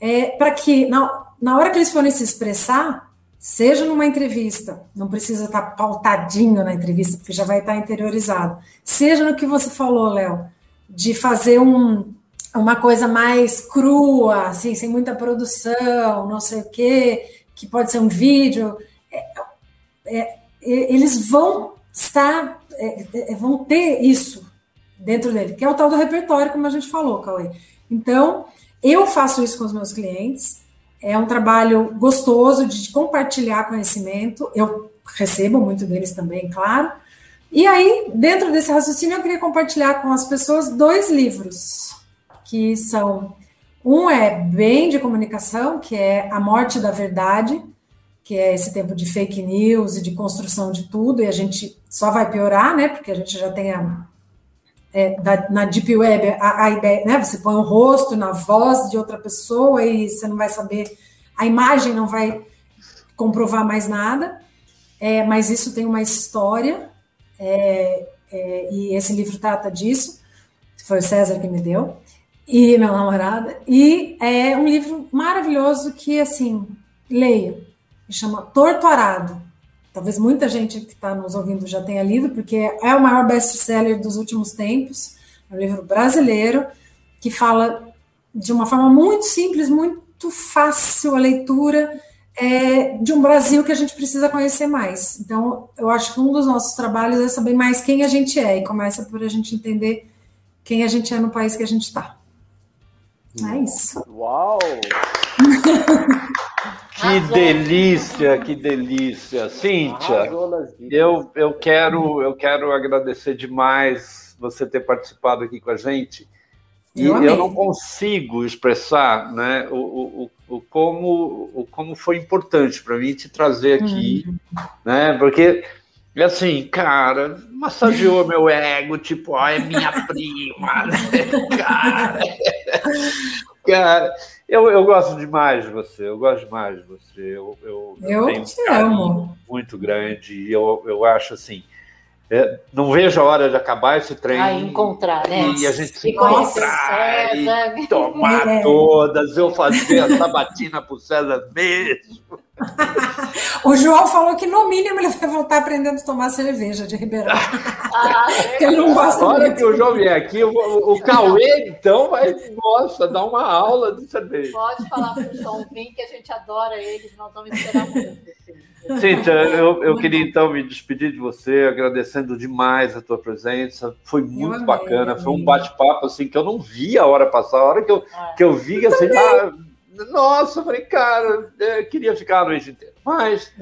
é, para que na, na hora que eles forem se expressar, seja numa entrevista, não precisa estar pautadinho na entrevista, porque já vai estar interiorizado, seja no que você falou, Léo, de fazer um, uma coisa mais crua, assim, sem muita produção, não sei o quê, que pode ser um vídeo, é, é, eles vão estar, é, é, vão ter isso dentro dele, que é o tal do repertório, como a gente falou, Cauê. Então, eu faço isso com os meus clientes, é um trabalho gostoso de compartilhar conhecimento, eu recebo muito deles também, claro. E aí, dentro desse raciocínio, eu queria compartilhar com as pessoas dois livros, que são um é bem de comunicação, que é A Morte da Verdade, que é esse tempo de fake news e de construção de tudo, e a gente só vai piorar, né? Porque a gente já tem a é, da, na Deep Web, a, a, ideia, né? Você põe o rosto na voz de outra pessoa e você não vai saber, a imagem não vai comprovar mais nada, é, mas isso tem uma história, é, é e esse livro trata disso, foi o César que me deu, e meu namorado, e é um livro maravilhoso que, assim, leio, chama Torturado, talvez muita gente que está nos ouvindo já tenha lido, porque é o maior best-seller dos últimos tempos, é um livro brasileiro, que fala de uma forma muito simples, muito fácil a leitura, é, de um Brasil que a gente precisa conhecer mais. Então, eu acho que um dos nossos trabalhos é saber mais quem a gente é, e começa por a gente entender quem a gente é no país que a gente está. É isso. Uau! Que delícia, que delícia. Cíntia, eu, eu, quero, eu quero agradecer demais você ter participado aqui com a gente. E eu, eu não consigo expressar né, o, o, o, como, o como foi importante para mim te trazer aqui, uhum. né? Porque, assim, cara, massageou (laughs) meu ego, tipo, ó, é minha prima, né, (laughs) cara? cara eu, eu gosto demais de você, eu gosto demais de você. Eu, eu, eu, eu te amo. Muito grande. E eu, eu acho assim. É, não vejo a hora de acabar esse trem. Ah, encontrar, né? E a gente se encontrar, e tomar (laughs) é. todas, eu fazer a sabatina pro César mesmo. (laughs) o João falou que no mínimo ele vai voltar aprendendo a tomar cerveja de Ribeirão. Ah, é. (laughs) ele não gosta Agora muito. que o João vier aqui, o, o Cauê, então, vai, nossa, dar uma aula de cerveja. Pode falar pro João Vim que a gente adora eles, nós vamos esperar muito. Cíntia, eu, eu queria então me despedir de você, agradecendo demais a tua presença. Foi muito amei, bacana, amei. foi um bate-papo assim que eu não vi a hora passar. A hora que eu, ah, que eu vi, assim, ah, nossa, eu falei, cara, eu é, queria ficar a noite inteira. Mas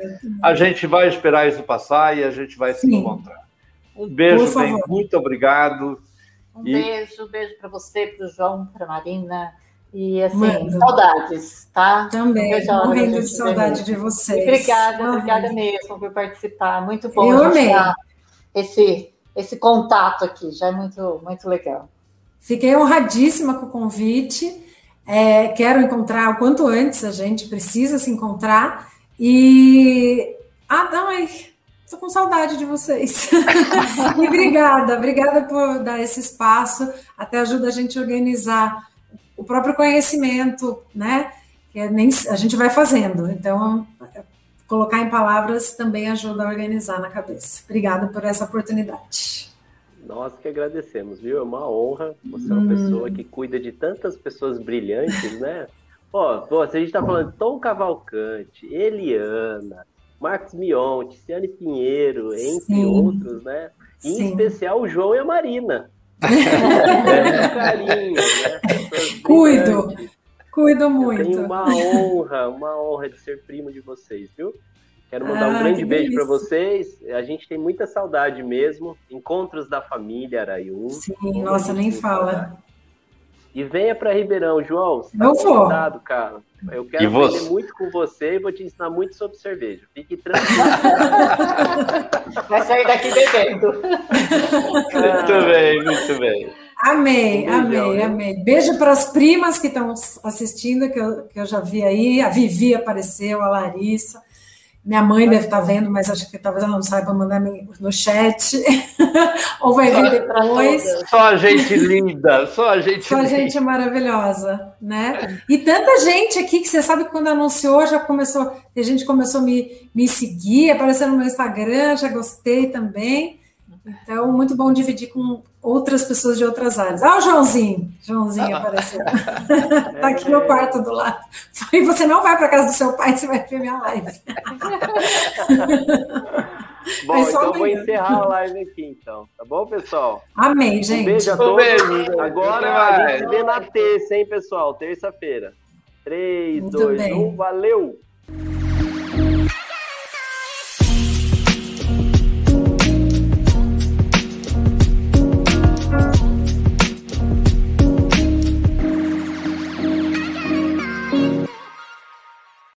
a gente vai esperar isso passar e a gente vai Sim. se encontrar. Um beijo, bem, muito obrigado. Um e... beijo, beijo para você, para o João, para a Marina. E assim, Mano. saudades, tá? Também, morrendo de saudade de vocês. Obrigada, Morrendo. obrigada mesmo por participar. Muito bom Eu amei. esse, esse contato aqui, já é muito, muito legal. Fiquei honradíssima com o convite. É, quero encontrar o quanto antes, a gente precisa se encontrar. E. Ah, não, estou com saudade de vocês. e (laughs) obrigada, obrigada por dar esse espaço, até ajuda a gente a organizar o próprio conhecimento, né? Que é nem, a gente vai fazendo. Então, colocar em palavras também ajuda a organizar na cabeça. Obrigada por essa oportunidade. Nós que agradecemos, viu? É uma honra. Você é uma hum. pessoa que cuida de tantas pessoas brilhantes, né? Ó, oh, se a gente está falando de Tom Cavalcante, Eliana, Marcos Mionte, Ciane Pinheiro, entre Sim. outros, né? Em Sim. especial o João e a Marina. (laughs) é, carinho, né? Cuido, cuido muito. tenho uma honra, uma honra de ser primo de vocês, viu? Quero mandar ah, um grande beijo para vocês. A gente tem muita saudade mesmo. Encontros da família Araiú. Sim, nossa, nem fala. E venha para Ribeirão, João. Você tá eu vou. Cuidado, cara. Eu quero aprender muito com você e vou te ensinar muito sobre cerveja. Fique (laughs) tranquilo. Vai sair daqui bebendo. muito bem, muito bem. Amei, um amei, né? amei. Beijo para as primas que estão assistindo, que eu, que eu já vi aí. A Vivi apareceu, a Larissa. Minha mãe deve estar tá vendo, mas acho que talvez ela não saiba mandar no chat. (laughs) Ou vai ver depois. Só a gente linda, só a gente Só a gente maravilhosa, né? E tanta gente aqui que você sabe que quando anunciou já começou, a gente começou a me, me seguir, apareceu no meu Instagram, já gostei também. Então, muito bom dividir com outras pessoas de outras áreas. Ah, o Joãozinho. Joãozinho apareceu. Está (laughs) aqui no quarto do lado. E você não vai para casa do seu pai, você vai ver minha live. (laughs) Bom, então eu vou encerrar a live aqui, então. Tá bom, pessoal? Amém, gente. Um beijo a todos. Um beijo. Agora a gente se vê na terça, hein, pessoal? Terça-feira. 3, 2, 1, valeu!